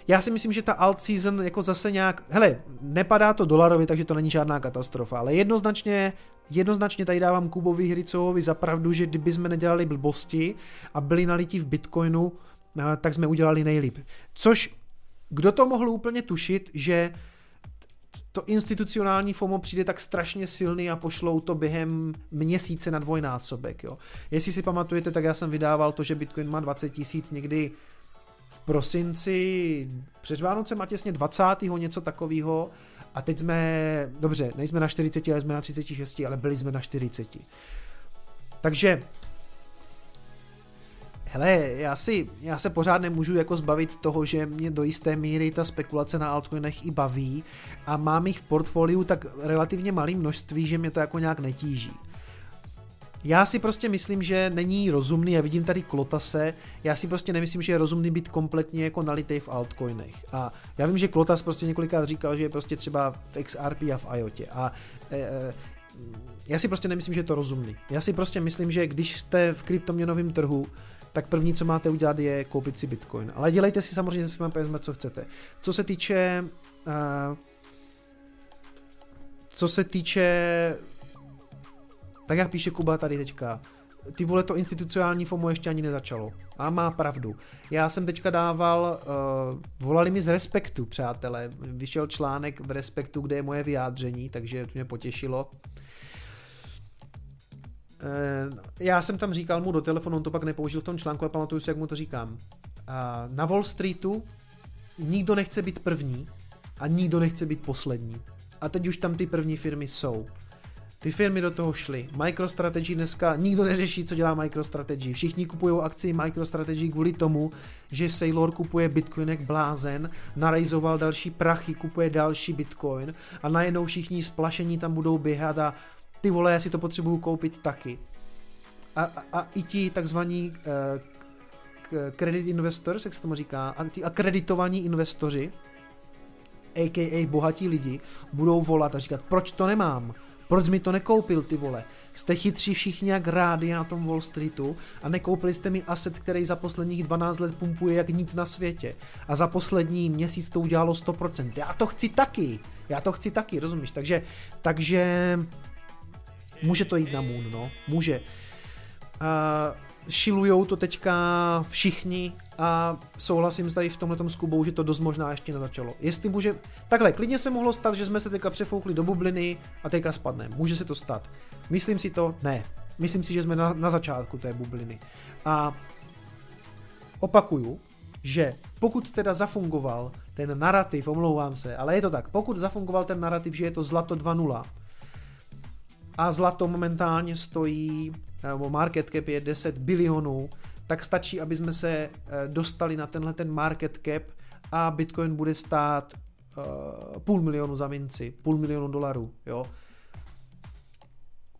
já si myslím, že ta alt season jako zase nějak, hele, nepadá to dolarovi, takže to není žádná katastrofa, ale jednoznačně, jednoznačně tady dávám Kubovi Hricovovi za pravdu, že kdyby jsme nedělali blbosti a byli nalití v Bitcoinu, eh, tak jsme udělali nejlíp. Což, kdo to mohl úplně tušit, že to institucionální FOMO přijde tak strašně silný a pošlou to během měsíce na dvojnásobek. Jo. Jestli si pamatujete, tak já jsem vydával to, že Bitcoin má 20 tisíc někdy v prosinci, před Vánocem a těsně 20. něco takového a teď jsme, dobře, nejsme na 40, ale jsme na 36, ale byli jsme na 40. Takže Hele, já, si, já se pořád nemůžu jako zbavit toho, že mě do jisté míry ta spekulace na altcoinech i baví a mám jich v portfoliu tak relativně malý množství, že mě to jako nějak netíží. Já si prostě myslím, že není rozumný, já vidím tady Klotase, já si prostě nemyslím, že je rozumný být kompletně jako nalitej v altcoinech. A já vím, že Klotas prostě několikrát říkal, že je prostě třeba v XRP a v IoT. A e, e, já si prostě nemyslím, že je to rozumný. Já si prostě myslím, že když jste v kryptoměnovém trhu, tak první, co máte udělat, je koupit si Bitcoin. Ale dělejte si samozřejmě se svými penězmi, co chcete. Co se týče uh, co se týče tak jak píše Kuba tady teďka, ty vole to institucionální FOMO ještě ani nezačalo. A má pravdu. Já jsem teďka dával, uh, volali mi z Respektu, přátelé. Vyšel článek v Respektu, kde je moje vyjádření, takže to mě potěšilo. já jsem tam říkal mu do telefonu, on to pak nepoužil v tom článku, a pamatuju si, jak mu to říkám. Na Wall Streetu nikdo nechce být první a nikdo nechce být poslední. A teď už tam ty první firmy jsou. Ty firmy do toho šly. MicroStrategy dneska, nikdo neřeší, co dělá MicroStrategy. Všichni kupují akci MicroStrategy kvůli tomu, že Sailor kupuje Bitcoin jak blázen, narejzoval další prachy, kupuje další Bitcoin a najednou všichni splašení tam budou běhat a ty vole, já si to potřebuju koupit taky. A, a, a i ti takzvaní uh, credit investors, jak se tomu říká, a ti akreditovaní investoři, a.k.a. bohatí lidi, budou volat a říkat, proč to nemám? Proč mi to nekoupil, ty vole? Jste chytří všichni jak rádi na tom Wall Streetu a nekoupili jste mi asset, který za posledních 12 let pumpuje jak nic na světě. A za poslední měsíc to udělalo 100%. Já to chci taky. Já to chci taky, rozumíš? Takže, takže může to jít na Moon, no. Může. Uh, šilujou to teďka všichni a souhlasím tady v tomhle s Kubou, že to dost možná ještě nezačalo. Jestli může, takhle, klidně se mohlo stát, že jsme se teďka přefoukli do bubliny a teďka spadneme. Může se to stát. Myslím si to? Ne. Myslím si, že jsme na, na začátku té bubliny. A opakuju, že pokud teda zafungoval ten narrativ, omlouvám se, ale je to tak, pokud zafungoval ten narrativ, že je to zlato 2.0 a zlato momentálně stojí, nebo market cap je 10 bilionů, tak stačí, aby jsme se eh, dostali na tenhle ten market cap a Bitcoin bude stát uh, půl milionu za minci, půl milionu dolarů, jo.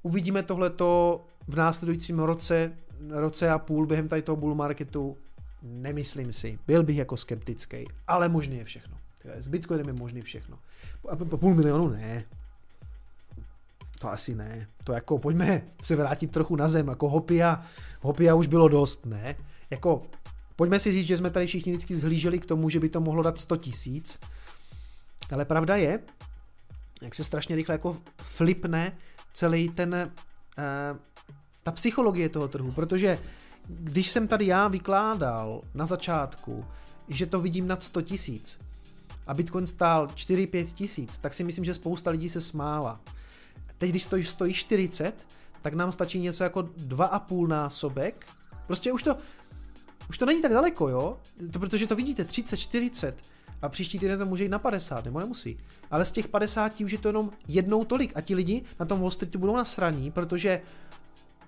Uvidíme tohleto v následujícím roce, roce a půl během tady toho bull marketu, nemyslím si, byl bych jako skeptický, ale možný je všechno. S Bitcoinem je možný všechno. Půl milionu ne, to asi ne. To jako pojďme se vrátit trochu na zem, jako Hopia, Hopia už bylo dost, ne? Jako pojďme si říct, že jsme tady všichni vždycky zhlíželi k tomu, že by to mohlo dát 100 tisíc, ale pravda je, jak se strašně rychle jako flipne celý ten, uh, ta psychologie toho trhu, protože když jsem tady já vykládal na začátku, že to vidím nad 100 tisíc a Bitcoin stál 4-5 tisíc, tak si myslím, že spousta lidí se smála. Teď, když stojí, stojí 40, tak nám stačí něco jako 2,5 násobek. Prostě už to, už to není tak daleko, jo? To, protože to vidíte, 30, 40 a příští týden to může jít na 50, nebo nemusí. Ale z těch 50 už je to jenom jednou tolik a ti lidi na tom Wall Streetu budou nasraní, protože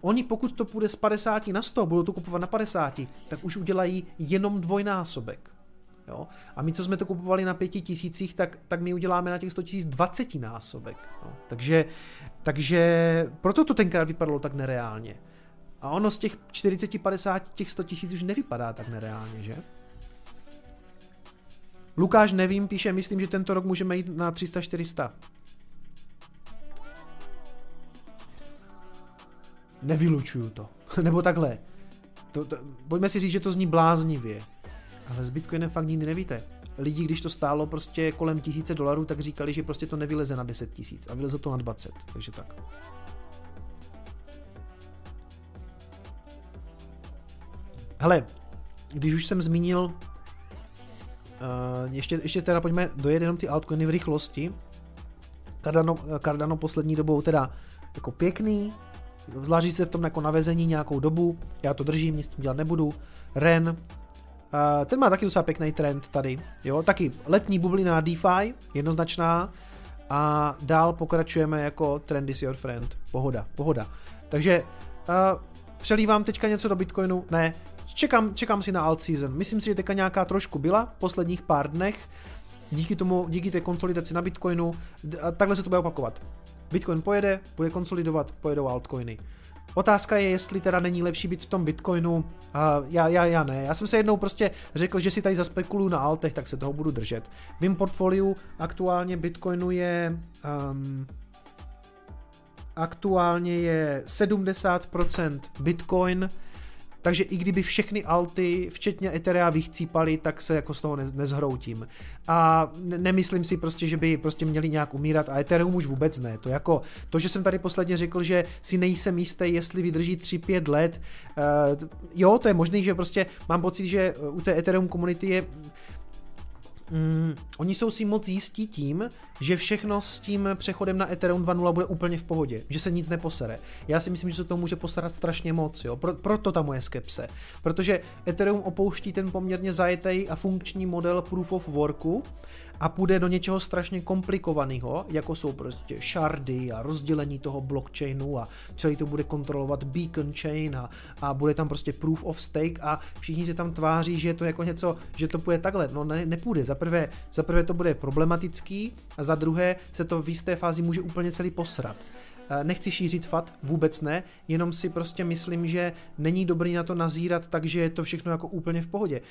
oni pokud to půjde z 50 na 100, budou to kupovat na 50, tak už udělají jenom dvojnásobek. Jo? A my, co jsme to kupovali na pěti tisících, tak, tak my uděláme na těch 100 tisíc 20 násobek. Jo? Takže, takže proto to tenkrát vypadalo tak nereálně. A ono z těch 40-50 těch 100 tisíc už nevypadá tak nereálně, že? Lukáš nevím, píše, myslím, že tento rok můžeme jít na 300-400. Nevylučuju to. Nebo takhle. To, to, pojďme si říct, že to zní bláznivě. Ale s Bitcoinem fakt nikdy nevíte. Lidi, když to stálo prostě kolem tisíce dolarů, tak říkali, že prostě to nevyleze na 10 tisíc a vyleze to na 20, takže tak. Hele, když už jsem zmínil, uh, ještě, ještě teda pojďme dojet jenom ty altcoiny v rychlosti. Cardano, Cardano poslední dobou teda jako pěkný, zvláštní se v tom jako navezení nějakou dobu, já to držím, nic s tím dělat nebudu. Ren, Ten má taky docela pěkný trend tady, jo, taky letní bublina na DeFi, jednoznačná, a dál pokračujeme jako trend is your friend, pohoda, pohoda. Takže uh, přelívám teďka něco do Bitcoinu, ne, čekám, čekám si na alt season, myslím si, že teďka nějaká trošku byla v posledních pár dnech, díky tomu, díky té konsolidaci na Bitcoinu, takhle se to bude opakovat. Bitcoin pojede, bude konsolidovat, pojedou altcoiny. Otázka je, jestli teda není lepší být v tom Bitcoinu. Uh, já, já, já ne. Já jsem se jednou prostě řekl, že si tady zaspekuluju na altech, tak se toho budu držet. V mým portfoliu aktuálně Bitcoinu je... Um, aktuálně je 70% Bitcoin, takže i kdyby všechny alty, včetně Etherea, vychcípali, tak se jako z toho nezhroutím. A nemyslím si prostě, že by prostě měli nějak umírat a Ethereum už vůbec ne. To jako, to, že jsem tady posledně řekl, že si nejsem jistý, jestli vydrží 3-5 let, uh, jo, to je možný, že prostě mám pocit, že u té Ethereum komunity je mm, oni jsou si moc jistí tím, že všechno s tím přechodem na Ethereum 2.0 bude úplně v pohodě, že se nic neposere. Já si myslím, že se to může postarat strašně moc, jo? Pro, proto ta moje skepse. Protože Ethereum opouští ten poměrně zajetý a funkční model Proof of Worku a půjde do něčeho strašně komplikovaného, jako jsou prostě shardy a rozdělení toho blockchainu a celý to bude kontrolovat beacon chain a, a bude tam prostě proof of stake a všichni se tam tváří, že je to jako něco, že to půjde takhle. No ne, nepůjde. Za prvé, za prvé to bude problematický a za druhé se to v jisté fázi může úplně celý posrat. Eh, nechci šířit fat, vůbec ne, jenom si prostě myslím, že není dobrý na to nazírat, takže je to všechno jako úplně v pohodě.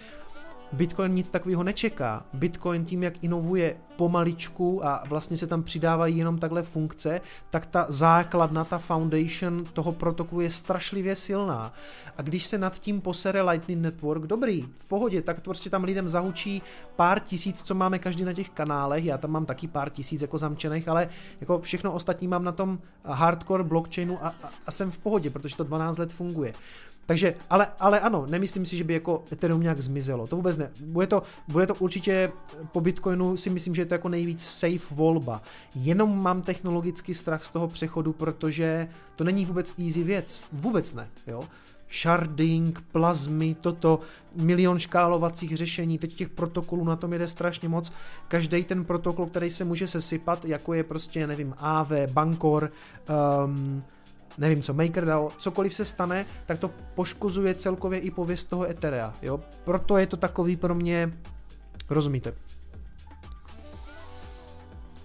Bitcoin nic takového nečeká. Bitcoin tím, jak inovuje pomaličku a vlastně se tam přidávají jenom takhle funkce, tak ta základna, ta foundation toho protokolu je strašlivě silná. A když se nad tím posere Lightning Network, dobrý, v pohodě, tak to prostě tam lidem zahučí pár tisíc, co máme každý na těch kanálech, já tam mám taky pár tisíc jako zamčených, ale jako všechno ostatní mám na tom hardcore blockchainu a, a, a jsem v pohodě, protože to 12 let funguje. Takže, ale, ale ano, nemyslím si, že by jako Ethereum nějak zmizelo. To vůbec ne. Bude to, bude to určitě po Bitcoinu si myslím, že je to jako nejvíc safe volba. Jenom mám technologický strach z toho přechodu, protože to není vůbec easy věc. Vůbec ne, jo sharding, plazmy, toto, milion škálovacích řešení, teď těch protokolů na tom jede strašně moc. Každý ten protokol, který se může sesypat, jako je prostě, nevím, AV, Bankor, um, nevím co, MakerDAO, cokoliv se stane, tak to poškozuje celkově i pověst toho Etherea, jo. Proto je to takový pro mě, rozumíte.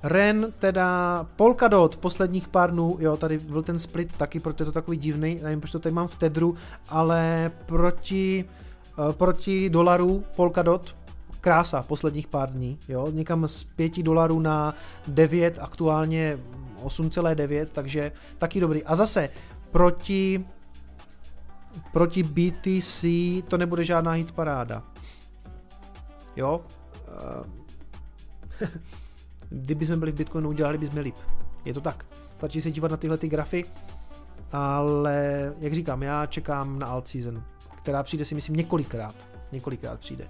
Ren, teda Polkadot, posledních pár dnů, jo, tady byl ten split taky, proto je to takový divný, nevím, proč to tady mám v Tedru, ale proti, uh, proti dolaru Polkadot, krása posledních pár dní, jo, někam z 5 dolarů na 9, aktuálně 8,9, takže taky dobrý. A zase proti proti BTC to nebude žádná hit paráda. Jo? Eh, kdyby jsme byli v Bitcoinu, udělali bychom líp. Je to tak. Stačí se dívat na tyhle ty grafy, ale jak říkám, já čekám na alt season, která přijde si myslím několikrát. Několikrát přijde.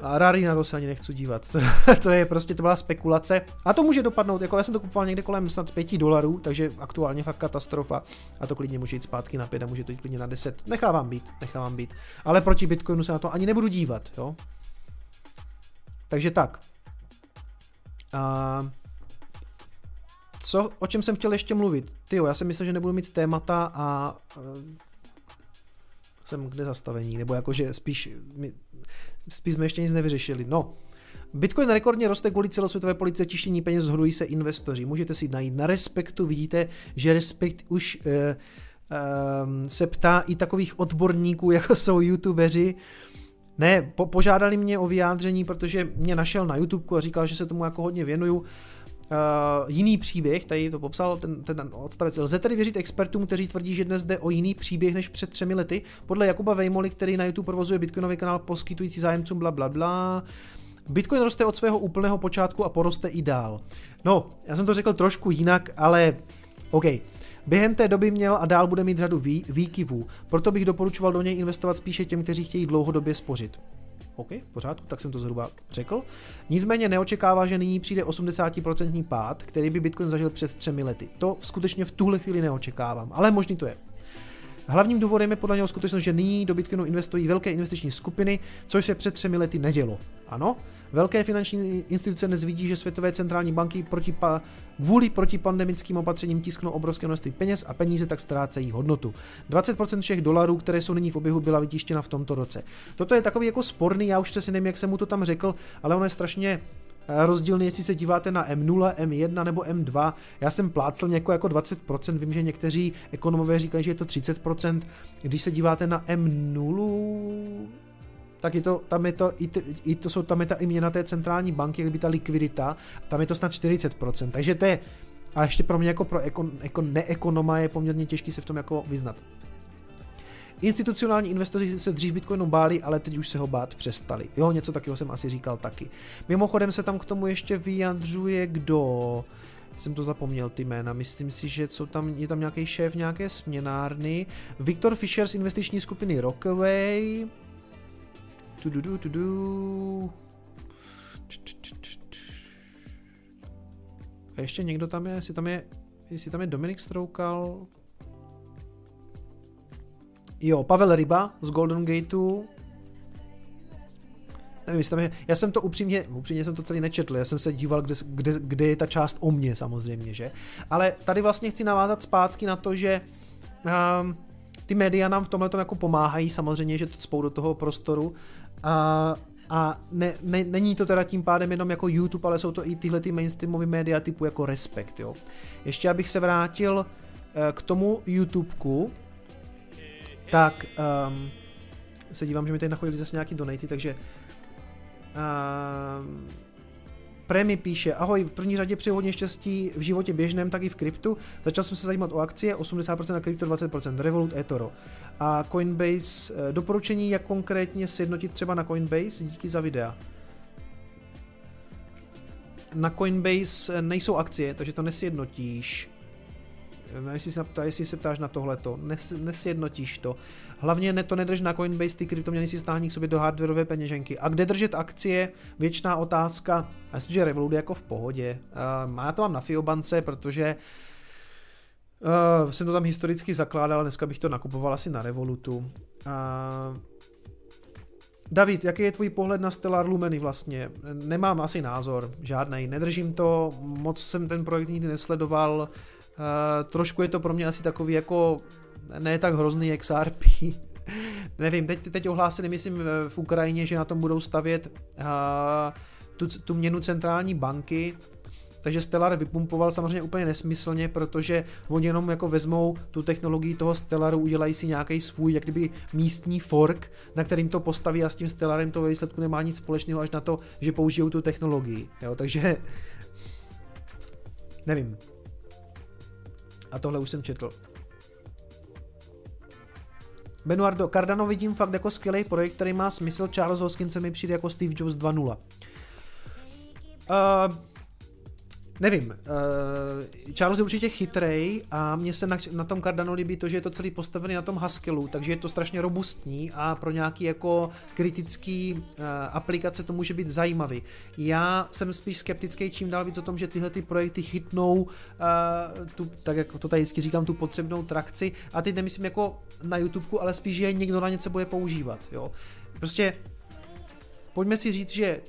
A Rary na to se ani nechci dívat. To, to je prostě, to byla spekulace. A to může dopadnout, jako já jsem to kupoval někde kolem snad 5 dolarů, takže aktuálně fakt katastrofa. A to klidně může jít zpátky na 5 a může to jít klidně na 10. Nechávám být, nechávám být. Ale proti Bitcoinu se na to ani nebudu dívat, jo. Takže tak. A co, o čem jsem chtěl ještě mluvit? Ty já jsem myslel, že nebudu mít témata a jsem kde zastavení, nebo jakože spíš, spíš jsme ještě nic nevyřešili. No, Bitcoin rekordně roste kvůli celosvětové politice tištění peněz, zhrují se investoři. Můžete si najít na Respektu, vidíte, že Respekt už uh, uh, se ptá i takových odborníků, jako jsou youtubeři, ne, po, požádali mě o vyjádření, protože mě našel na YouTube a říkal, že se tomu jako hodně věnuju. Uh, jiný příběh, tady to popsal ten, ten odstavec. Lze tedy věřit expertům, kteří tvrdí, že dnes jde o jiný příběh než před třemi lety? Podle Jakuba Vejmoli, který na YouTube provozuje Bitcoinový kanál poskytující zájemcům bla bla bla. Bitcoin roste od svého úplného počátku a poroste i dál. No, já jsem to řekl trošku jinak, ale OK. Během té doby měl a dál bude mít řadu vý, výkyvů, proto bych doporučoval do něj investovat spíše těm, kteří chtějí dlouhodobě spořit. OK, v pořádku, tak jsem to zhruba řekl. Nicméně neočekává, že nyní přijde 80% pád, který by Bitcoin zažil před třemi lety. To skutečně v tuhle chvíli neočekávám, ale možný to je. Hlavním důvodem je podle něho skutečnost, že nyní do Bitcoinu investují velké investiční skupiny, což se před třemi lety nedělo. Ano, velké finanční instituce dnes vidí, že světové centrální banky proti pa, kvůli protipandemickým opatřením tisknou obrovské množství peněz a peníze tak ztrácejí hodnotu. 20% všech dolarů, které jsou nyní v oběhu, byla vytištěna v tomto roce. Toto je takový jako sporný, já už si nevím, jak jsem mu to tam řekl, ale ono je strašně rozdílný, jestli se díváte na M0, M1 nebo M2. Já jsem plácel něko jako 20%, vím, že někteří ekonomové říkají, že je to 30%. Když se díváte na M0, tak je to, tam je to, i, to, i to jsou, tam je ta měna té centrální banky, jak by ta likvidita, tam je to snad 40%, takže to je, a ještě pro mě jako pro ekon, jako neekonoma je poměrně těžký se v tom jako vyznat. Institucionální investoři se dřív Bitcoinu báli, ale teď už se ho bát přestali. Jo, něco takového jsem asi říkal taky. Mimochodem se tam k tomu ještě vyjadřuje kdo jsem to zapomněl ty jména, myslím si, že jsou tam, je tam nějaký šéf nějaké směnárny, Viktor Fischer z investiční skupiny Rockaway, tu, tu, tu, tu, tu. A ještě někdo tam je, jestli tam je, jestli tam je Dominik Stroukal. Jo, Pavel Ryba z Golden Gateu. Nevím, jestli tam je, já jsem to upřímně, upřímně jsem to celý nečetl, já jsem se díval, kde, kde, kde je ta část o mně samozřejmě, že? Ale tady vlastně chci navázat zpátky na to, že um, ty média nám v tomhle jako pomáhají, samozřejmě, že to spou do toho prostoru. A, a ne, ne, není to teda tím pádem jenom jako YouTube, ale jsou to i tyhle ty mainstreamové média typu jako Respekt, jo. Ještě abych se vrátil eh, k tomu YouTubeku, tak um, se dívám, že mi tady nachodili zase nějaký donaty, takže um, Premi píše, ahoj, v první řadě přeji hodně štěstí v životě běžném, tak i v kryptu. Začal jsem se zajímat o akcie, 80% na krypto, 20% Revolut, eToro. A Coinbase, eh, doporučení, jak konkrétně sjednotit třeba na Coinbase, díky za videa. Na Coinbase nejsou akcie, takže to nesjednotíš. Eh, jestli se, ptá, jestli se ptáš na tohleto, nes, nesjednotíš to. Hlavně ne, to nedrž na Coinbase, ty kryptoměny si stáhní k sobě do hardwareové peněženky. A kde držet akcie? Věčná otázka. Já myslím, že Revolut je jako v pohodě. Uh, já to mám na Fiobance, protože uh, jsem to tam historicky zakládal, dneska bych to nakupoval asi na Revolutu. Uh, David, jaký je tvůj pohled na Stellar Lumeny vlastně? Nemám asi názor, žádný. Nedržím to, moc jsem ten projekt nikdy nesledoval. Uh, trošku je to pro mě asi takový jako ne tak hrozný XRP. Nevím, teď, teď ohlásili, myslím, v Ukrajině, že na tom budou stavět uh, tu, tu měnu centrální banky, takže Stellar vypumpoval samozřejmě úplně nesmyslně, protože oni jenom jako vezmou tu technologii toho Stellaru, udělají si nějaký svůj, jak kdyby místní fork, na kterým to postaví a s tím Stellarem to ve výsledku nemá nic společného až na to, že použijou tu technologii. Jo, takže nevím. A tohle už jsem četl. Benuardo, Cardano vidím fakt jako skvělý projekt, který má smysl. Charles Hoskinson mi přijde jako Steve Jobs 2.0. Uh, Nevím, uh, Charles je určitě chytrej a mně se na, na tom Cardano líbí to, že je to celý postavený na tom Haskellu, takže je to strašně robustní a pro nějaký jako kritický uh, aplikace to může být zajímavý. Já jsem spíš skeptický čím dál víc o tom, že tyhle ty projekty chytnou uh, tu, tak jak to tady vždycky říkám, tu potřebnou trakci a teď nemyslím jako na YouTube, ale spíš, že někdo na něco bude používat, jo. Prostě pojďme si říct, že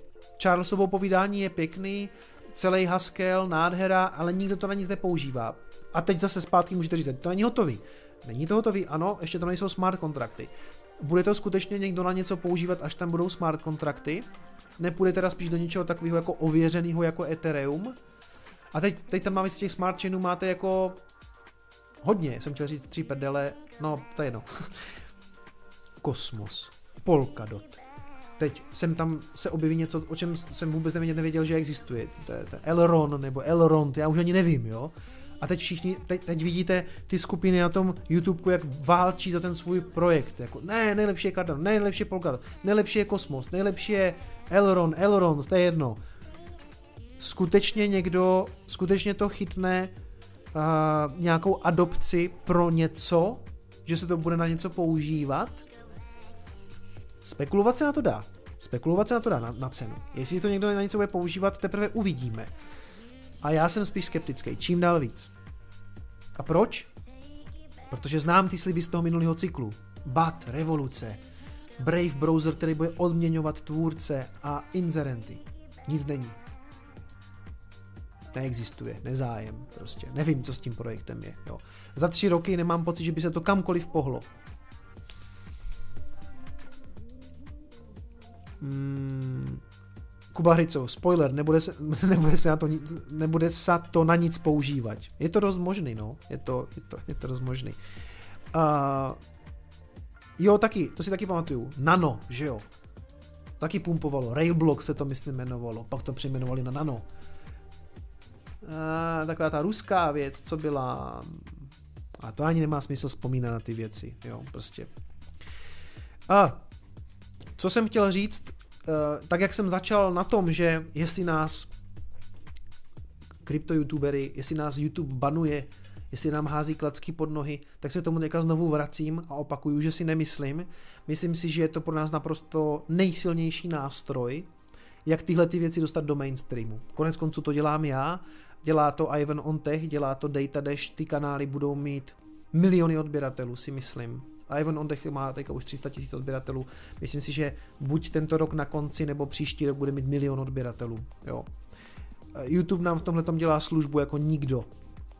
Charlesovo povídání je pěkný, celý Haskell, nádhera, ale nikdo to na nic nepoužívá. A teď zase zpátky můžete říct, to není hotový. Není to hotový, ano, ještě to nejsou smart kontrakty. Bude to skutečně někdo na něco používat, až tam budou smart kontrakty? Nepůjde teda spíš do něčeho takového jako ověřeného jako Ethereum? A teď, teď tam máme z těch smart chainů máte jako hodně, jsem chtěl říct tři prdele, no to je jedno. Kosmos, Polkadot, teď jsem tam se objeví něco, o čem jsem vůbec nevěděl, že existuje. To je, to je Elron nebo Elrond, já už ani nevím, jo. A teď všichni, teď, teď vidíte ty skupiny na tom YouTube, jak válčí za ten svůj projekt. Jako, ne, nejlepší je Cardano, ne, nejlepší je Polkadot, nejlepší je Kosmos, nejlepší je Elron, Elron, to je jedno. Skutečně někdo, skutečně to chytne uh, nějakou adopci pro něco, že se to bude na něco používat Spekulovat se na to dá. Spekulovat se na to dá na, na cenu. Jestli to někdo na něco bude používat, teprve uvidíme. A já jsem spíš skeptický, čím dál víc. A proč? Protože znám ty sliby z toho minulého cyklu. BAT, revoluce, Brave browser, který bude odměňovat tvůrce a inzerenty. Nic není. Neexistuje, nezájem, prostě. Nevím, co s tím projektem je. Jo. Za tři roky nemám pocit, že by se to kamkoliv pohlo. Hmm, Kuba Hricov, spoiler, nebude se, nebude se, na to, nebude se to na nic používat. Je to dost možný, no. Je to, je to, je to dost možný. Uh, jo, taky, to si taky pamatuju. Nano, že jo. Taky pumpovalo. Railblock se to, myslím, jmenovalo. Pak to přejmenovali na Nano. Uh, taková ta ruská věc, co byla... A to ani nemá smysl vzpomínat na ty věci, jo, prostě. A co jsem chtěl říct, tak jak jsem začal na tom, že jestli nás krypto youtubery, jestli nás YouTube banuje, jestli nám hází klacky pod nohy, tak se tomu teďka znovu vracím a opakuju, že si nemyslím. Myslím si, že je to pro nás naprosto nejsilnější nástroj, jak tyhle ty věci dostat do mainstreamu. Konec konců to dělám já, dělá to Ivan on Tech, dělá to Data Dash, ty kanály budou mít miliony odběratelů, si myslím. Ivan on Tech má teďka už 300 tisíc odběratelů. Myslím si, že buď tento rok na konci, nebo příští rok bude mít milion odběratelů. Jo. YouTube nám v tomhle dělá službu jako nikdo.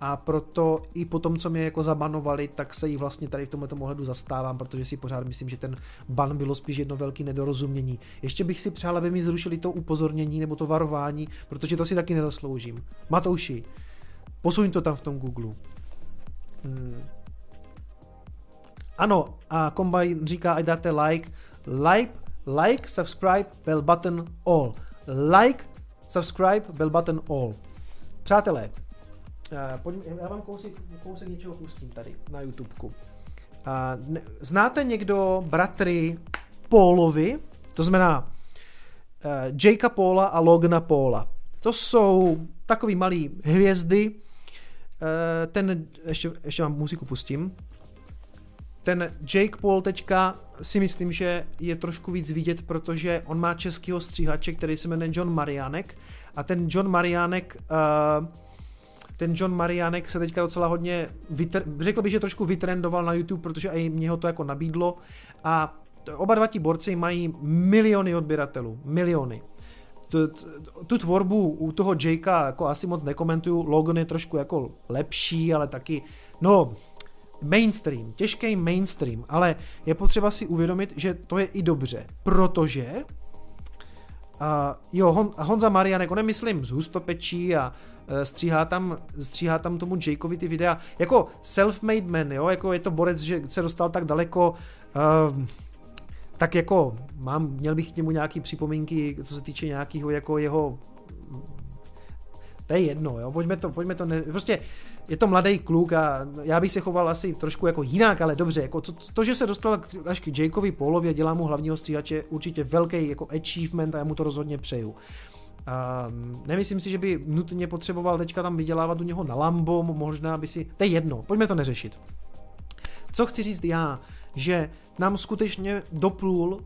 A proto i po tom, co mě jako zabanovali, tak se jí vlastně tady v tomto ohledu zastávám, protože si pořád myslím, že ten ban bylo spíš jedno velké nedorozumění. Ještě bych si přál, aby mi zrušili to upozornění nebo to varování, protože to si taky nezasloužím. Matouši, posuň to tam v tom Google. Hmm. Ano, a Combine říká, ať dáte like, like, like, subscribe, bell button, all. Like, subscribe, bell button, all. Přátelé, Uh, pojďme, já vám kousek, kousek něčeho pustím tady na YouTubeku. Ne, znáte někdo bratry Paulovi? To znamená uh, Jakea Paula a Logana Paula. To jsou takový malý hvězdy. Ten, ještě, ještě vám muziku pustím. Ten Jake Paul teďka si myslím, že je trošku víc vidět, protože on má českýho stříhače, který se jmenuje John Marianek a ten John Marianek uh, ten John Marianek se teďka docela hodně, vytr- řekl bych, že trošku vytrendoval na YouTube, protože i mě ho to jako nabídlo a oba dva ti borci mají miliony odběratelů, miliony. Tu, tu tvorbu u toho Jakea jako asi moc nekomentuju, Logan je trošku jako lepší, ale taky, no, mainstream, těžký mainstream, ale je potřeba si uvědomit, že to je i dobře, protože a jo, Hon, Honza Marianek, on nemyslím z hustopečí a e, stříhá tam, stříhá tam tomu Jakeovi ty videa, jako self-made man, jo, jako je to borec, že se dostal tak daleko, uh, tak jako mám, měl bych k němu nějaký připomínky, co se týče nějakého jako jeho to je jedno, jo, pojďme to, pojďme to, ne, prostě je to mladý kluk a já bych se choval asi trošku jako jinak, ale dobře, jako to, to že se dostal až k Jakeovi Paulovi a dělá mu hlavního stříhače, určitě velký jako achievement a já mu to rozhodně přeju. A nemyslím si, že by nutně potřeboval teďka tam vydělávat u něho na Lambo, možná by si, to je jedno, pojďme to neřešit. Co chci říct já, že nám skutečně doplul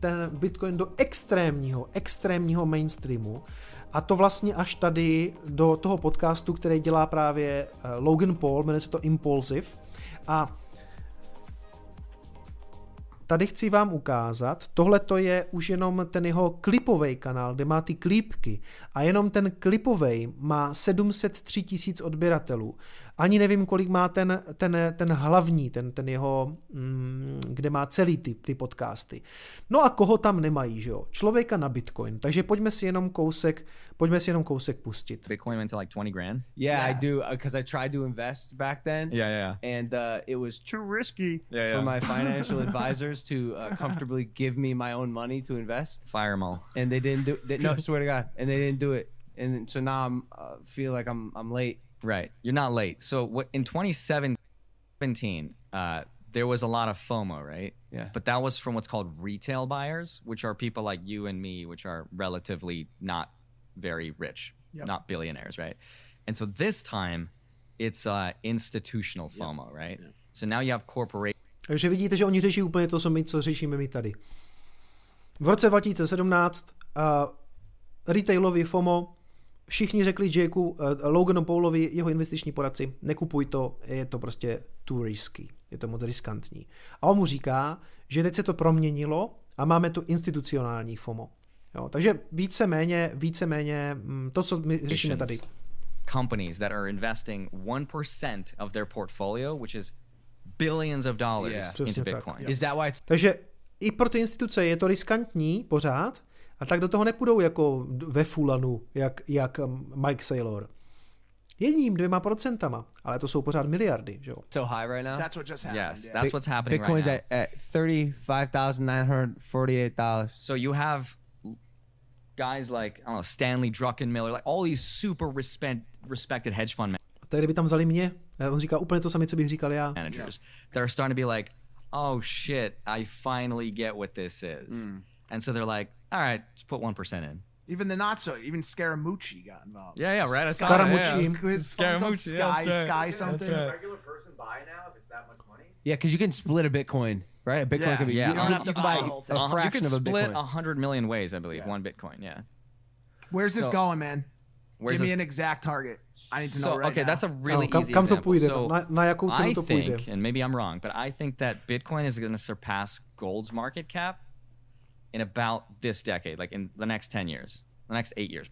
ten Bitcoin do extrémního, extrémního mainstreamu a to vlastně až tady do toho podcastu, který dělá právě eh, Logan Paul, jmenuje se to Impulsive. A tady chci vám ukázat, tohle to je už jenom ten jeho klipový kanál, kde má ty klípky a jenom ten klipový má 703 tisíc odběratelů. Ani nevím, kolik má ten, ten, ten hlavní, ten, ten jeho, mm, kde má celý ty, ty podcasty. No a koho tam nemají, že jo? Člověka na Bitcoin. Takže pojďme si jenom kousek, pojďme si jenom kousek pustit. Bitcoin went to like 20 grand. Yeah, yeah. I do because uh, I tried to invest back then. Yeah, yeah. And uh, it was too risky yeah, yeah. for my financial advisors to uh, comfortably give me my own money to invest. Fire them all. And they didn't do. They, no, swear to God, and they didn't do it. And so now I'm uh, feel like I'm I'm late Right. You're not late. So what in 2017, uh, there was a lot of FOMO, right? Yeah. But that was from what's called retail buyers, which are people like you and me, which are relatively not very rich, yep. not billionaires, right? And so this time, it's uh, institutional FOMO, yep. right? Yep. So now you have corporations. Takže vidíte, že oni řeší úplně to, co my, co řešíme my tady. V roce 2017 uh, retailový FOMO všichni řekli Jakeu, uh, Loganu Paulovi, jeho investiční poradci, nekupuj to, je to prostě too risky, je to moc riskantní. A on mu říká, že teď se to proměnilo a máme tu institucionální FOMO. Jo, takže víceméně, víceméně mm, to, co my řešíme tady. Companies that are investing 1% of their portfolio, which is billions of dollars yeah. into Bitcoin. Tak, Is that why it's... Takže i pro ty instituce je to riskantní pořád, a tak do toho nepůjdou jako ve fulanu, jak, jak um, Mike Saylor. Jedním, dvěma procentama, ale to jsou pořád miliardy, že jo? So high right now? That's what just happened. Yes, that's what's happening Bitcoin's right now. at, at $35,948. So you have guys like, I don't know, Stanley Druckenmiller, like all these super respect, respected hedge fund Tak kdyby tam vzali mě, on říká úplně to samé, co bych říkal já. Managers are starting to be like, oh shit, I finally get what this is. Mm. And so they're like, all right, just put 1% in. Even the not so, even Scaramucci got involved. Yeah, yeah, right. I Scaramucci. that, yeah. His, his phone called Scaramucci, yeah, Sky, that's right. Sky something. That's right. regular person buy now if it's that much money? Yeah, because you can split a Bitcoin, right? A Bitcoin Yeah. can be. Yeah, you, you don't have you to can buy buy the whole a Uh, fraction you of could a split a hundred million ways, I believe. Yeah. One Bitcoin, yeah. Where's this So- going, man? Where's Give me this- an exact target. I need to know so right okay, now. that's a really Ano, kam, easy kam to example. půjde? So na, na jakou cenu I think, and maybe I'm wrong, but I think that Bitcoin is going to surpass gold's market cap in about this decade, like in the next 10 years, the next eight years.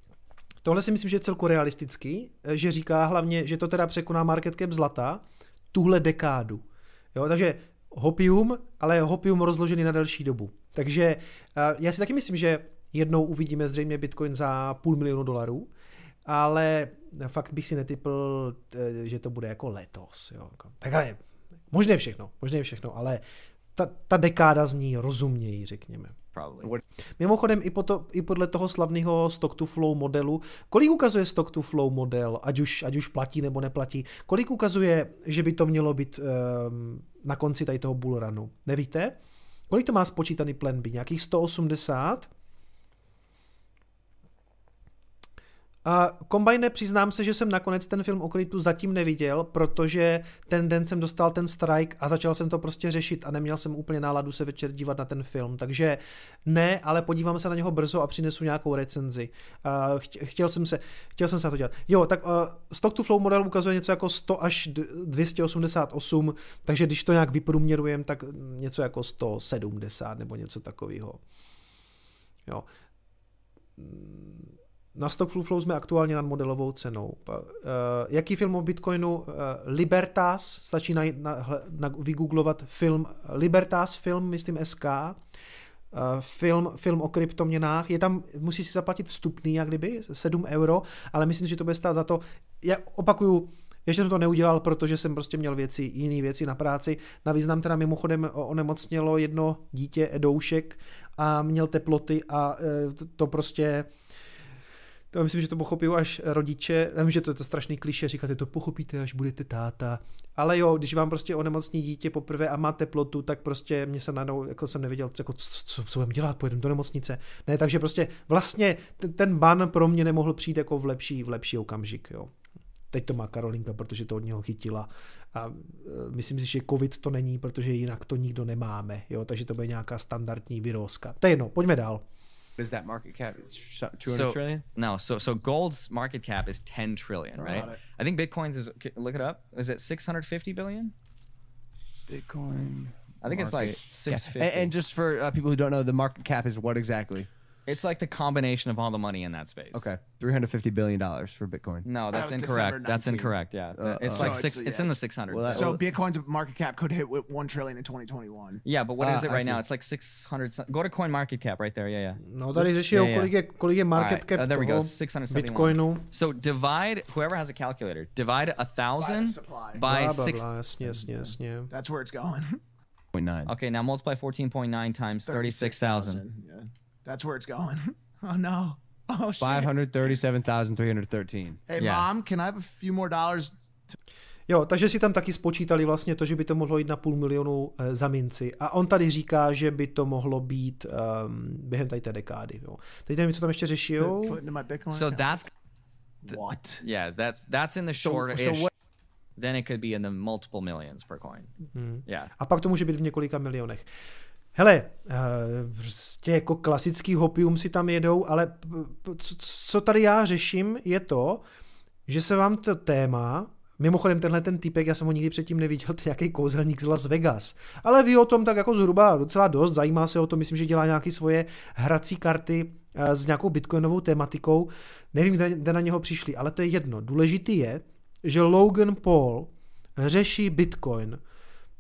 Tohle si myslím, že je celku realistický, eh, že říká hlavně, že to teda překoná market cap zlata tuhle dekádu. Jo, takže hopium, ale hopium rozložený na delší dobu. Takže eh, já si taky myslím, že jednou uvidíme zřejmě Bitcoin za půl milionu dolarů, ale fakt bych si netypl, eh, že to bude jako letos. Jo. jako- Takhle, možné všechno, možné všechno, ale ta, ta dekáda zní rozumněji, řekněme. Mimochodem i, po to, i podle toho slavného stock to flow modelu, kolik ukazuje stock to flow model, ať už, ať už platí nebo neplatí, kolik ukazuje, že by to mělo být um, na konci tady toho bullrunu? Nevíte? Kolik to má spočítaný plan B? Nějakých 180? A Combine, přiznám se, že jsem nakonec ten film o krytu zatím neviděl, protože ten den jsem dostal ten strike a začal jsem to prostě řešit a neměl jsem úplně náladu se večer dívat na ten film. Takže ne, ale podívám se na něho brzo a přinesu nějakou recenzi. Chtě- chtěl jsem se, chtěl jsem se na to dělat. Jo, tak uh, Stock to Flow model ukazuje něco jako 100 až d- 288, takže když to nějak vyprůměrujeme, tak něco jako 170 nebo něco takového. Jo. Na Stockflow jsme aktuálně nad modelovou cenou. Uh, jaký film o Bitcoinu? Uh, Libertas, stačí na, na, na, vygooglovat film Libertas film, myslím SK. Uh, film, film o kryptoměnách. Je tam, musí si zaplatit vstupný, jak kdyby, 7 euro, ale myslím že to bude stát za to. Já opakuju, ještě jsem to neudělal, protože jsem prostě měl věci, jiné věci na práci. Navíc nám teda mimochodem onemocnělo jedno dítě, Edoušek, a měl teploty a eh, to prostě to myslím, že to pochopí až rodiče. Já vím, že to je to strašný kliše, říkáte, to pochopíte, až budete táta. Ale jo, když vám prostě onemocní dítě poprvé a má teplotu, tak prostě mě se najednou, jako jsem nevěděl, jako, co, co, co budeme dělat, pojedeme do nemocnice. Ne, takže prostě vlastně ten, ten ban pro mě nemohl přijít jako v lepší, v lepší okamžik, jo. Teď to má Karolinka, protože to od něho chytila. A e, myslím si, že covid to není, protože jinak to nikdo nemáme, jo, takže to bude nějaká standardní virózka. To je jedno, pojďme dál. What is that market cap? It's 200 So- trillion? No, so so gold's market cap is 10 trillion, right? It. I think Bitcoin's is look it up. Is it 650 billion? Bitcoin. I think it's like Yeah. 650. And, and just for uh, people who don't know, the market cap is what exactly? It's like the combination of all the money in that space. Okay, 350 billion dollars for Bitcoin. No, that's was incorrect. That's 19. incorrect. Yeah, Uh, it's uh, like So six. it's- It's, yeah. in the 600s. Well, that- So Bitcoin's market cap could hit with one trillion in 2021. yeah, but what is Ah, it I right now? see. It's like 600. some- Go to Coin Market Cap right there. Yeah, yeah. No tady řeší, Yeah, yeah. kolik je, kolik je market Alright, cap uh, there we go, toho 671. Bitcoinu. So divide whoever has a calculator. Divide a thousand supply. by Bla, bla, six. bla, jasně, jasně, jasně. That's where it's going. 0.9. Okay, now multiply 14.9 times 36,000. Yeah. That's where it's going. Oh no. Oh shit. 537,313. Hey Yeah. mom, can I have a few more dollars? Jo, takže si tam taky spočítali vlastně to, že by to mohlo jít na půl milionu eh, za minci. A on tady říká, že by to mohlo být um, během tady té dekády. Jo. Teď nevím, co tam ještě řeší. So that's what? yeah, that's that's in the shorter so what- Then it could be in the multiple millions per coin. Yeah. A pak to může být v několika milionech. Hele, eh, prostě jako klasický hopium si tam jedou, ale co- tady já řeším, je to, že se vám to téma, mimochodem tenhle ten typek, já jsem ho nikdy předtím neviděl, to je nějaký kouzelník z Las Vegas, ale ví o tom tak jako zhruba docela dost, zajímá se o to, myslím, že dělá nějaké svoje hrací karty eh, s nějakou bitcoinovou tematikou, nevím, kde na něho přišli, ale to je jedno. Důležitý je, že Logan Paul řeší bitcoin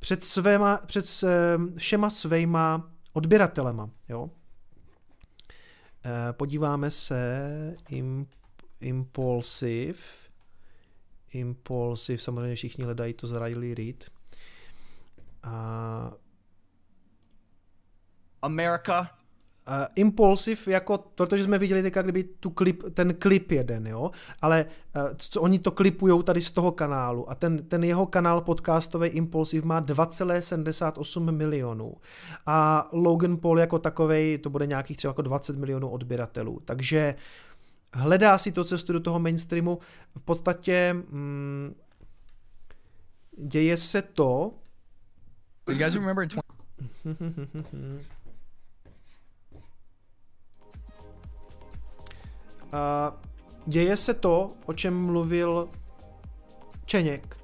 před, svéma, před s- všema svýma odběratelema. Jo? Eh, Podíváme se im, Impulsive. Impulsive, samozřejmě všichni hledají to z Riley Reid. A America, Uh, Impulsive, jako, protože jsme viděli teďka, kdyby tu klip, ten klip jeden, jo, ale uh, co oni to klipujou tady z toho kanálu. A ten, ten jeho kanál podcastový Impulsive má 2,78 milionů. A Logan Paul jako takovej, to bude nějakých třeba jako 20 milionů odběratelů, takže hledá si to cestu do toho mainstreamu, v podstatě mm, děje se to, So you guys remember in 20- děje se to, o čem mluvil Čeněk,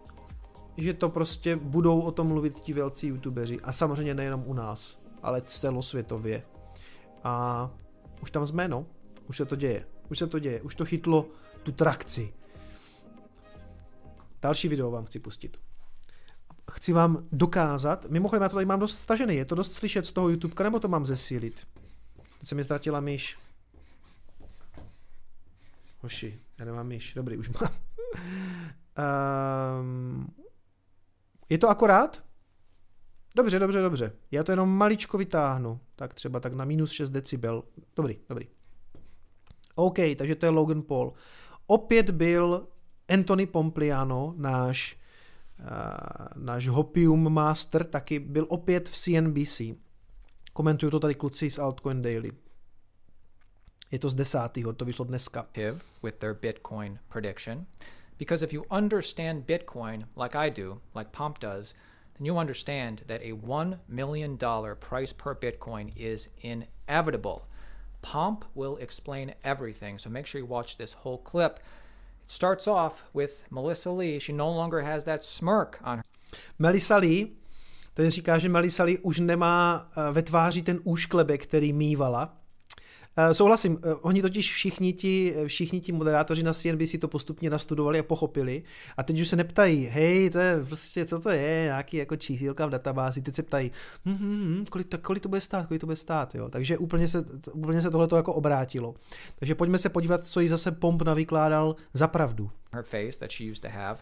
že to prostě budou o tom mluvit ti velcí youtubeři a samozřejmě nejenom u nás, ale celosvětově. A už tam jsme, no. Už se to děje. Už se to děje. Už to chytlo tu trakci. Další video vám chci pustit. Chci vám dokázat, mimochodem já to tady mám dost stažený, je to dost slyšet z toho YouTube, nebo to mám zesílit? Teď se mi ztratila myš. Hoši, já nemám myš, dobrý, už mám. um, je to akorát? Dobře, dobře, dobře. Já to jenom maličko vytáhnu. Tak třeba tak na minus 6 decibel. Dobrý, dobrý. OK, takže to je Logan Paul. Opět byl Anthony Pompliano, náš, uh, náš Hopium Master, taky byl opět v CNBC. Komentuju to tady kluci z Altcoin Daily. Je to z desátého, to vyšlo dneska. with their Bitcoin prediction. Because if you understand Bitcoin like I do, like Pomp does, then you understand that a $1 million price per Bitcoin is inevitable. Pomp will explain everything, so make sure you watch this whole clip. It starts off with Melissa Lee. She no longer has that smirk on her Melissa Lee, ten říká, že Melissa Lee už nemá eh, ve tváři ten úšklebek, který mývala. Eh, Souhlasím, eh, oni totiž všichni ti, všichni ti moderátoři na CNBC to postupně nastudovali a pochopili a teď už se neptají, hej, to je prostě, co to je, nějaký jako čísílka v databázi, teď se ptají, hm, hm, hm, kolik, to, kolik to bude stát, kolik to bude stát, jo. Takže úplně se, úplně se tohle jako obrátilo. Takže pojďme se podívat, co jí zase Pomp navykládal za pravdu. her face that she used to have.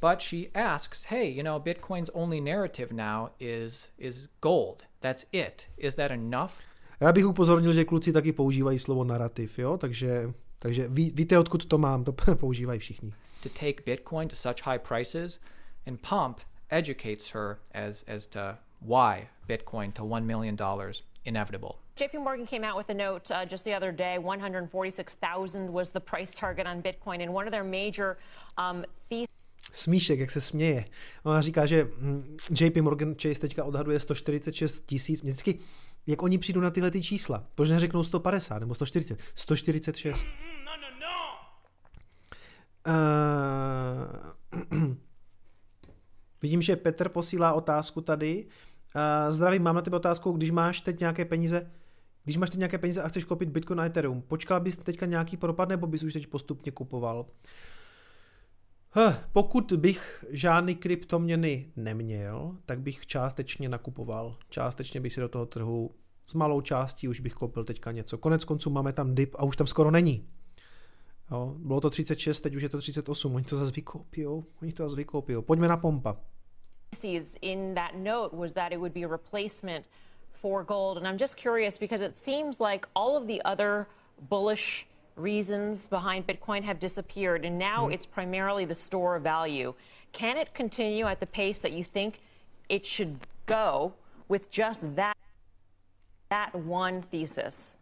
But she asks, "Hey, you know, Bitcoin's only narrative now is is gold. That's it. Is that enough?" Já bych upozornil, že kluci taky používají slovo narrativ, jo, takže, takže ví, víte, odkud to mám, to používají všichni. to take Bitcoin to such high prices, and Pump educates her as as to why Bitcoin to one million dollars inevitable. JP Morgan came out with a note uh, just the other day. 146,000 was the price target on Bitcoin, and one of their major um, theses. Smíšek, jak se směje. Ona říká, že mm, JP Morgan Chase teďka odhaduje 146 tisíc. Vždycky, jak oni přijdou na tyhle ty čísla, proč neřeknou 150 nebo 140? 146. No, no, no. Uh, vidím, že Petr posílá otázku tady. Uh, zdravím, mám na tebe otázku, když máš teď nějaké peníze, když máš teď nějaké peníze a chceš koupit Bitcoin a Ethereum, počkal bys teďka nějaký propad, nebo bys už teď postupně kupoval? Huh, pokud bych žádný kryptoměny neměl, tak bych částečně nakupoval. Částečně bych si do toho trhu s malou částí už bych koupil teďka něco. Konec konců máme tam dip a už tam skoro není. Jo, bylo to 36, teď už je to 38, oni to zase vykoupijou, oni to zase vykoupijou. Pojďme na pompa. in that note was that it would be a replacement for gold. And I'm just curious because it seems like all of the other bullish reasons behind Bitcoin have disappeared, and now it's primarily the store of value. Can it continue at the pace that you think it should go with just that that one thesis?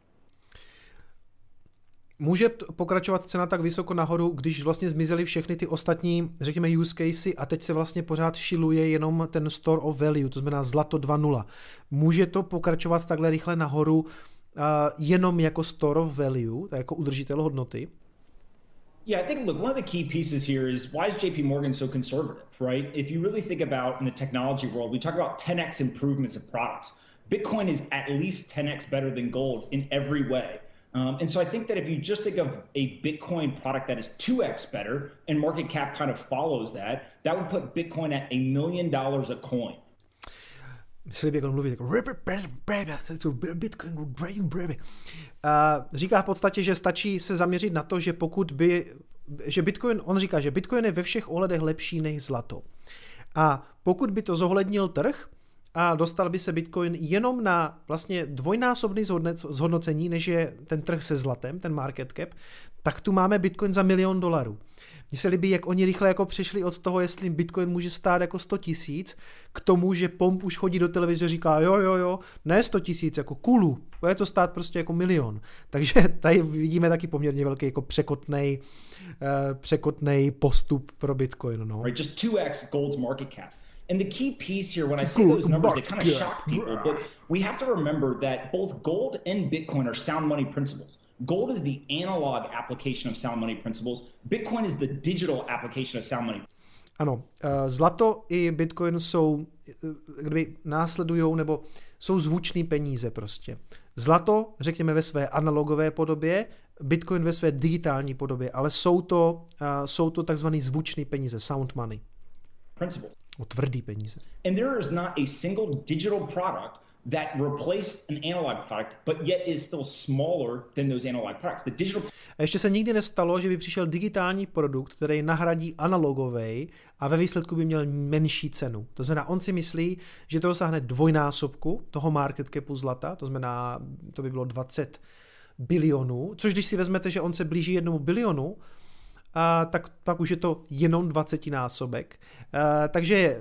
Může pokračovat cena tak vysoko nahoru, když vlastně zmizely všechny ty ostatní, řekněme, use casey a teď se vlastně pořád šiluje jenom ten store of value, to znamená zlato 2.0. Může to pokračovat takhle rychle nahoru jenom jako store of value, jako udržitel hodnoty? Yeah, I think look, one of the key pieces here is why is JP Morgan so conservative, right? If you really think about in the technology world, we talk about 10x improvements of products. Bitcoin is at least 10x better than gold in every way. Um, and so I think that if you just think of a Bitcoin product that is 2x better and market cap kind of follows that, that would put Bitcoin at a million dollars a coin. Myslím, jak on mluví, uh, říká v podstatě, že stačí se zaměřit na to, že pokud by, že Bitcoin, on říká, že Bitcoin je ve všech ohledech lepší než zlato. A pokud by to zohlednil trh, a dostal by se Bitcoin jenom na vlastně dvojnásobný zhodnocení, než je ten trh se zlatem, ten market cap, tak tu máme Bitcoin za milion dolarů. Mně se líbí, jak oni rychle jako přišli od toho, jestli Bitcoin může stát jako 100 tisíc, k tomu, že Pomp už chodí do televize a říká, jo, jo, jo, ne 100 tisíc, jako kulu, bude to stát prostě jako milion. Takže tady vidíme taky poměrně velký jako překotnej, uh, překotnej postup pro Bitcoin. No. Right, just 2x gold's market cap. And the key piece here, when I say those numbers, they kind of shock people, but we have to remember that both gold and Bitcoin are sound money principles. Gold is the analog application of sound money principles. Bitcoin is the digital application of sound money. Ano, eh, zlato i Bitcoin jsou, eh, kdyby následujou, nebo jsou zvuční peníze prostě. Zlato, řekněme ve své analogové podobě, Bitcoin ve své digitální podobě, ale jsou to, uh, jsou to takzvaný zvuční peníze, sound money. Principles. O tvrdý peníze. And there is not a single digital product that replaced an analog product, but yet is still smaller than those analog products. The digital... A ještě se nikdy nestalo, že by přišel digitální produkt, který nahradí analogový a ve výsledku by měl menší cenu. To znamená, on si myslí, že to dosáhne dvojnásobku toho market capu zlata, to znamená, to by bylo 20 bilionů, což když si vezmete, že on se blíží jednomu bilionu, tak pak už je to jenom 20 násobek. A, takže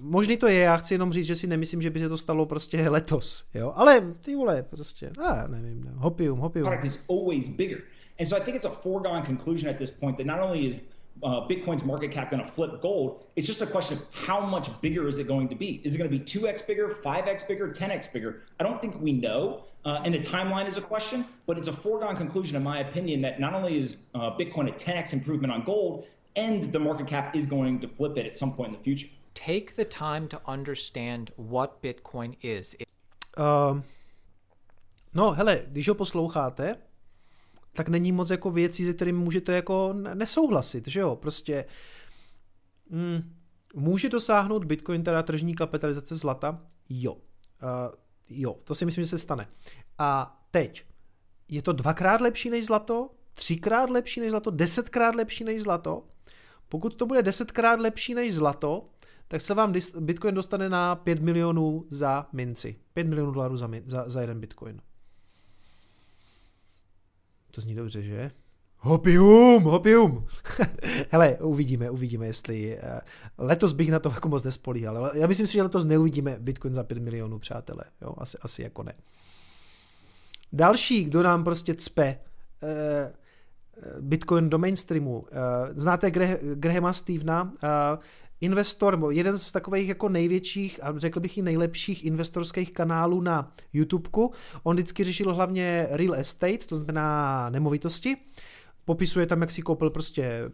možný to je, já chci jenom říct, že si nemyslím, že by se to stalo prostě letos, jo, ale ty vole, prostě, a nevím, ne, hopium, hopium. Product is always bigger. And so I think it's a foregone conclusion at this point that not only is uh, Bitcoin's market cap going to flip gold. It's just a question of how much bigger is it going to be? Is it going to be 2x bigger, 5x bigger, 10x bigger? I don't think we know. Uh, and the timeline is a question, but it's a foregone conclusion, in my opinion, that not only is uh, Bitcoin a 10x improvement on gold, and the market cap is going to flip it at some point in the future. Take the time to understand what Bitcoin is. Um, no, hele, když ho posloucháte, tak není moc jako věcí, se kterými můžete jako nesouhlasit, že jo, prostě mm, může dosáhnout Bitcoin teda tržní kapitalizace zlata? Jo. Uh, jo, to si myslím, že se stane. A teď, je to dvakrát lepší než zlato? Třikrát lepší než zlato? Desetkrát lepší než zlato? Pokud to bude desetkrát lepší než zlato, tak se vám Bitcoin dostane na 5 milionů za minci. 5 milionů dolarů za, za, za jeden Bitcoin. To zní dobře, že? Hopium, hopium. Hele, uvidíme, uvidíme, jestli uh, letos bych na to jako moc nespolíhal, ale já myslím si, že letos neuvidíme Bitcoin za 5 milionů, přátelé, jo, asi, asi jako ne. Další, kdo nám prostě cpe uh, Bitcoin do mainstreamu, uh, znáte Grahama Stevena, investor, nebo jeden z takových jako největších a řekl bych i nejlepších investorských kanálů na YouTubeku. On vždycky řešil hlavně real estate, to znamená nemovitosti. Popisuje tam, jak si koupil prostě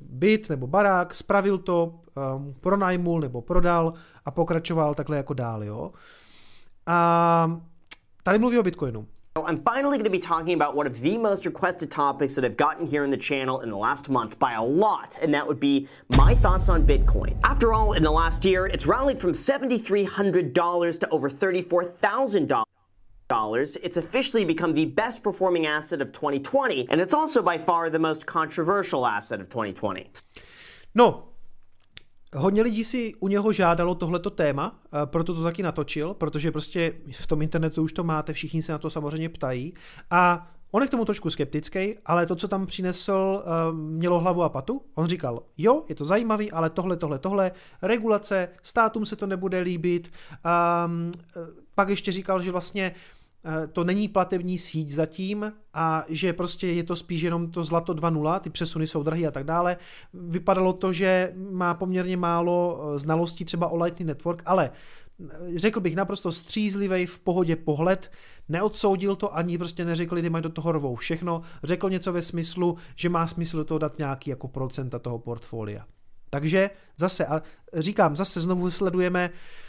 byt nebo barák, spravil to, um, pronajmul nebo prodal a pokračoval takhle jako dál. Jo. A tady mluví o Bitcoinu. I'm finally going to be talking about one of the most requested topics that I've gotten here in the channel in the last month by a lot, and that would be my thoughts on Bitcoin. After all, in the last year, it's rallied from $7,300 to over $34,000. It's officially become the best performing asset of 2020, and it's also by far the most controversial asset of 2020. No, Hodně lidí si u něho žádalo tohleto téma, proto to taky natočil, protože prostě v tom internetu už to máte, všichni se na to samozřejmě ptají. A on je k tomu trošku skeptický, ale to, co tam přinesl, mělo hlavu a patu. On říkal, jo, je to zajímavý, ale tohle, tohle, tohle, regulace, státům se to nebude líbit. A pak ještě říkal, že vlastně Eh, to není platební síť zatím a že prostě je to spíš jenom to zlato 2.0, ty přesuny jsou drahé a tak dále. Vypadalo to, že má poměrně málo eh, znalostí třeba o Lightning Network, ale eh, řekl bych naprosto střízlivý v pohodě pohled, neodsoudil to ani prostě neřekl, kdy mají do toho rovou všechno, řekl něco ve smyslu, že má smysl do toho dát nějaký jako procenta toho portfolia. Takže zase, a říkám, zase znovu sledujeme uh,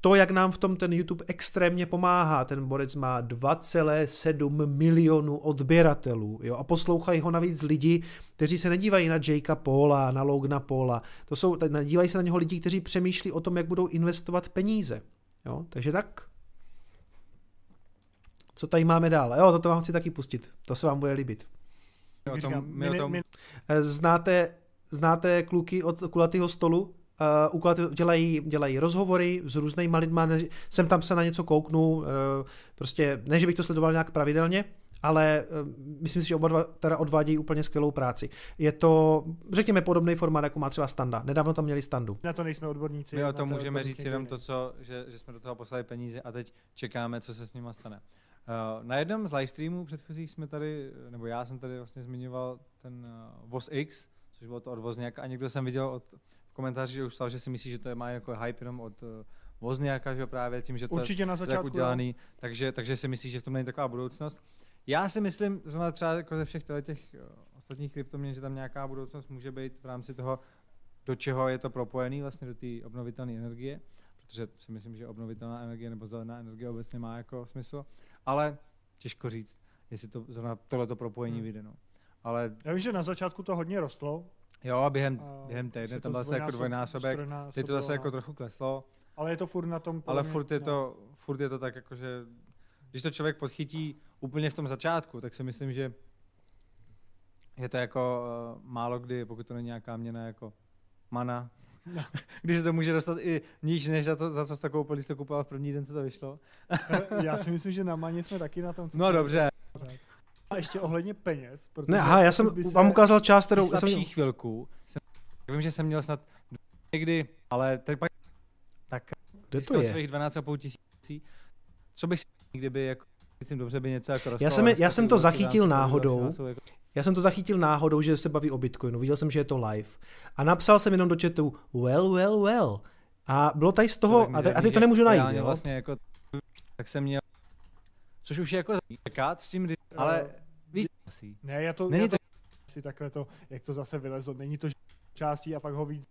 to, jak nám v tom ten YouTube extrémně pomáhá. Ten borec má 2,7 milionů odběratelů jo, a poslouchají ho navíc lidi, kteří se nedívají na Jakea Paula, na Logna Paula. To jsou, dívají se na něho lidi, kteří přemýšlí o tom, jak budou investovat peníze. Jo, takže tak. Co tady máme dál? Jo, toto vám chci taky pustit. To se vám bude líbit. O tom, my o tom... Znáte, znáte kluky od kulatého stolu? Uh, dělají, dělají rozhovory s různýma lidma, jsem tam se na něco kouknu, uh, prostě ne, že bych to sledoval nějak pravidelně, ale uh, myslím si, že oba dva teda odvádějí úplně skvělou práci. Je to, řekněme, podobný formát, jako má třeba Standa. Nedávno tam měli Standu. Na to nejsme odborníci. My o tom můžeme říct jenom to, co, že, že jsme do toho poslali peníze a teď čekáme, co se s nima stane. Uh, na jednom z livestreamů předchozích jsme tady, nebo já jsem tady vlastně zmiňoval ten uh, VOS X, což bylo to od Vozňáka a někdo jsem viděl od, komentáři, že už stál, že si myslí, že to je má jako hype jenom od uh, Vozňáka, že právě tím, že to Určitě je na začátku, tak udělaný, takže, takže si myslí, že v tom není taková budoucnost. Já si myslím, zrovna třeba jako ze všech těch uh, ostatních kryptoměn, že tam nějaká budoucnost může být v rámci toho, do čeho je to propojený vlastně do té obnovitelné energie, protože si myslím, že obnovitelná energie nebo zelená energie obecně má jako smysl ale těžko říct, jestli to zrovna tohleto propojení hmm. vyjde. No. Ale... Já vím, že na začátku to hodně rostlo. Jo, během, a během týdne tam zase jako dvojnásobek, teď to zase jako trochu kleslo. Ale je to furt na tom. Ale furt je, to, no. furt je to tak, jako, že když to člověk podchytí úplně v tom začátku, tak si myslím, že je to jako uh, málo kdy, pokud to není nějaká měna jako mana, No. Když se to může dostat i níž, než za, to, za co jsi to koupil, když to kupoval v první den, co to vyšlo. Já si myslím, že na Maně jsme taky na tom. Co no dobře. A ještě ohledně peněz. Ne, aha, já jsem se... vám ukázal část, kterou... jsem měl... chvilku. Jsem, vím, že jsem měl snad někdy, ale teď pak tak Kde to je? svých 12,5 tisící. Co bych si kdyby jako Myslím, dobře by něco jako rostlo, Já jsem, já jsem to zachytil náhodou. Jako... Já jsem to zachytil náhodou, že se baví o Bitcoinu. Viděl jsem, že je to live. A napsal jsem jenom do chatu, well, well, well. A bylo tady z toho, a, te, a teď to nemůžu najít. Jo? Vlastně jako, tak jsem měl, což už je jako zakat s tím, ale víš, asi. Ne, já to, Není já to, asi takhle to, jak to zase vylezlo. Není to částí a pak ho víc,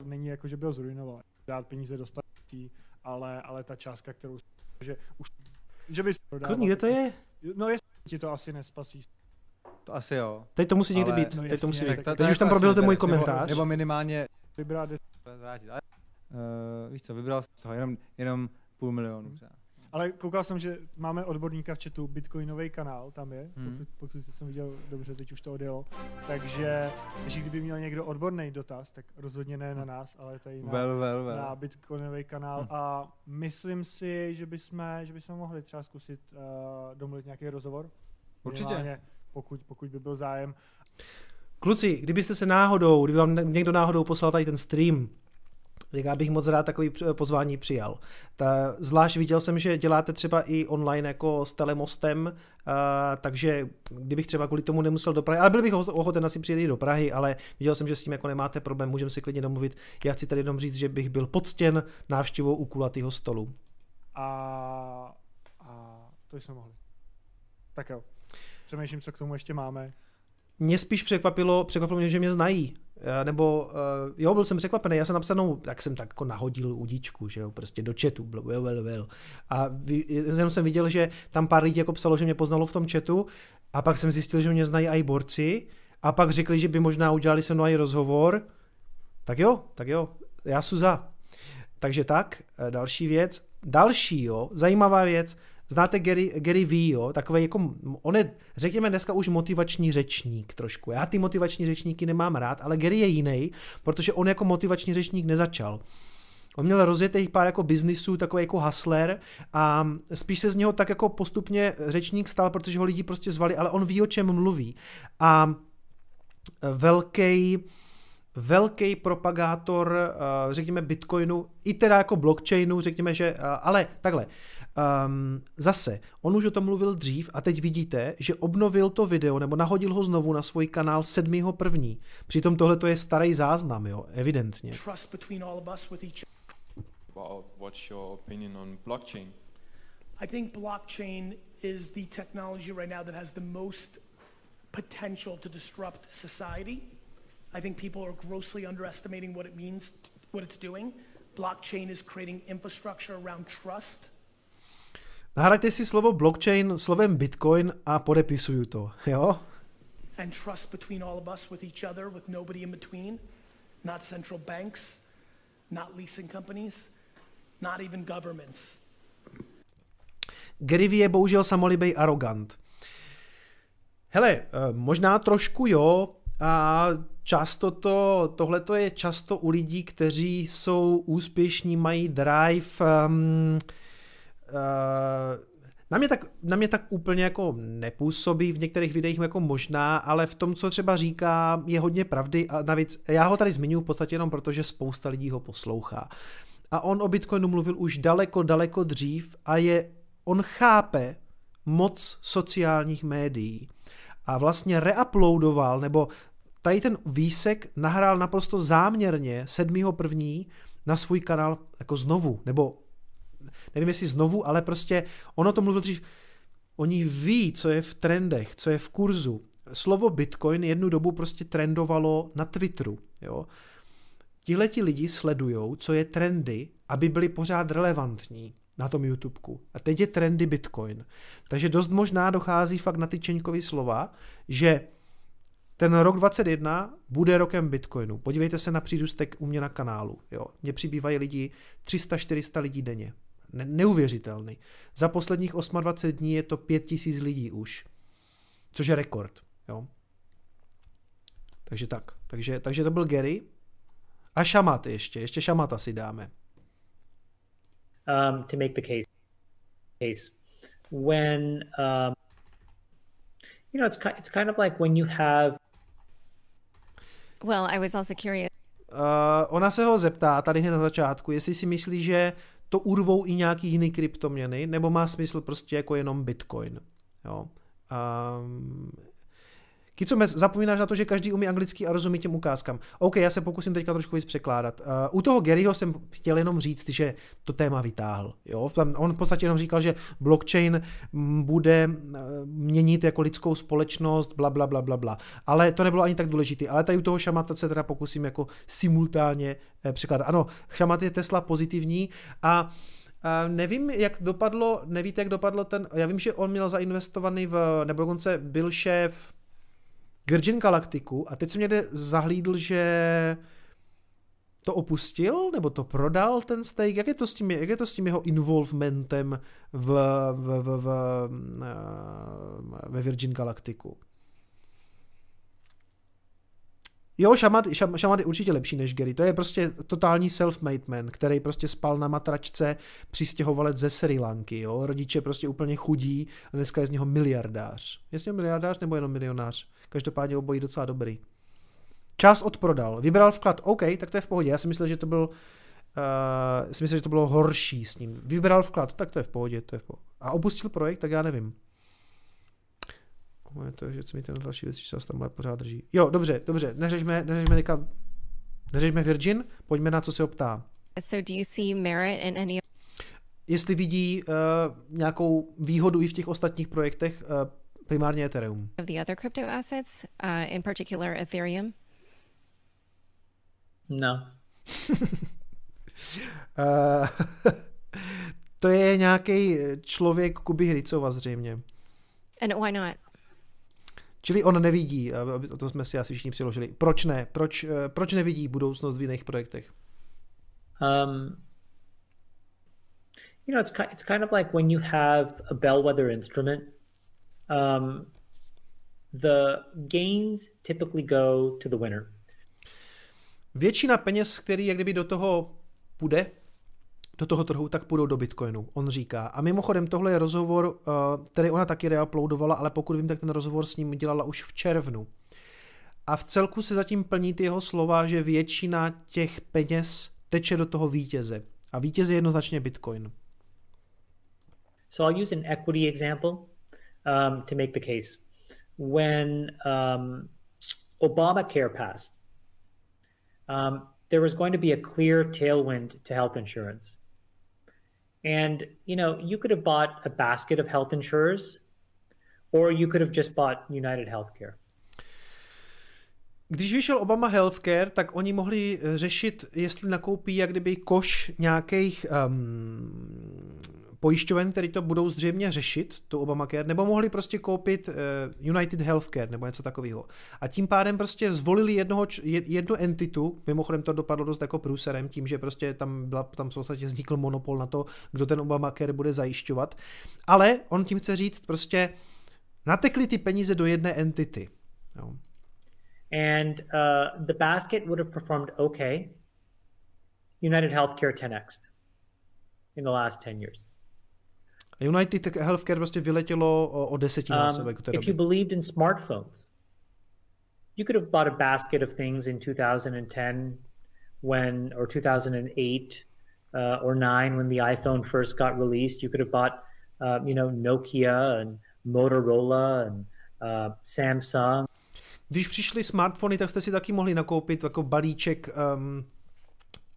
uh, není jako, že by ho zrujnoval. Dát peníze dostat, ale, ale ta částka, kterou, že už že bys Kurní, kde to je? No jestli ti to asi nespasí. To asi jo. Teď to musí někdy být. No Teď to musí být. Teď už tam jako proběhl ten můj komentář. Nebo, nebo minimálně vybrat. Uh, víš co, vybral jsem toho jenom, jenom půl milionu třeba. Ale koukal jsem, že máme odborníka v chatu, Bitcoinový kanál, tam je, hmm. pokud, pokud jsem viděl dobře, teď už to odjelo. Takže, takže kdyby měl někdo odborný dotaz, tak rozhodně ne na nás, ale tady na, well, well, well. na Bitcoinový kanál. Hmm. A myslím si, že bychom, že bychom mohli třeba zkusit uh, domluvit nějaký rozhovor. Určitě. Pokud, pokud by byl zájem. Kluci, kdybyste se náhodou, kdyby vám někdo náhodou poslal tady ten stream, tak já bych moc rád takový pozvání přijal. Ta, zvlášť viděl jsem, že děláte třeba i online jako s telemostem, uh, takže kdybych třeba kvůli tomu nemusel do Prahy, ale byl bych ochoten asi přijet do Prahy, ale viděl jsem, že s tím jako nemáte problém, můžeme si klidně domluvit. Já chci tady jenom říct, že bych byl poctěn návštěvou u kulatého stolu. A, a to jsme mohli. Tak jo. Přemýšlím, co k tomu ještě máme mě spíš překvapilo, překvapilo mě, že mě znají. Nebo, uh, jo, byl jsem překvapený, já jsem napsanou, tak jsem tak jako nahodil udíčku, že jo, prostě do chatu, well, well, well. A jenom jsem viděl, že tam pár lidí jako psalo, že mě poznalo v tom chatu a pak jsem zjistil, že mě znají i borci a pak řekli, že by možná udělali se mnou i rozhovor. Tak jo, tak jo, já jsem za. Takže tak, eh, další věc. Další, jo, zajímavá věc, Znáte Gary, Gary V, jo? Takový jako, on je, řekněme dneska už motivační řečník trošku. Já ty motivační řečníky nemám rád, ale Gary je jiný, protože on jako motivační řečník nezačal. On měl rozjetých pár jako biznisů, takový jako hustler a spíš se z něho tak jako postupně řečník stal, protože ho lidi prostě zvali, ale on ví, o čem mluví. A velký velký propagátor, řekněme, Bitcoinu, i teda jako blockchainu, řekněme, že, ale takhle, Um, zase, on už o tom mluvil dřív a teď vidíte, že obnovil to video nebo nahodil ho znovu na svůj kanál 7.1. Přitom tohle to je starý záznam, jo, evidentně. Trust between all of us with each Well, what's your opinion on blockchain? I think blockchain is the technology right now that has the most potential to disrupt society. I think people are grossly underestimating what it means, what it's doing. Blockchain is creating infrastructure around trust Nahrajte si slovo blockchain slovem bitcoin a podepisuju to, jo? And trust between all of us with each other with nobody in between, not central banks, not leasing companies, not even governments. Gary je bohužel samolibej arrogant. Hele, eh, možná trošku jo, A často to, tohle je často u lidí, kteří jsou úspěšní, mají drive, um, na mě, tak, na mě tak úplně jako nepůsobí, v některých videích jako možná, ale v tom, co třeba říká, je hodně pravdy a navíc já ho tady zmiňuji v podstatě jenom proto, že spousta lidí ho poslouchá. A on o Bitcoinu mluvil už daleko, daleko dřív a je, on chápe moc sociálních médií a vlastně reuploadoval, nebo tady ten výsek nahrál naprosto záměrně 7.1. na svůj kanál jako znovu, nebo nevím jestli znovu, ale prostě ono to mluvil dřív, oni ví, co je v trendech, co je v kurzu. Slovo Bitcoin jednu dobu prostě trendovalo na Twitteru, jo. Tihle ti lidi sledujou, co je trendy, aby byli pořád relevantní na tom YouTubeku. A teď je trendy Bitcoin. Takže dost možná dochází fakt na ty Čeňkovy slova, že ten rok 21 bude rokem Bitcoinu. Podívejte se na přírůstek u mě na kanálu. Jo. Mně přibývají lidi 300-400 lidí denně. Ne- neuvěřitelný. Za posledních 28 dní je to 5000 lidí už. Což je rekord. Jo. Takže tak. Takže, takže to byl Gary. A šamat ještě. Ještě šamata si dáme. Um, to make the case. Case when um, you know it's it's kind of like when you have. Well, I was also curious. Uh, ona se ho zeptá tady hned na začátku, jestli si myslí, že to urvou i nějaký jiný kryptoměny, nebo má smysl prostě jako jenom Bitcoin. Jo. Um, Kico, zapomínáš na to, že každý umí anglicky a rozumí těm ukázkám. OK, já se pokusím teďka trošku víc překládat. Uh, u toho Garyho jsem chtěl jenom říct, že to téma vytáhl. Jo? On v podstatě jenom říkal, že blockchain bude měnit jako lidskou společnost, bla, bla, bla, bla, bla. Ale to nebylo ani tak důležité. Ale tady u toho šamata se teda pokusím jako simultánně eh, překládat. Ano, šamat je Tesla pozitivní a Uh, nevím, jak dopadlo, nevíte, jak dopadlo ten, já vím, že on měl zainvestovaný v, nebo dokonce byl šéf Virgin Galacticu a teď jsem někde zahlídl, že to opustil, nebo to prodal ten stake, jak je to s tím, jak je to s tím jeho involvementem v, v, v, v, ve Virgin Galacticu? Jo, Šamad, Šamad je určitě lepší než Gary. To je prostě totální self-made man, který prostě spal na matračce přistěhovalec ze Sri Lanky. Jo? Rodiče prostě úplně chudí a dneska je z něho miliardář. Je z něho miliardář nebo jenom milionář? Každopádně obojí docela dobrý. Část odprodal, vybral vklad, OK, tak to je v pohodě. Já si myslel, že to byl Uh, si myslím, že to bylo horší s ním. Vybral vklad, tak to je v pohodě, to je v pohodě. A opustil projekt, tak já nevím. Je to, že co mi ten další věc, že se tam pořád drží. Jo, dobře, dobře, neřešme, neřešme teďka, neřešme Virgin, pojďme na co se optá. So do you see merit in any Jestli vidí uh, nějakou výhodu i v těch ostatních projektech, uh, primárně Ethereum. Of the other crypto assets, uh, in particular Ethereum? No. uh, to je nějaký člověk Kuby Hricova zřejmě. And why not? Čili on nevidí, to jsme si asi všichni přiložili. Proč ne? Proč, proč nevidí budoucnost v jiných projektech? Um, you know, it's it's kind of like when you have a bellwether instrument. Um, the gains typically go to the winner. Většina peněz, který jak kdyby do toho půjde, do toho trhu, tak půjdou do Bitcoinu, on říká. A mimochodem tohle je rozhovor, eh, který ona taky reuploadovala, ale pokud vím, tak ten rozhovor s ním dělala už v červnu. A v celku se zatím plní ty jeho slova, že většina těch peněz teče do toho vítěze. A vítěz je jednoznačně Bitcoin. So I'll use an equity example um, to make the case. When um, Obamacare passed, um, there was going to be a clear tailwind to health insurance. And you know, you could have bought a basket of health insurers, or you could have just bought United Healthcare. Když vyšel Obama Healthcare, tak oni mohli eh, řešit, jestli nakoupí jak kdyby koš nějakých um, pojišťoven, který to budou zřejmě řešit, to Obamacare, nebo mohli prostě koupit uh, United Healthcare nebo něco takového. A tím pádem prostě zvolili jednoho, jednu entitu, mimochodem to dopadlo dost jako průserem, tím, že prostě tam, byla, tam v podstatě vznikl monopol na to, kdo ten Obamacare bude zajišťovat. Ale on tím chce říct prostě, natekly ty peníze do jedné entity. Jo. and uh, the basket would have performed okay. United Healthcare 10x in the last 10 years. United Healthcare prostě vyletělo o, o desetinásobek. Um, if you believed in smartphones, you could have bought a basket of things in 2010 when, or 2008 uh, or nine when the iPhone first got released. You could have bought, uh, you know, Nokia and Motorola and uh, Samsung. Když přišly smartfony, tak jste si taky mohli nakoupit jako balíček um,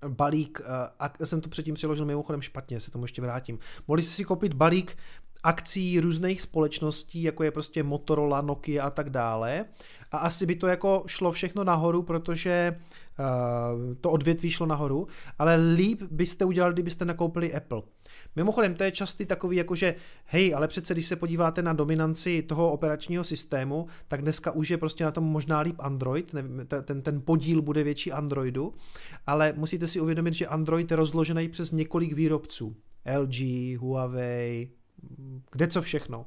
balík, uh, a jsem to předtím přeložil mimochodem špatně, se tomu ještě vrátím. Mohli jste si koupit balík akcí různých společností, jako je prostě Motorola, Nokia a tak dále. A asi by to jako šlo všechno nahoru, protože uh, to odvětví šlo nahoru, ale líp byste udělali, kdybyste nakoupili Apple. Mimochodem, to je častý takový, jako že hej, ale přece když se podíváte na dominanci toho operačního systému, tak dneska už je prostě na tom možná líp Android, nevím, ten, ten podíl bude větší Androidu, ale musíte si uvědomit, že Android je rozložený přes několik výrobců. LG, Huawei, kde co všechno.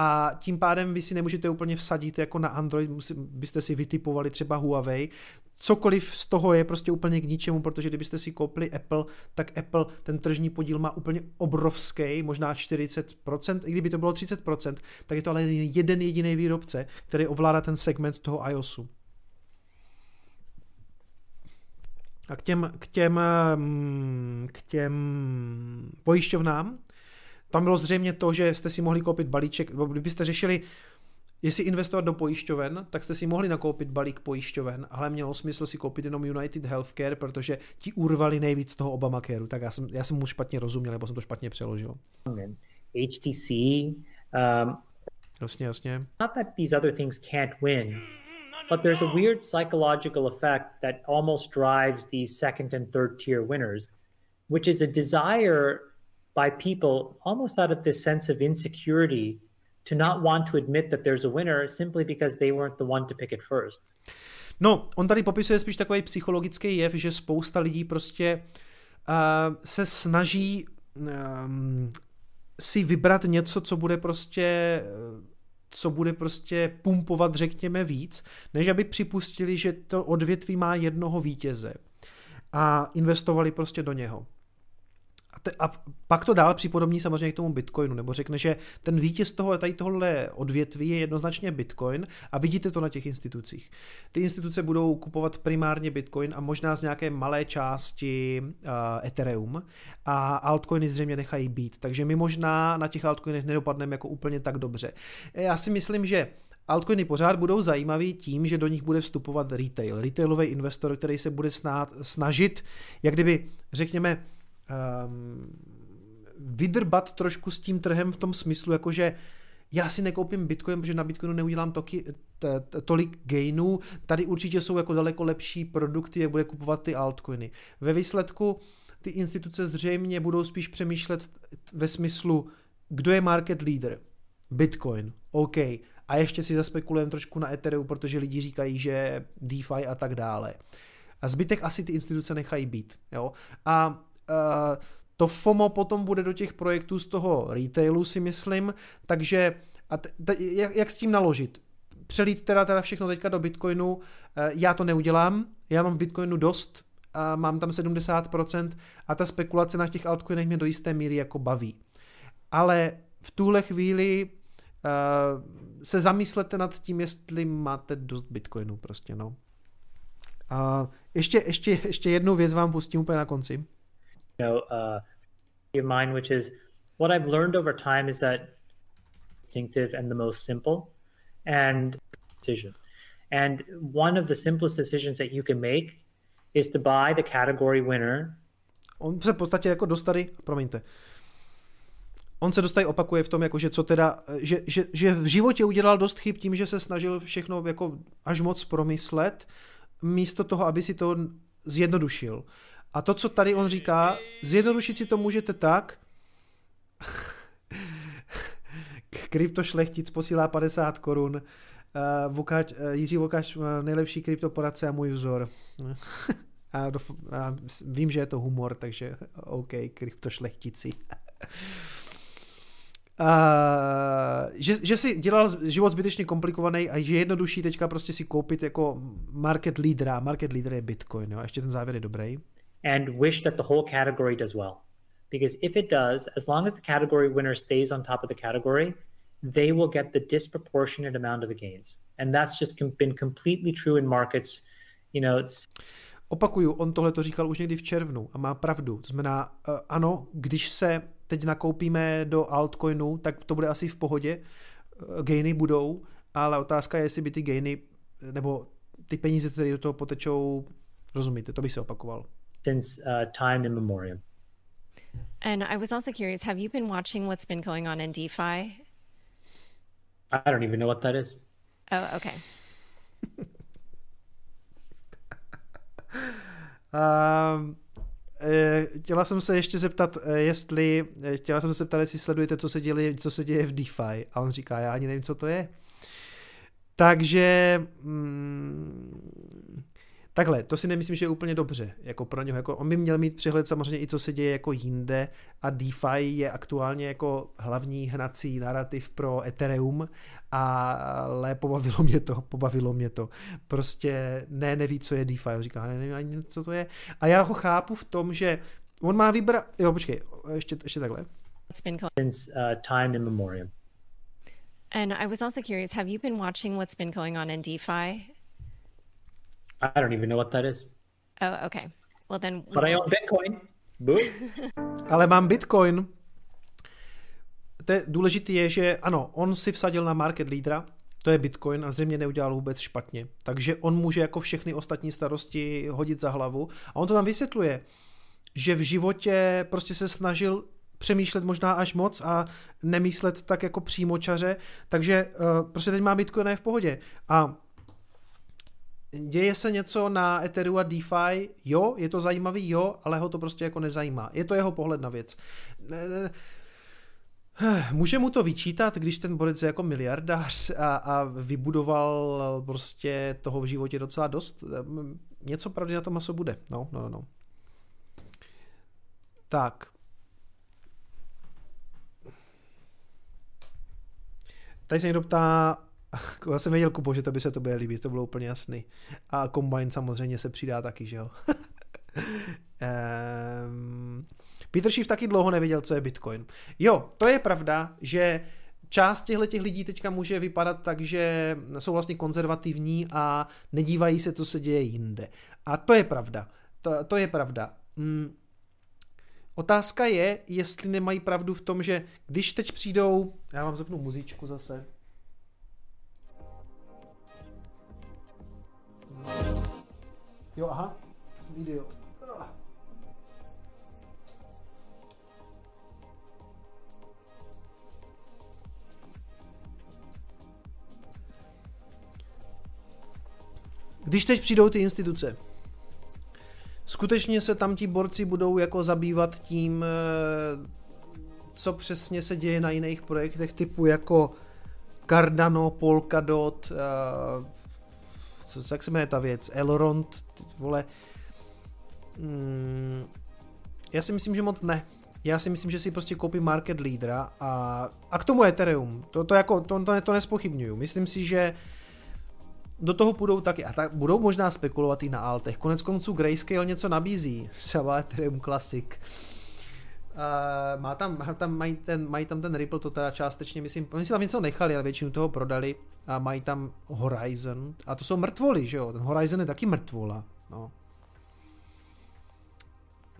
A tím pádem vy si nemůžete úplně vsadit jako na Android, byste si vytipovali třeba Huawei. Cokoliv z toho je prostě úplně k ničemu, protože kdybyste si koupili Apple, tak Apple ten tržní podíl má úplně obrovský, možná 40%, i kdyby to bylo 30%, tak je to ale jeden jediný výrobce, který ovládá ten segment toho iOSu. A k těm, k těm, mm, k těm pojišťovnám, tam bylo zřejmě to, že jste si mohli koupit balíček, nebo kdybyste řešili, jestli investovat do pojišťoven, tak jste si mohli nakoupit balík pojišťoven, ale mělo smysl si koupit jenom United Healthcare, protože ti urvali nejvíc toho Obamacareu. Tak já jsem, já jsem mu špatně rozuměl, nebo jsem to špatně přeložil. HTC. Um, jasně, jasně. Not that these other things can't win, but there's a weird psychological effect that almost drives these second and third tier winners, which is a desire by people almost out of this sense of insecurity to not want to admit that there's a winner simply because they weren't the one to pick it first. No, on tady popisuje spíš takový psychologický jev, že spousta lidí prostě uh, se snaží um, si vybrat něco, co bude prostě co bude prostě pumpovat, řekněme, víc, než aby připustili, že to odvětví má jednoho vítěze a investovali prostě do něho. Te, a pak to dál připodobní samozřejmě k tomu Bitcoinu, nebo řekne, že ten vítěz toho, tady tohle odvětví je jednoznačně Bitcoin a vidíte to na těch institucích. Ty instituce budou kupovat primárně Bitcoin a možná z nějaké malé části uh, Ethereum a altcoiny zřejmě nechají být, takže my možná na těch altcoinech nedopadneme jako úplně tak dobře. Já si myslím, že Altcoiny pořád budou zajímavý tím, že do nich bude vstupovat retail. Retailový investor, který se bude snažit, jak kdyby, řekněme, um, vydrbat trošku s tím trhem v tom smyslu, jakože já si nekoupím Bitcoin, protože na Bitcoinu neudělám toky, t, t, tolik gainů, tady určitě jsou jako daleko lepší produkty, jak bude kupovat ty altcoiny. Ve výsledku ty instituce zřejmě budou spíš přemýšlet ve smyslu, kdo je market leader. Bitcoin, OK. A ještě si zaspekulujeme trošku na Ethereum, protože lidi říkají, že DeFi a tak dále. A zbytek asi ty instituce nechají být. Jo? A to FOMO potom bude do těch projektů z toho retailu, si myslím, takže a t- t- jak, jak s tím naložit? Přelít teda, teda všechno teďka do Bitcoinu, uh, já to neudělám, já mám v Bitcoinu dost, a mám tam 70% a ta spekulace na těch altcoinech mě do jisté míry jako baví. Ale v tuhle chvíli uh, se zamyslete nad tím, jestli máte dost Bitcoinu prostě, no. A ještě, ještě, ještě jednu věc vám pustím úplně na konci. You know, uh, of mine, which is what I've learned over time is that instinctive and the most simple and decision. And one of the simplest decisions that you can make is to buy the category winner. On se v podstatě jako dostali, promiňte, on se dostají opakuje v tom, jako že co teda, že, že, že v životě udělal dost chyb tím, že se snažil všechno jako až moc promyslet, místo toho, aby si to zjednodušil. A to, co tady on říká, zjednodušit si to můžete tak, kryptošlechtic posílá 50 korun, uh, Vukač, uh, Jiří Vokač, uh, nejlepší kryptoporadce a můj vzor. a, dof, a vím, že je to humor, takže OK, kryptošlechtici. že, že si dělal život zbytečně komplikovaný a že je jednodušší teďka prostě si koupit jako market leadera. Market leader je Bitcoin, jo? A ještě ten závěr je dobrý. And wish that the whole category does well. Because if it does, as long as the category winner stays on top of the category, they will get the disproportionate amount of the gains. And that's just been completely true in markets, you know. Opakuju, on tohle to říkal už někdy v červnu a má pravdu. To znamená, uh, ano, když se teď nakoupíme do altcoinu, tak to bude asi v pohodě. Uh, gainy budou, ale otázka je, jestli by ty gainy, nebo ty peníze, které do toho potečou, rozumíte, to by se opakoval. Since uh, time immemorial. And I was also curious, have you been watching what's been going on in DeFi? I don't even know what that is. Oh, okay. um, chtěla jsem se ještě zeptat, eh, jestli, eh, chtěla jsem se zeptat, jestli sledujete, co se, děje, co se děje v DeFi. A on říká, já ani nevím, co to je. Takže mm, Takhle, to si nemyslím, že je úplně dobře, jako pro něho. Jako on by měl mít přehled samozřejmě i co se děje jako jinde a DeFi je aktuálně jako hlavní hnací narrativ pro Ethereum, ale pobavilo mě to, pobavilo mě to. Prostě ne, neví, co je DeFi, on říká, nevím ani, co to je. A já ho chápu v tom, že on má vybrat, jo, počkej, ještě, ještě takhle. Since uh, time immemorial. And I was also curious, have you been watching what's been going on in DeFi? I don't even know what that is. Oh, okay. Well then. But I own Bitcoin. Ale mám Bitcoin. To je, důležitý je, že ano, on si vsadil na market leadera, to je Bitcoin a zřejmě neudělal vůbec špatně. Takže on může jako všechny ostatní starosti hodit za hlavu. A on to tam vysvětluje, že v životě prostě se snažil přemýšlet možná až moc a nemyslet tak jako přímočaře, takže uh, prostě teď má Bitcoin v pohodě. A děje se něco na Ethereum a DeFi, jo, je to zajímavý, jo, ale ho to prostě jako nezajímá. Je to jeho pohled na věc. Ne, ne, Může mu to vyčítat, když ten borec je jako miliardář a, a vybudoval prostě toho v životě docela dost? Něco pravdy na tom maso bude. No, no, no. Tak. Tady se někdo ptá, já jsem věděl, Kupo, že to by se to bude líbit, to bylo úplně jasný. A Combine samozřejmě se přidá taky, že jo. um, Peter Schiff taky dlouho nevěděl, co je Bitcoin. Jo, to je pravda, že část těchto těch lidí teďka může vypadat tak, že jsou vlastně konzervativní a nedívají se, co se děje jinde. A to je pravda. To, to je pravda. Mm. Otázka je, jestli nemají pravdu v tom, že když teď přijdou, já vám zapnu muzičku zase, Jo, aha, jsem idiot. Když teď přijdou ty instituce, skutečně se tam ti borci budou jako zabývat tím, eh, co přesně se děje na jiných projektech typu jako Cardano, Polkadot, eh, jak se jmenuje ta věc, Elrond, vole. Mm, já si myslím, že moc ne. Já si myslím, že si prostě koupím market leadera a, a k tomu Ethereum. To, to, jako, to, to, to nespochybnuju. Myslím si, že do toho půjdou taky, a tak budou možná spekulovat i na altech. Konec konců Grayscale něco nabízí, třeba Ethereum Classic. Uh, má tam, tam, mají, ten, mají tam ten Ripple, to teda částečně, myslím, oni si tam něco nechali, ale většinu toho prodali a mají tam Horizon a to jsou mrtvoly, že jo, ten Horizon je taky mrtvola, no.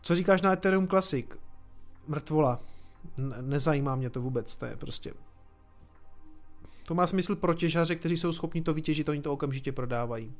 Co říkáš na Ethereum Classic? Mrtvola. Ne- nezajímá mě to vůbec, to je prostě... To má smysl pro těžaře, kteří jsou schopni to vytěžit, oni to okamžitě prodávají.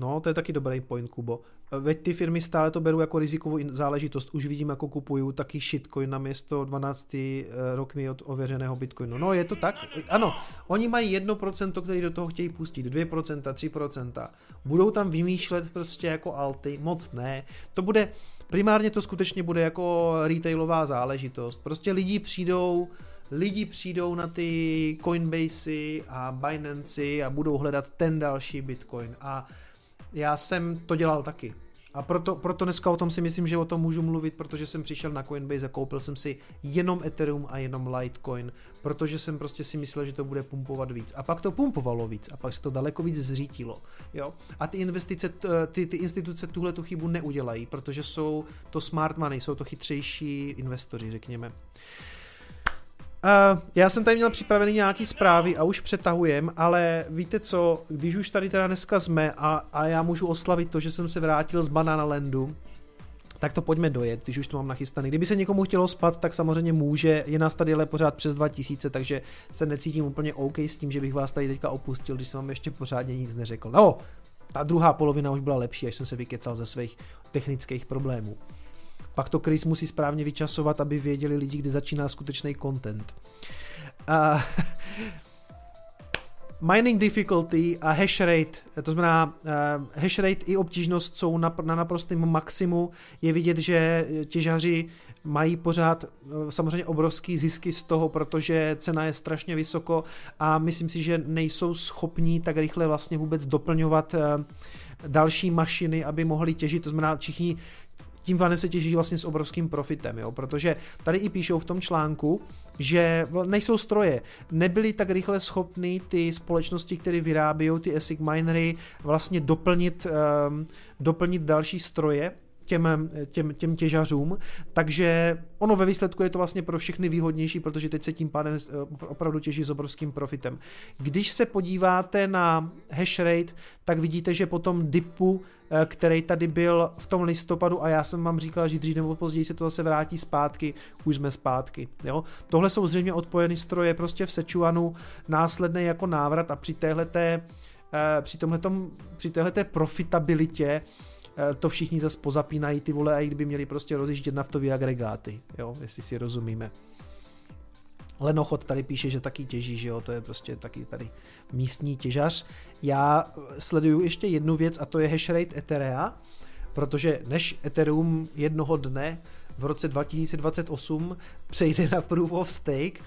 No, to je taky dobrý point, Kubo. Veď ty firmy stále to berou jako rizikovou záležitost. Už vidím, jako kupují taky shitcoin na město 12 eh, rokmi od ověřeného bitcoinu. No, je to tak? Ano, oni mají 1%, který do toho chtějí pustit, 2%, 3%. Budou tam vymýšlet prostě jako alty, moc ne. To bude, primárně to skutečně bude jako retailová záležitost. Prostě lidi přijdou, lidi přijdou na ty Coinbasey a Binance a budou hledat ten další Bitcoin a já jsem to dělal taky. A proto, proto dneska o tom si myslím, že o tom můžu mluvit, protože jsem přišel na Coinbase a koupil jsem si jenom Ethereum a jenom Litecoin, protože jsem prostě si myslel, že to bude pumpovat víc. A pak to pumpovalo víc a pak se to daleko víc zřítilo. Jo? A ty investice, ty, ty instituce tuhle tu chybu neudělají, protože jsou to smart money, jsou to chytřejší investoři, řekněme. Uh, já jsem tady měl připravený nějaký zprávy a už přetahujem, ale víte co, když už tady teda dneska jsme a, a já můžu oslavit to, že jsem se vrátil z Banana Landu, tak to pojďme dojet, když už to mám nachystaný. Kdyby se někomu chtělo spat, tak samozřejmě může, je nás tady ale pořád přes 2000, takže se necítím úplně OK s tím, že bych vás tady teďka opustil, když jsem vám ještě pořádně nic neřekl. No, ta druhá polovina už byla lepší, až jsem se vykecal ze svých technických problémů. Pak to Chris musí správně vyčasovat, aby věděli lidi, kdy začíná skutečný content. Uh, mining difficulty a hash rate, to znamená uh, hash rate i obtížnost jsou na, na naprostém maximu. Je vidět, že těžaři mají pořád uh, samozřejmě obrovský zisky z toho, protože cena je strašně vysoko a myslím si, že nejsou schopní tak rychle vlastně vůbec doplňovat uh, další mašiny, aby mohli těžit. To znamená, všichni tím pádem se těží vlastně s obrovským profitem, jo? protože tady i píšou v tom článku, že nejsou stroje, nebyly tak rychle schopny ty společnosti, které vyrábějí ty ASIC minery, vlastně doplnit, um, doplnit další stroje, těm, těm, těm těžařům, takže ono ve výsledku je to vlastně pro všechny výhodnější, protože teď se tím pádem eh, opravdu těží s obrovským profitem. Když se podíváte na hash rate, tak vidíte, že po tom dipu, eh, který tady byl v tom listopadu a já jsem vám říkal, že dřív nebo později se to zase vrátí zpátky, už jsme zpátky. Jo? Tohle jsou zřejmě odpojené stroje prostě v Sechuanu, následný jako návrat a při téhleté eh, při, tomhletom, při téhleté profitabilitě to všichni zase pozapínají ty vole, a i kdyby měli prostě rozjíždět naftové agregáty, jo, jestli si rozumíme. Lenochod tady píše, že taky těží, že jo, to je prostě taky tady místní těžař. Já sleduju ještě jednu věc a to je hashrate Etherea, protože než Ethereum jednoho dne v roce 2028 přejde na Proof of Stake,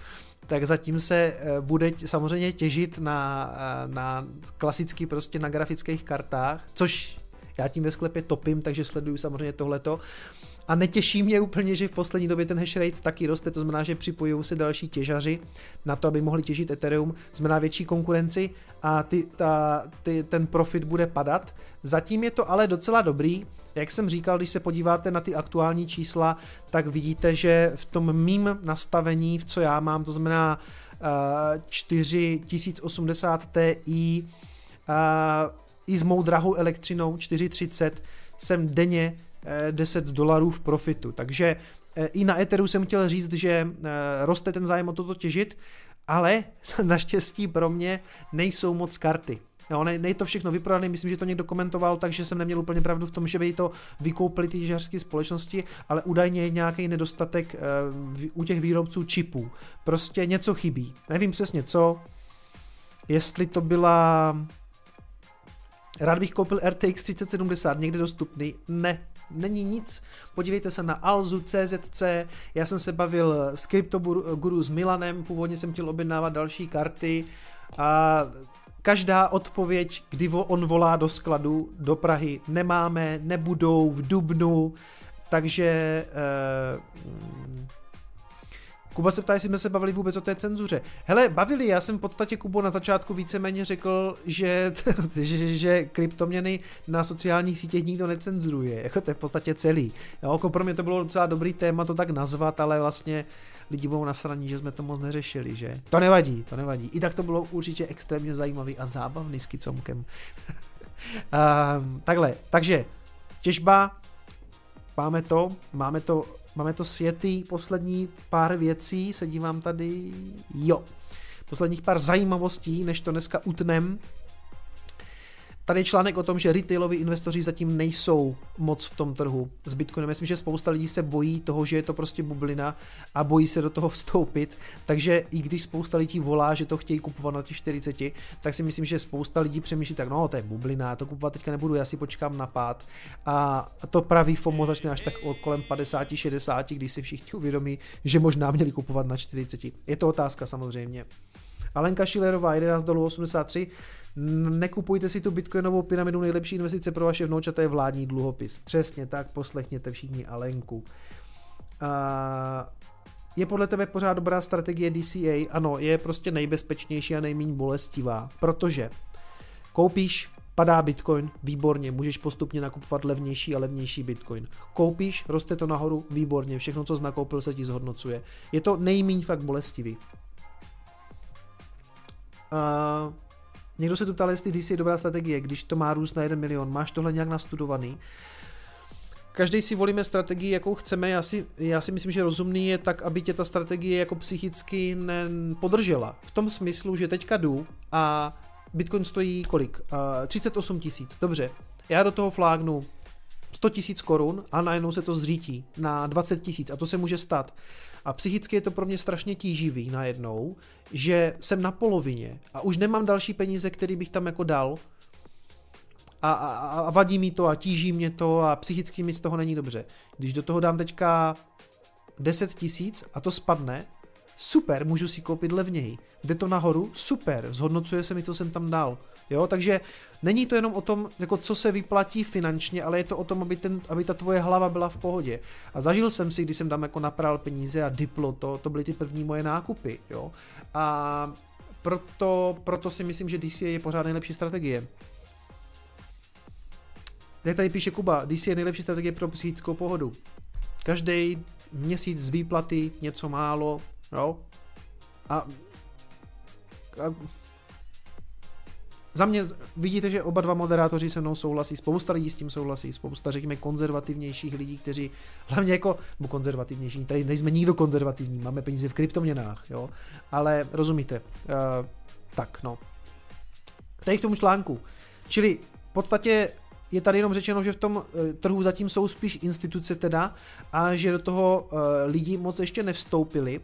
tak zatím se eh, bude samozřejmě těžit na, eh, na klasicky prostě na grafických kartách, což já tím ve sklepě topím, takže sleduju samozřejmě tohleto. A netěší mě úplně, že v poslední době ten hash rate taky roste, to znamená, že připojují se další těžaři na to, aby mohli těžit Ethereum, znamená větší konkurenci a ty, ta, ty, ten profit bude padat. Zatím je to ale docela dobrý, jak jsem říkal, když se podíváte na ty aktuální čísla, tak vidíte, že v tom mým nastavení, v co já mám, to znamená uh, 4080 Ti, uh, i s mou drahou elektřinou 4,30 jsem denně 10 eh, dolarů v profitu. Takže eh, i na Etheru jsem chtěl říct, že eh, roste ten zájem o toto těžit, ale naštěstí pro mě nejsou moc karty. Jo, ne, nej to všechno vyprodané, myslím, že to někdo komentoval, takže jsem neměl úplně pravdu v tom, že by to vykoupili ty těžařské společnosti, ale údajně je nějaký nedostatek u těch výrobců čipů. Prostě něco chybí. Nevím přesně co, jestli to byla Rád bych koupil RTX 3070 někde dostupný. Ne, není nic. Podívejte se na Alzu, CZC, já jsem se bavil s Guru s Milanem, původně jsem chtěl objednávat další karty a každá odpověď, kdy on volá do skladu do Prahy, nemáme, nebudou v Dubnu, takže uh, Kuba se ptá, jestli jsme se bavili vůbec o té cenzuře. Hele, bavili, já jsem v podstatě Kubo na začátku víceméně řekl, že, že, že kryptoměny na sociálních sítích nikdo necenzuruje, jako to je v podstatě celý. Jo, jako pro mě to bylo docela dobrý téma to tak nazvat, ale vlastně lidi budou nasraní, že jsme to moc neřešili, že? To nevadí, to nevadí. I tak to bylo určitě extrémně zajímavý a zábavný s kicomkem. um, takhle, takže těžba, máme to, máme to Máme to světý poslední pár věcí, se dívám tady, jo. Posledních pár zajímavostí, než to dneska utnem. Tady je článek o tom, že retailoví investoři zatím nejsou moc v tom trhu s Bitcoinem. Myslím, že spousta lidí se bojí toho, že je to prostě bublina a bojí se do toho vstoupit. Takže i když spousta lidí volá, že to chtějí kupovat na těch 40, tak si myslím, že spousta lidí přemýšlí tak, no to je bublina, já to kupovat teďka nebudu, já si počkám na pád. A to pravý FOMO začne až tak kolem 50-60, když si všichni uvědomí, že možná měli kupovat na 40. Je to otázka samozřejmě. Alenka Šilerová, 11 dolů 83. Nekupujte si tu bitcoinovou pyramidu, nejlepší investice pro vaše vnoučata je vládní dluhopis. Přesně tak, poslechněte všichni Alenku. A je podle tebe pořád dobrá strategie DCA? Ano, je prostě nejbezpečnější a nejméně bolestivá, protože koupíš Padá Bitcoin, výborně, můžeš postupně nakupovat levnější a levnější Bitcoin. Koupíš, roste to nahoru, výborně, všechno, co jsi nakoupil, se ti zhodnocuje. Je to nejmíň fakt bolestivý. Uh, někdo se tu ptal, jestli DC je dobrá strategie, když to má růst na 1 milion. Máš tohle nějak nastudovaný? Každý si volíme strategii, jakou chceme. Já si, já si myslím, že rozumný je tak, aby tě ta strategie jako psychicky podržela. V tom smyslu, že teďka jdu a Bitcoin stojí kolik? Uh, 38 tisíc, dobře. Já do toho flágnu 100 tisíc korun a najednou se to zřítí na 20 tisíc a to se může stát. A psychicky je to pro mě strašně tíživý najednou, že jsem na polovině a už nemám další peníze, který bych tam jako dal a, a, a vadí mi to a tíží mě to a psychicky mi z toho není dobře. Když do toho dám teďka 10 tisíc a to spadne, super, můžu si koupit levněji. Jde to nahoru, super, zhodnocuje se mi, co jsem tam dal. Jo, takže není to jenom o tom, jako co se vyplatí finančně, ale je to o tom, aby, ten, aby ta tvoje hlava byla v pohodě. A zažil jsem si, když jsem tam jako napral peníze a Diplo, to, to byly ty první moje nákupy, jo. A proto, proto si myslím, že DCA je pořád nejlepší strategie. Jak tady píše Kuba, DC je nejlepší strategie pro psychickou pohodu. Každý měsíc z výplaty něco málo, jo. A, a za mě vidíte, že oba dva moderátoři se mnou souhlasí, spousta lidí s tím souhlasí, spousta, řekněme, konzervativnějších lidí, kteří hlavně jako, nebo konzervativnější, tady nejsme nikdo konzervativní, máme peníze v kryptoměnách, jo, ale rozumíte, uh, tak no. Tady k tomu článku. Čili v podstatě je tady jenom řečeno, že v tom eh, trhu zatím jsou spíš instituce teda a že do toho eh, lidi moc ještě nevstoupili.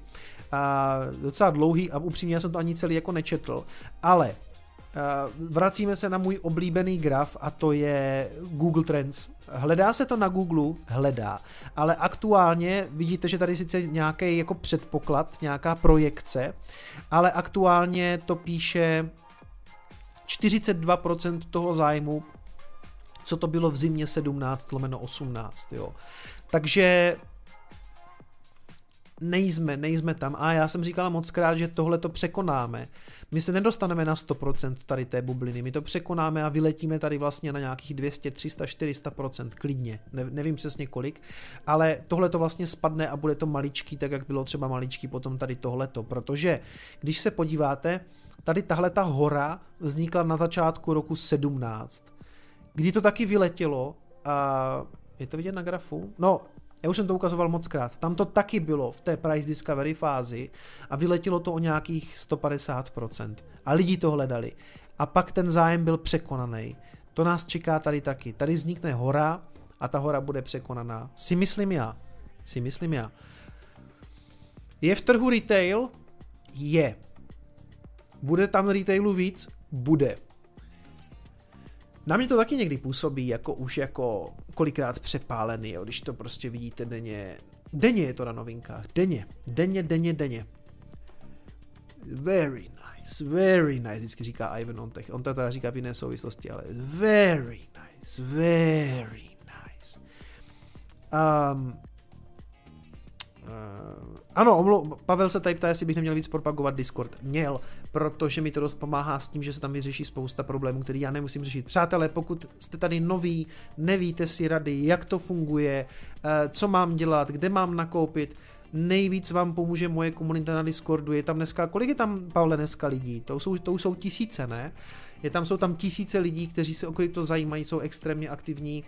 A docela dlouhý a upřímně jsem to ani celý jako nečetl, ale eh, vracíme se na můj oblíbený graf a to je Google Trends. Hledá se to na Google? Hledá. Ale aktuálně vidíte, že tady sice nějaký jako předpoklad, nějaká projekce, ale aktuálně to píše 42% toho zájmu co to bylo v zimě 17 lomeno 18, jo. Takže nejsme, nejsme tam. A já jsem říkala moc krát, že tohle to překonáme. My se nedostaneme na 100% tady té bubliny, my to překonáme a vyletíme tady vlastně na nějakých 200, 300, 400% klidně. Ne, nevím přesně kolik, ale tohle to vlastně spadne a bude to maličký, tak jak bylo třeba maličký potom tady tohleto, protože když se podíváte, tady tahle ta hora vznikla na začátku roku 17 kdy to taky vyletělo a je to vidět na grafu? No, já už jsem to ukazoval moc krát. Tam to taky bylo v té price discovery fázi a vyletělo to o nějakých 150%. A lidi to hledali. A pak ten zájem byl překonaný. To nás čeká tady taky. Tady vznikne hora a ta hora bude překonaná. Si myslím já. Si myslím já. Je v trhu retail? Je. Bude tam retailu víc? Bude. Na mě to taky někdy působí jako už jako kolikrát přepálený, jo, když to prostě vidíte denně. Denně je to na novinkách, denně, denně, denně, denně. Very nice, very nice, vždycky říká Ivan on, On to teda říká v jiné souvislosti, ale very nice, very nice. Um, ano, omlou, Pavel se tady ptá, jestli bych neměl víc propagovat Discord. Měl, protože mi to dost pomáhá s tím, že se tam vyřeší spousta problémů, který já nemusím řešit. Přátelé, pokud jste tady noví, nevíte si rady, jak to funguje, uh, co mám dělat, kde mám nakoupit, nejvíc vám pomůže moje komunita na Discordu. Je tam dneska, kolik je tam, Pavle, dneska lidí? To jsou, to jsou tisíce, ne? Je tam, jsou tam tisíce lidí, kteří se o krypto zajímají, jsou extrémně aktivní.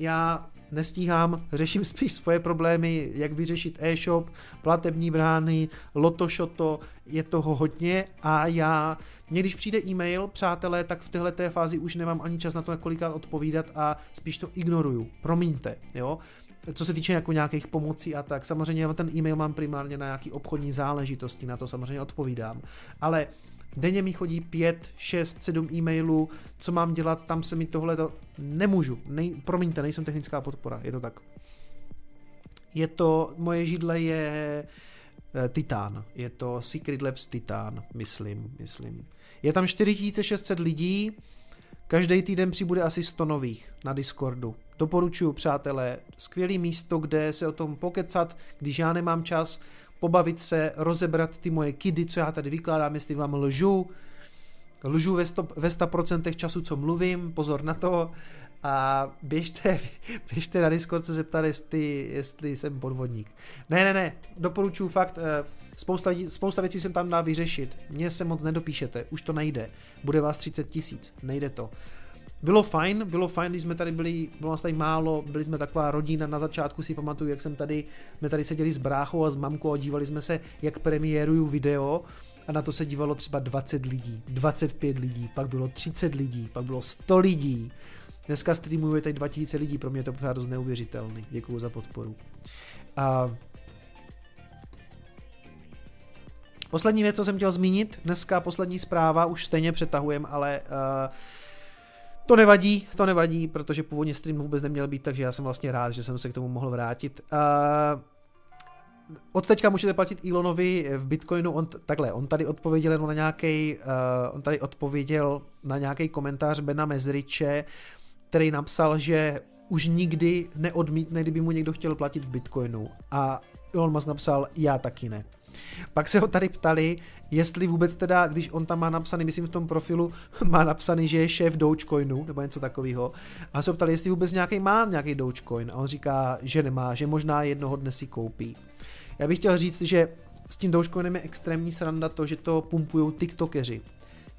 Já nestíhám, řeším spíš svoje problémy, jak vyřešit e-shop, platební brány, lotošoto, je toho hodně a já, mě když přijde e-mail, přátelé, tak v téhle té fázi už nemám ani čas na to několikrát odpovídat a spíš to ignoruju, promiňte, jo. Co se týče jako nějakých pomocí a tak, samozřejmě ten e-mail mám primárně na nějaký obchodní záležitosti, na to samozřejmě odpovídám, ale Denně mi chodí 5, 6, 7 e-mailů, co mám dělat, tam se mi tohle to... Nemůžu, nej, promiňte, nejsem technická podpora, je to tak. Je to, moje židle je eh, Titan. Je to Secret Labs Titan, myslím, myslím. Je tam 4600 lidí, každý týden přibude asi 100 nových na Discordu. Doporučuji, přátelé, skvělé místo, kde se o tom pokecat, když já nemám čas, pobavit se, rozebrat ty moje kidy, co já tady vykládám, jestli vám lžu, lžu ve, 100, ve 100% času, co mluvím, pozor na to, a běžte, běžte na Discord se zeptat, jestli, jestli jsem podvodník. Ne, ne, ne, doporučuji fakt, eh, spousta, spousta věcí jsem tam dá vyřešit. Mně se moc nedopíšete, už to nejde. Bude vás 30 tisíc, nejde to. Bylo fajn, bylo fajn, když jsme tady byli, bylo nás tady málo, byli jsme taková rodina, na začátku si pamatuju, jak jsem tady, jsme tady seděli s bráchou a s mamkou a dívali jsme se, jak premiéruju video a na to se dívalo třeba 20 lidí, 25 lidí, pak bylo 30 lidí, pak bylo 100 lidí. Dneska streamuje tady 2000 lidí, pro mě je to pořád dost neuvěřitelný. Děkuji za podporu. A Poslední věc, co jsem chtěl zmínit, dneska poslední zpráva, už stejně přetahujem, ale uh, to nevadí, to nevadí, protože původně stream vůbec neměl být, takže já jsem vlastně rád, že jsem se k tomu mohl vrátit. Uh, od teďka můžete platit Elonovi v Bitcoinu, on takhle, on tady odpověděl na nějaký, uh, on tady odpověděl na nějaký komentář Bena Mezriče, který napsal, že už nikdy neodmítne, kdyby mu někdo chtěl platit v Bitcoinu. A Elon Musk napsal, já taky ne. Pak se ho tady ptali, jestli vůbec teda, když on tam má napsaný, myslím v tom profilu, má napsaný, že je šéf Dogecoinu, nebo něco takového, a se ho ptali, jestli vůbec nějaký má nějaký Dogecoin, a on říká, že nemá, že možná jednoho dne si koupí. Já bych chtěl říct, že s tím Dogecoinem je extrémní sranda to, že to pumpují tiktokeři.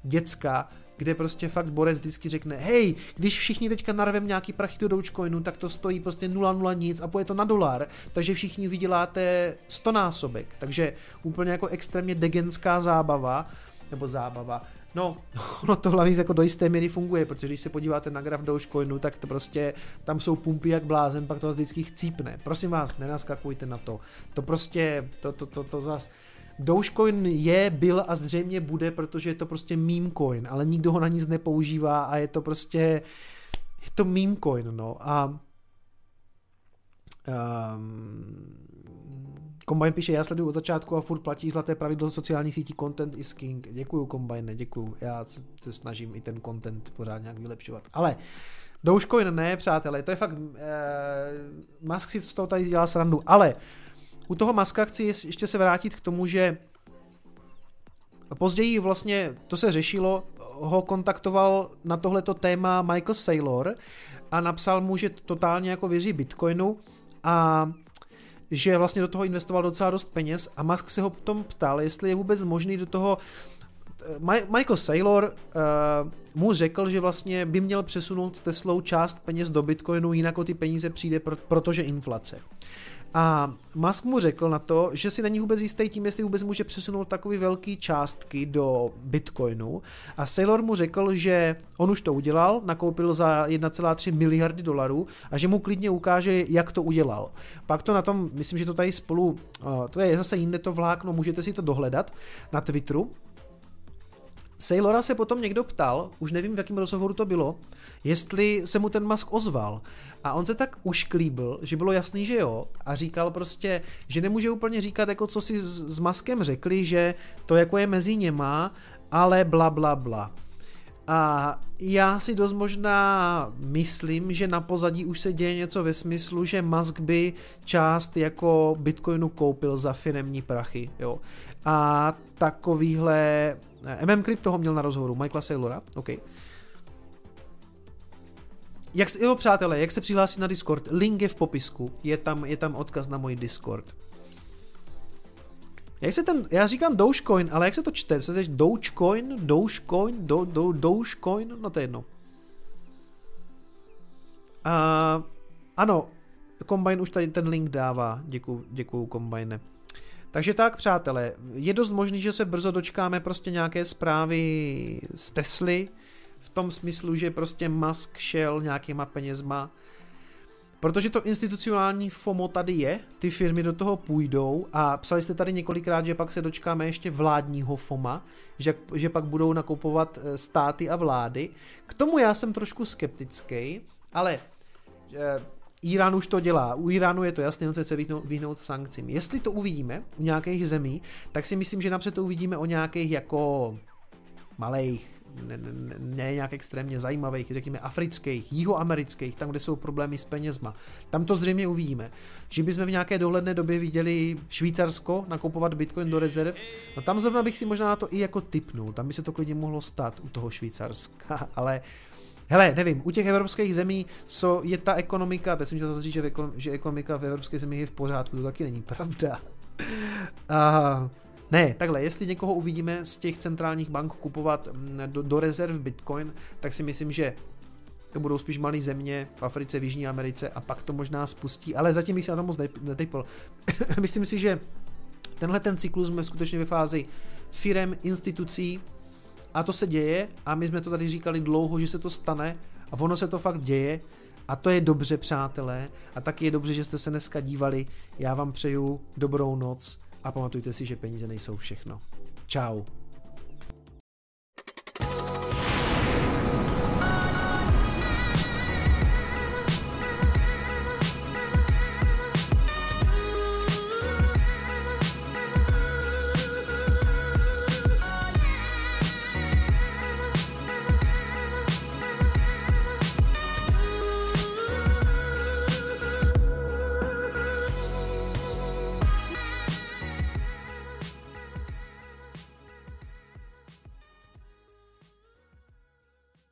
Děcka, kde prostě fakt borec vždycky řekne, hej, když všichni teďka narvem nějaký prachy do Dogecoinu, tak to stojí prostě 0,0 nic a půjde to na dolar, takže všichni vyděláte 100 násobek, takže úplně jako extrémně degenská zábava, nebo zábava, No, ono to hlavně jako do jisté míry funguje, protože když se podíváte na graf Dogecoinu, tak to prostě tam jsou pumpy jak blázen, pak to vás vždycky chcípne. Prosím vás, nenaskakujte na to. To prostě, to, to, to, to zase Dogecoin je, byl a zřejmě bude, protože je to prostě meme coin, ale nikdo ho na nic nepoužívá a je to prostě, je to meme coin, no a um, Combine píše, já sleduju od začátku a furt platí zlaté pravidlo sociálních sítí, content is king. Děkuju Combine, děkuju. Já se snažím i ten content pořád nějak vylepšovat. Ale Dogecoin ne, přátelé, to je fakt, eh, Musk si z toho tady dělá srandu, ale u toho Maska chci ještě se vrátit k tomu, že později vlastně to se řešilo, ho kontaktoval na tohleto téma Michael Saylor a napsal mu, že totálně jako věří Bitcoinu a že vlastně do toho investoval docela dost peněz a Musk se ho potom ptal, jestli je vůbec možný do toho Michael Saylor uh, mu řekl, že vlastně by měl přesunout s Teslou část peněz do Bitcoinu, jinak o ty peníze přijde, protože inflace. A Musk mu řekl na to, že si není vůbec jistý tím, jestli vůbec může přesunout takové velké částky do Bitcoinu. A Saylor mu řekl, že on už to udělal, nakoupil za 1,3 miliardy dolarů a že mu klidně ukáže, jak to udělal. Pak to na tom, myslím, že to tady spolu, to je zase jinde to vlákno, můžete si to dohledat na Twitteru, Sailora se potom někdo ptal, už nevím v jakém rozhovoru to bylo, jestli se mu ten Musk ozval. A on se tak ušklíbil, že bylo jasný, že jo. A říkal prostě, že nemůže úplně říkat, jako co si s, Maskem řekli, že to jako je mezi něma, ale bla bla bla. A já si dost možná myslím, že na pozadí už se děje něco ve smyslu, že Musk by část jako Bitcoinu koupil za firemní prachy, jo. A takovýhle MM Crypto ho měl na rozhovoru, Michaela Saylora, OK. Jak, jo, přátelé, jak se přihlásit na Discord? Link je v popisku, je tam, je tam odkaz na můj Discord. Jak se ten, já říkám Dogecoin, ale jak se to čte? Se to Dogecoin, Dogecoin, do, do, Dogecoin, no to je jedno. Uh, ano, Combine už tady ten link dává, děkuju, děkuju Combine. Takže tak, přátelé, je dost možný, že se brzo dočkáme prostě nějaké zprávy z Tesly, v tom smyslu, že prostě Musk šel nějakýma penězma, protože to institucionální FOMO tady je, ty firmy do toho půjdou a psali jste tady několikrát, že pak se dočkáme ještě vládního FOMA, že, že pak budou nakupovat eh, státy a vlády. K tomu já jsem trošku skeptický, ale eh, Irán už to dělá. U Iránu je to jasné, on se chce vyhnout, vyhnout sankcím. Jestli to uvidíme u nějakých zemí, tak si myslím, že napřed to uvidíme o nějakých jako malých, ne, ne, ne nějak extrémně zajímavých, řekněme afrických, jihoamerických, tam, kde jsou problémy s penězma. Tam to zřejmě uvidíme. Že bychom v nějaké dohledné době viděli Švýcarsko nakupovat bitcoin do rezerv, no tam zrovna bych si možná na to i jako typnul, tam by se to klidně mohlo stát u toho Švýcarska, ale Hele, nevím, u těch evropských zemí so, je ta ekonomika, teď jsem chtěl zase říct, že, že ekonomika v evropských zemích je v pořádku, to taky není pravda. Uh, ne, takhle, jestli někoho uvidíme z těch centrálních bank kupovat mm, do, do rezerv Bitcoin, tak si myslím, že to budou spíš malé země v Africe, v Jižní Americe a pak to možná spustí, ale zatím bych se na to moc netypl. myslím si, že tenhle ten cyklus jsme skutečně ve fázi firem, institucí a to se děje a my jsme to tady říkali dlouho, že se to stane a ono se to fakt děje a to je dobře, přátelé, a taky je dobře, že jste se dneska dívali. Já vám přeju dobrou noc a pamatujte si, že peníze nejsou všechno. Ciao.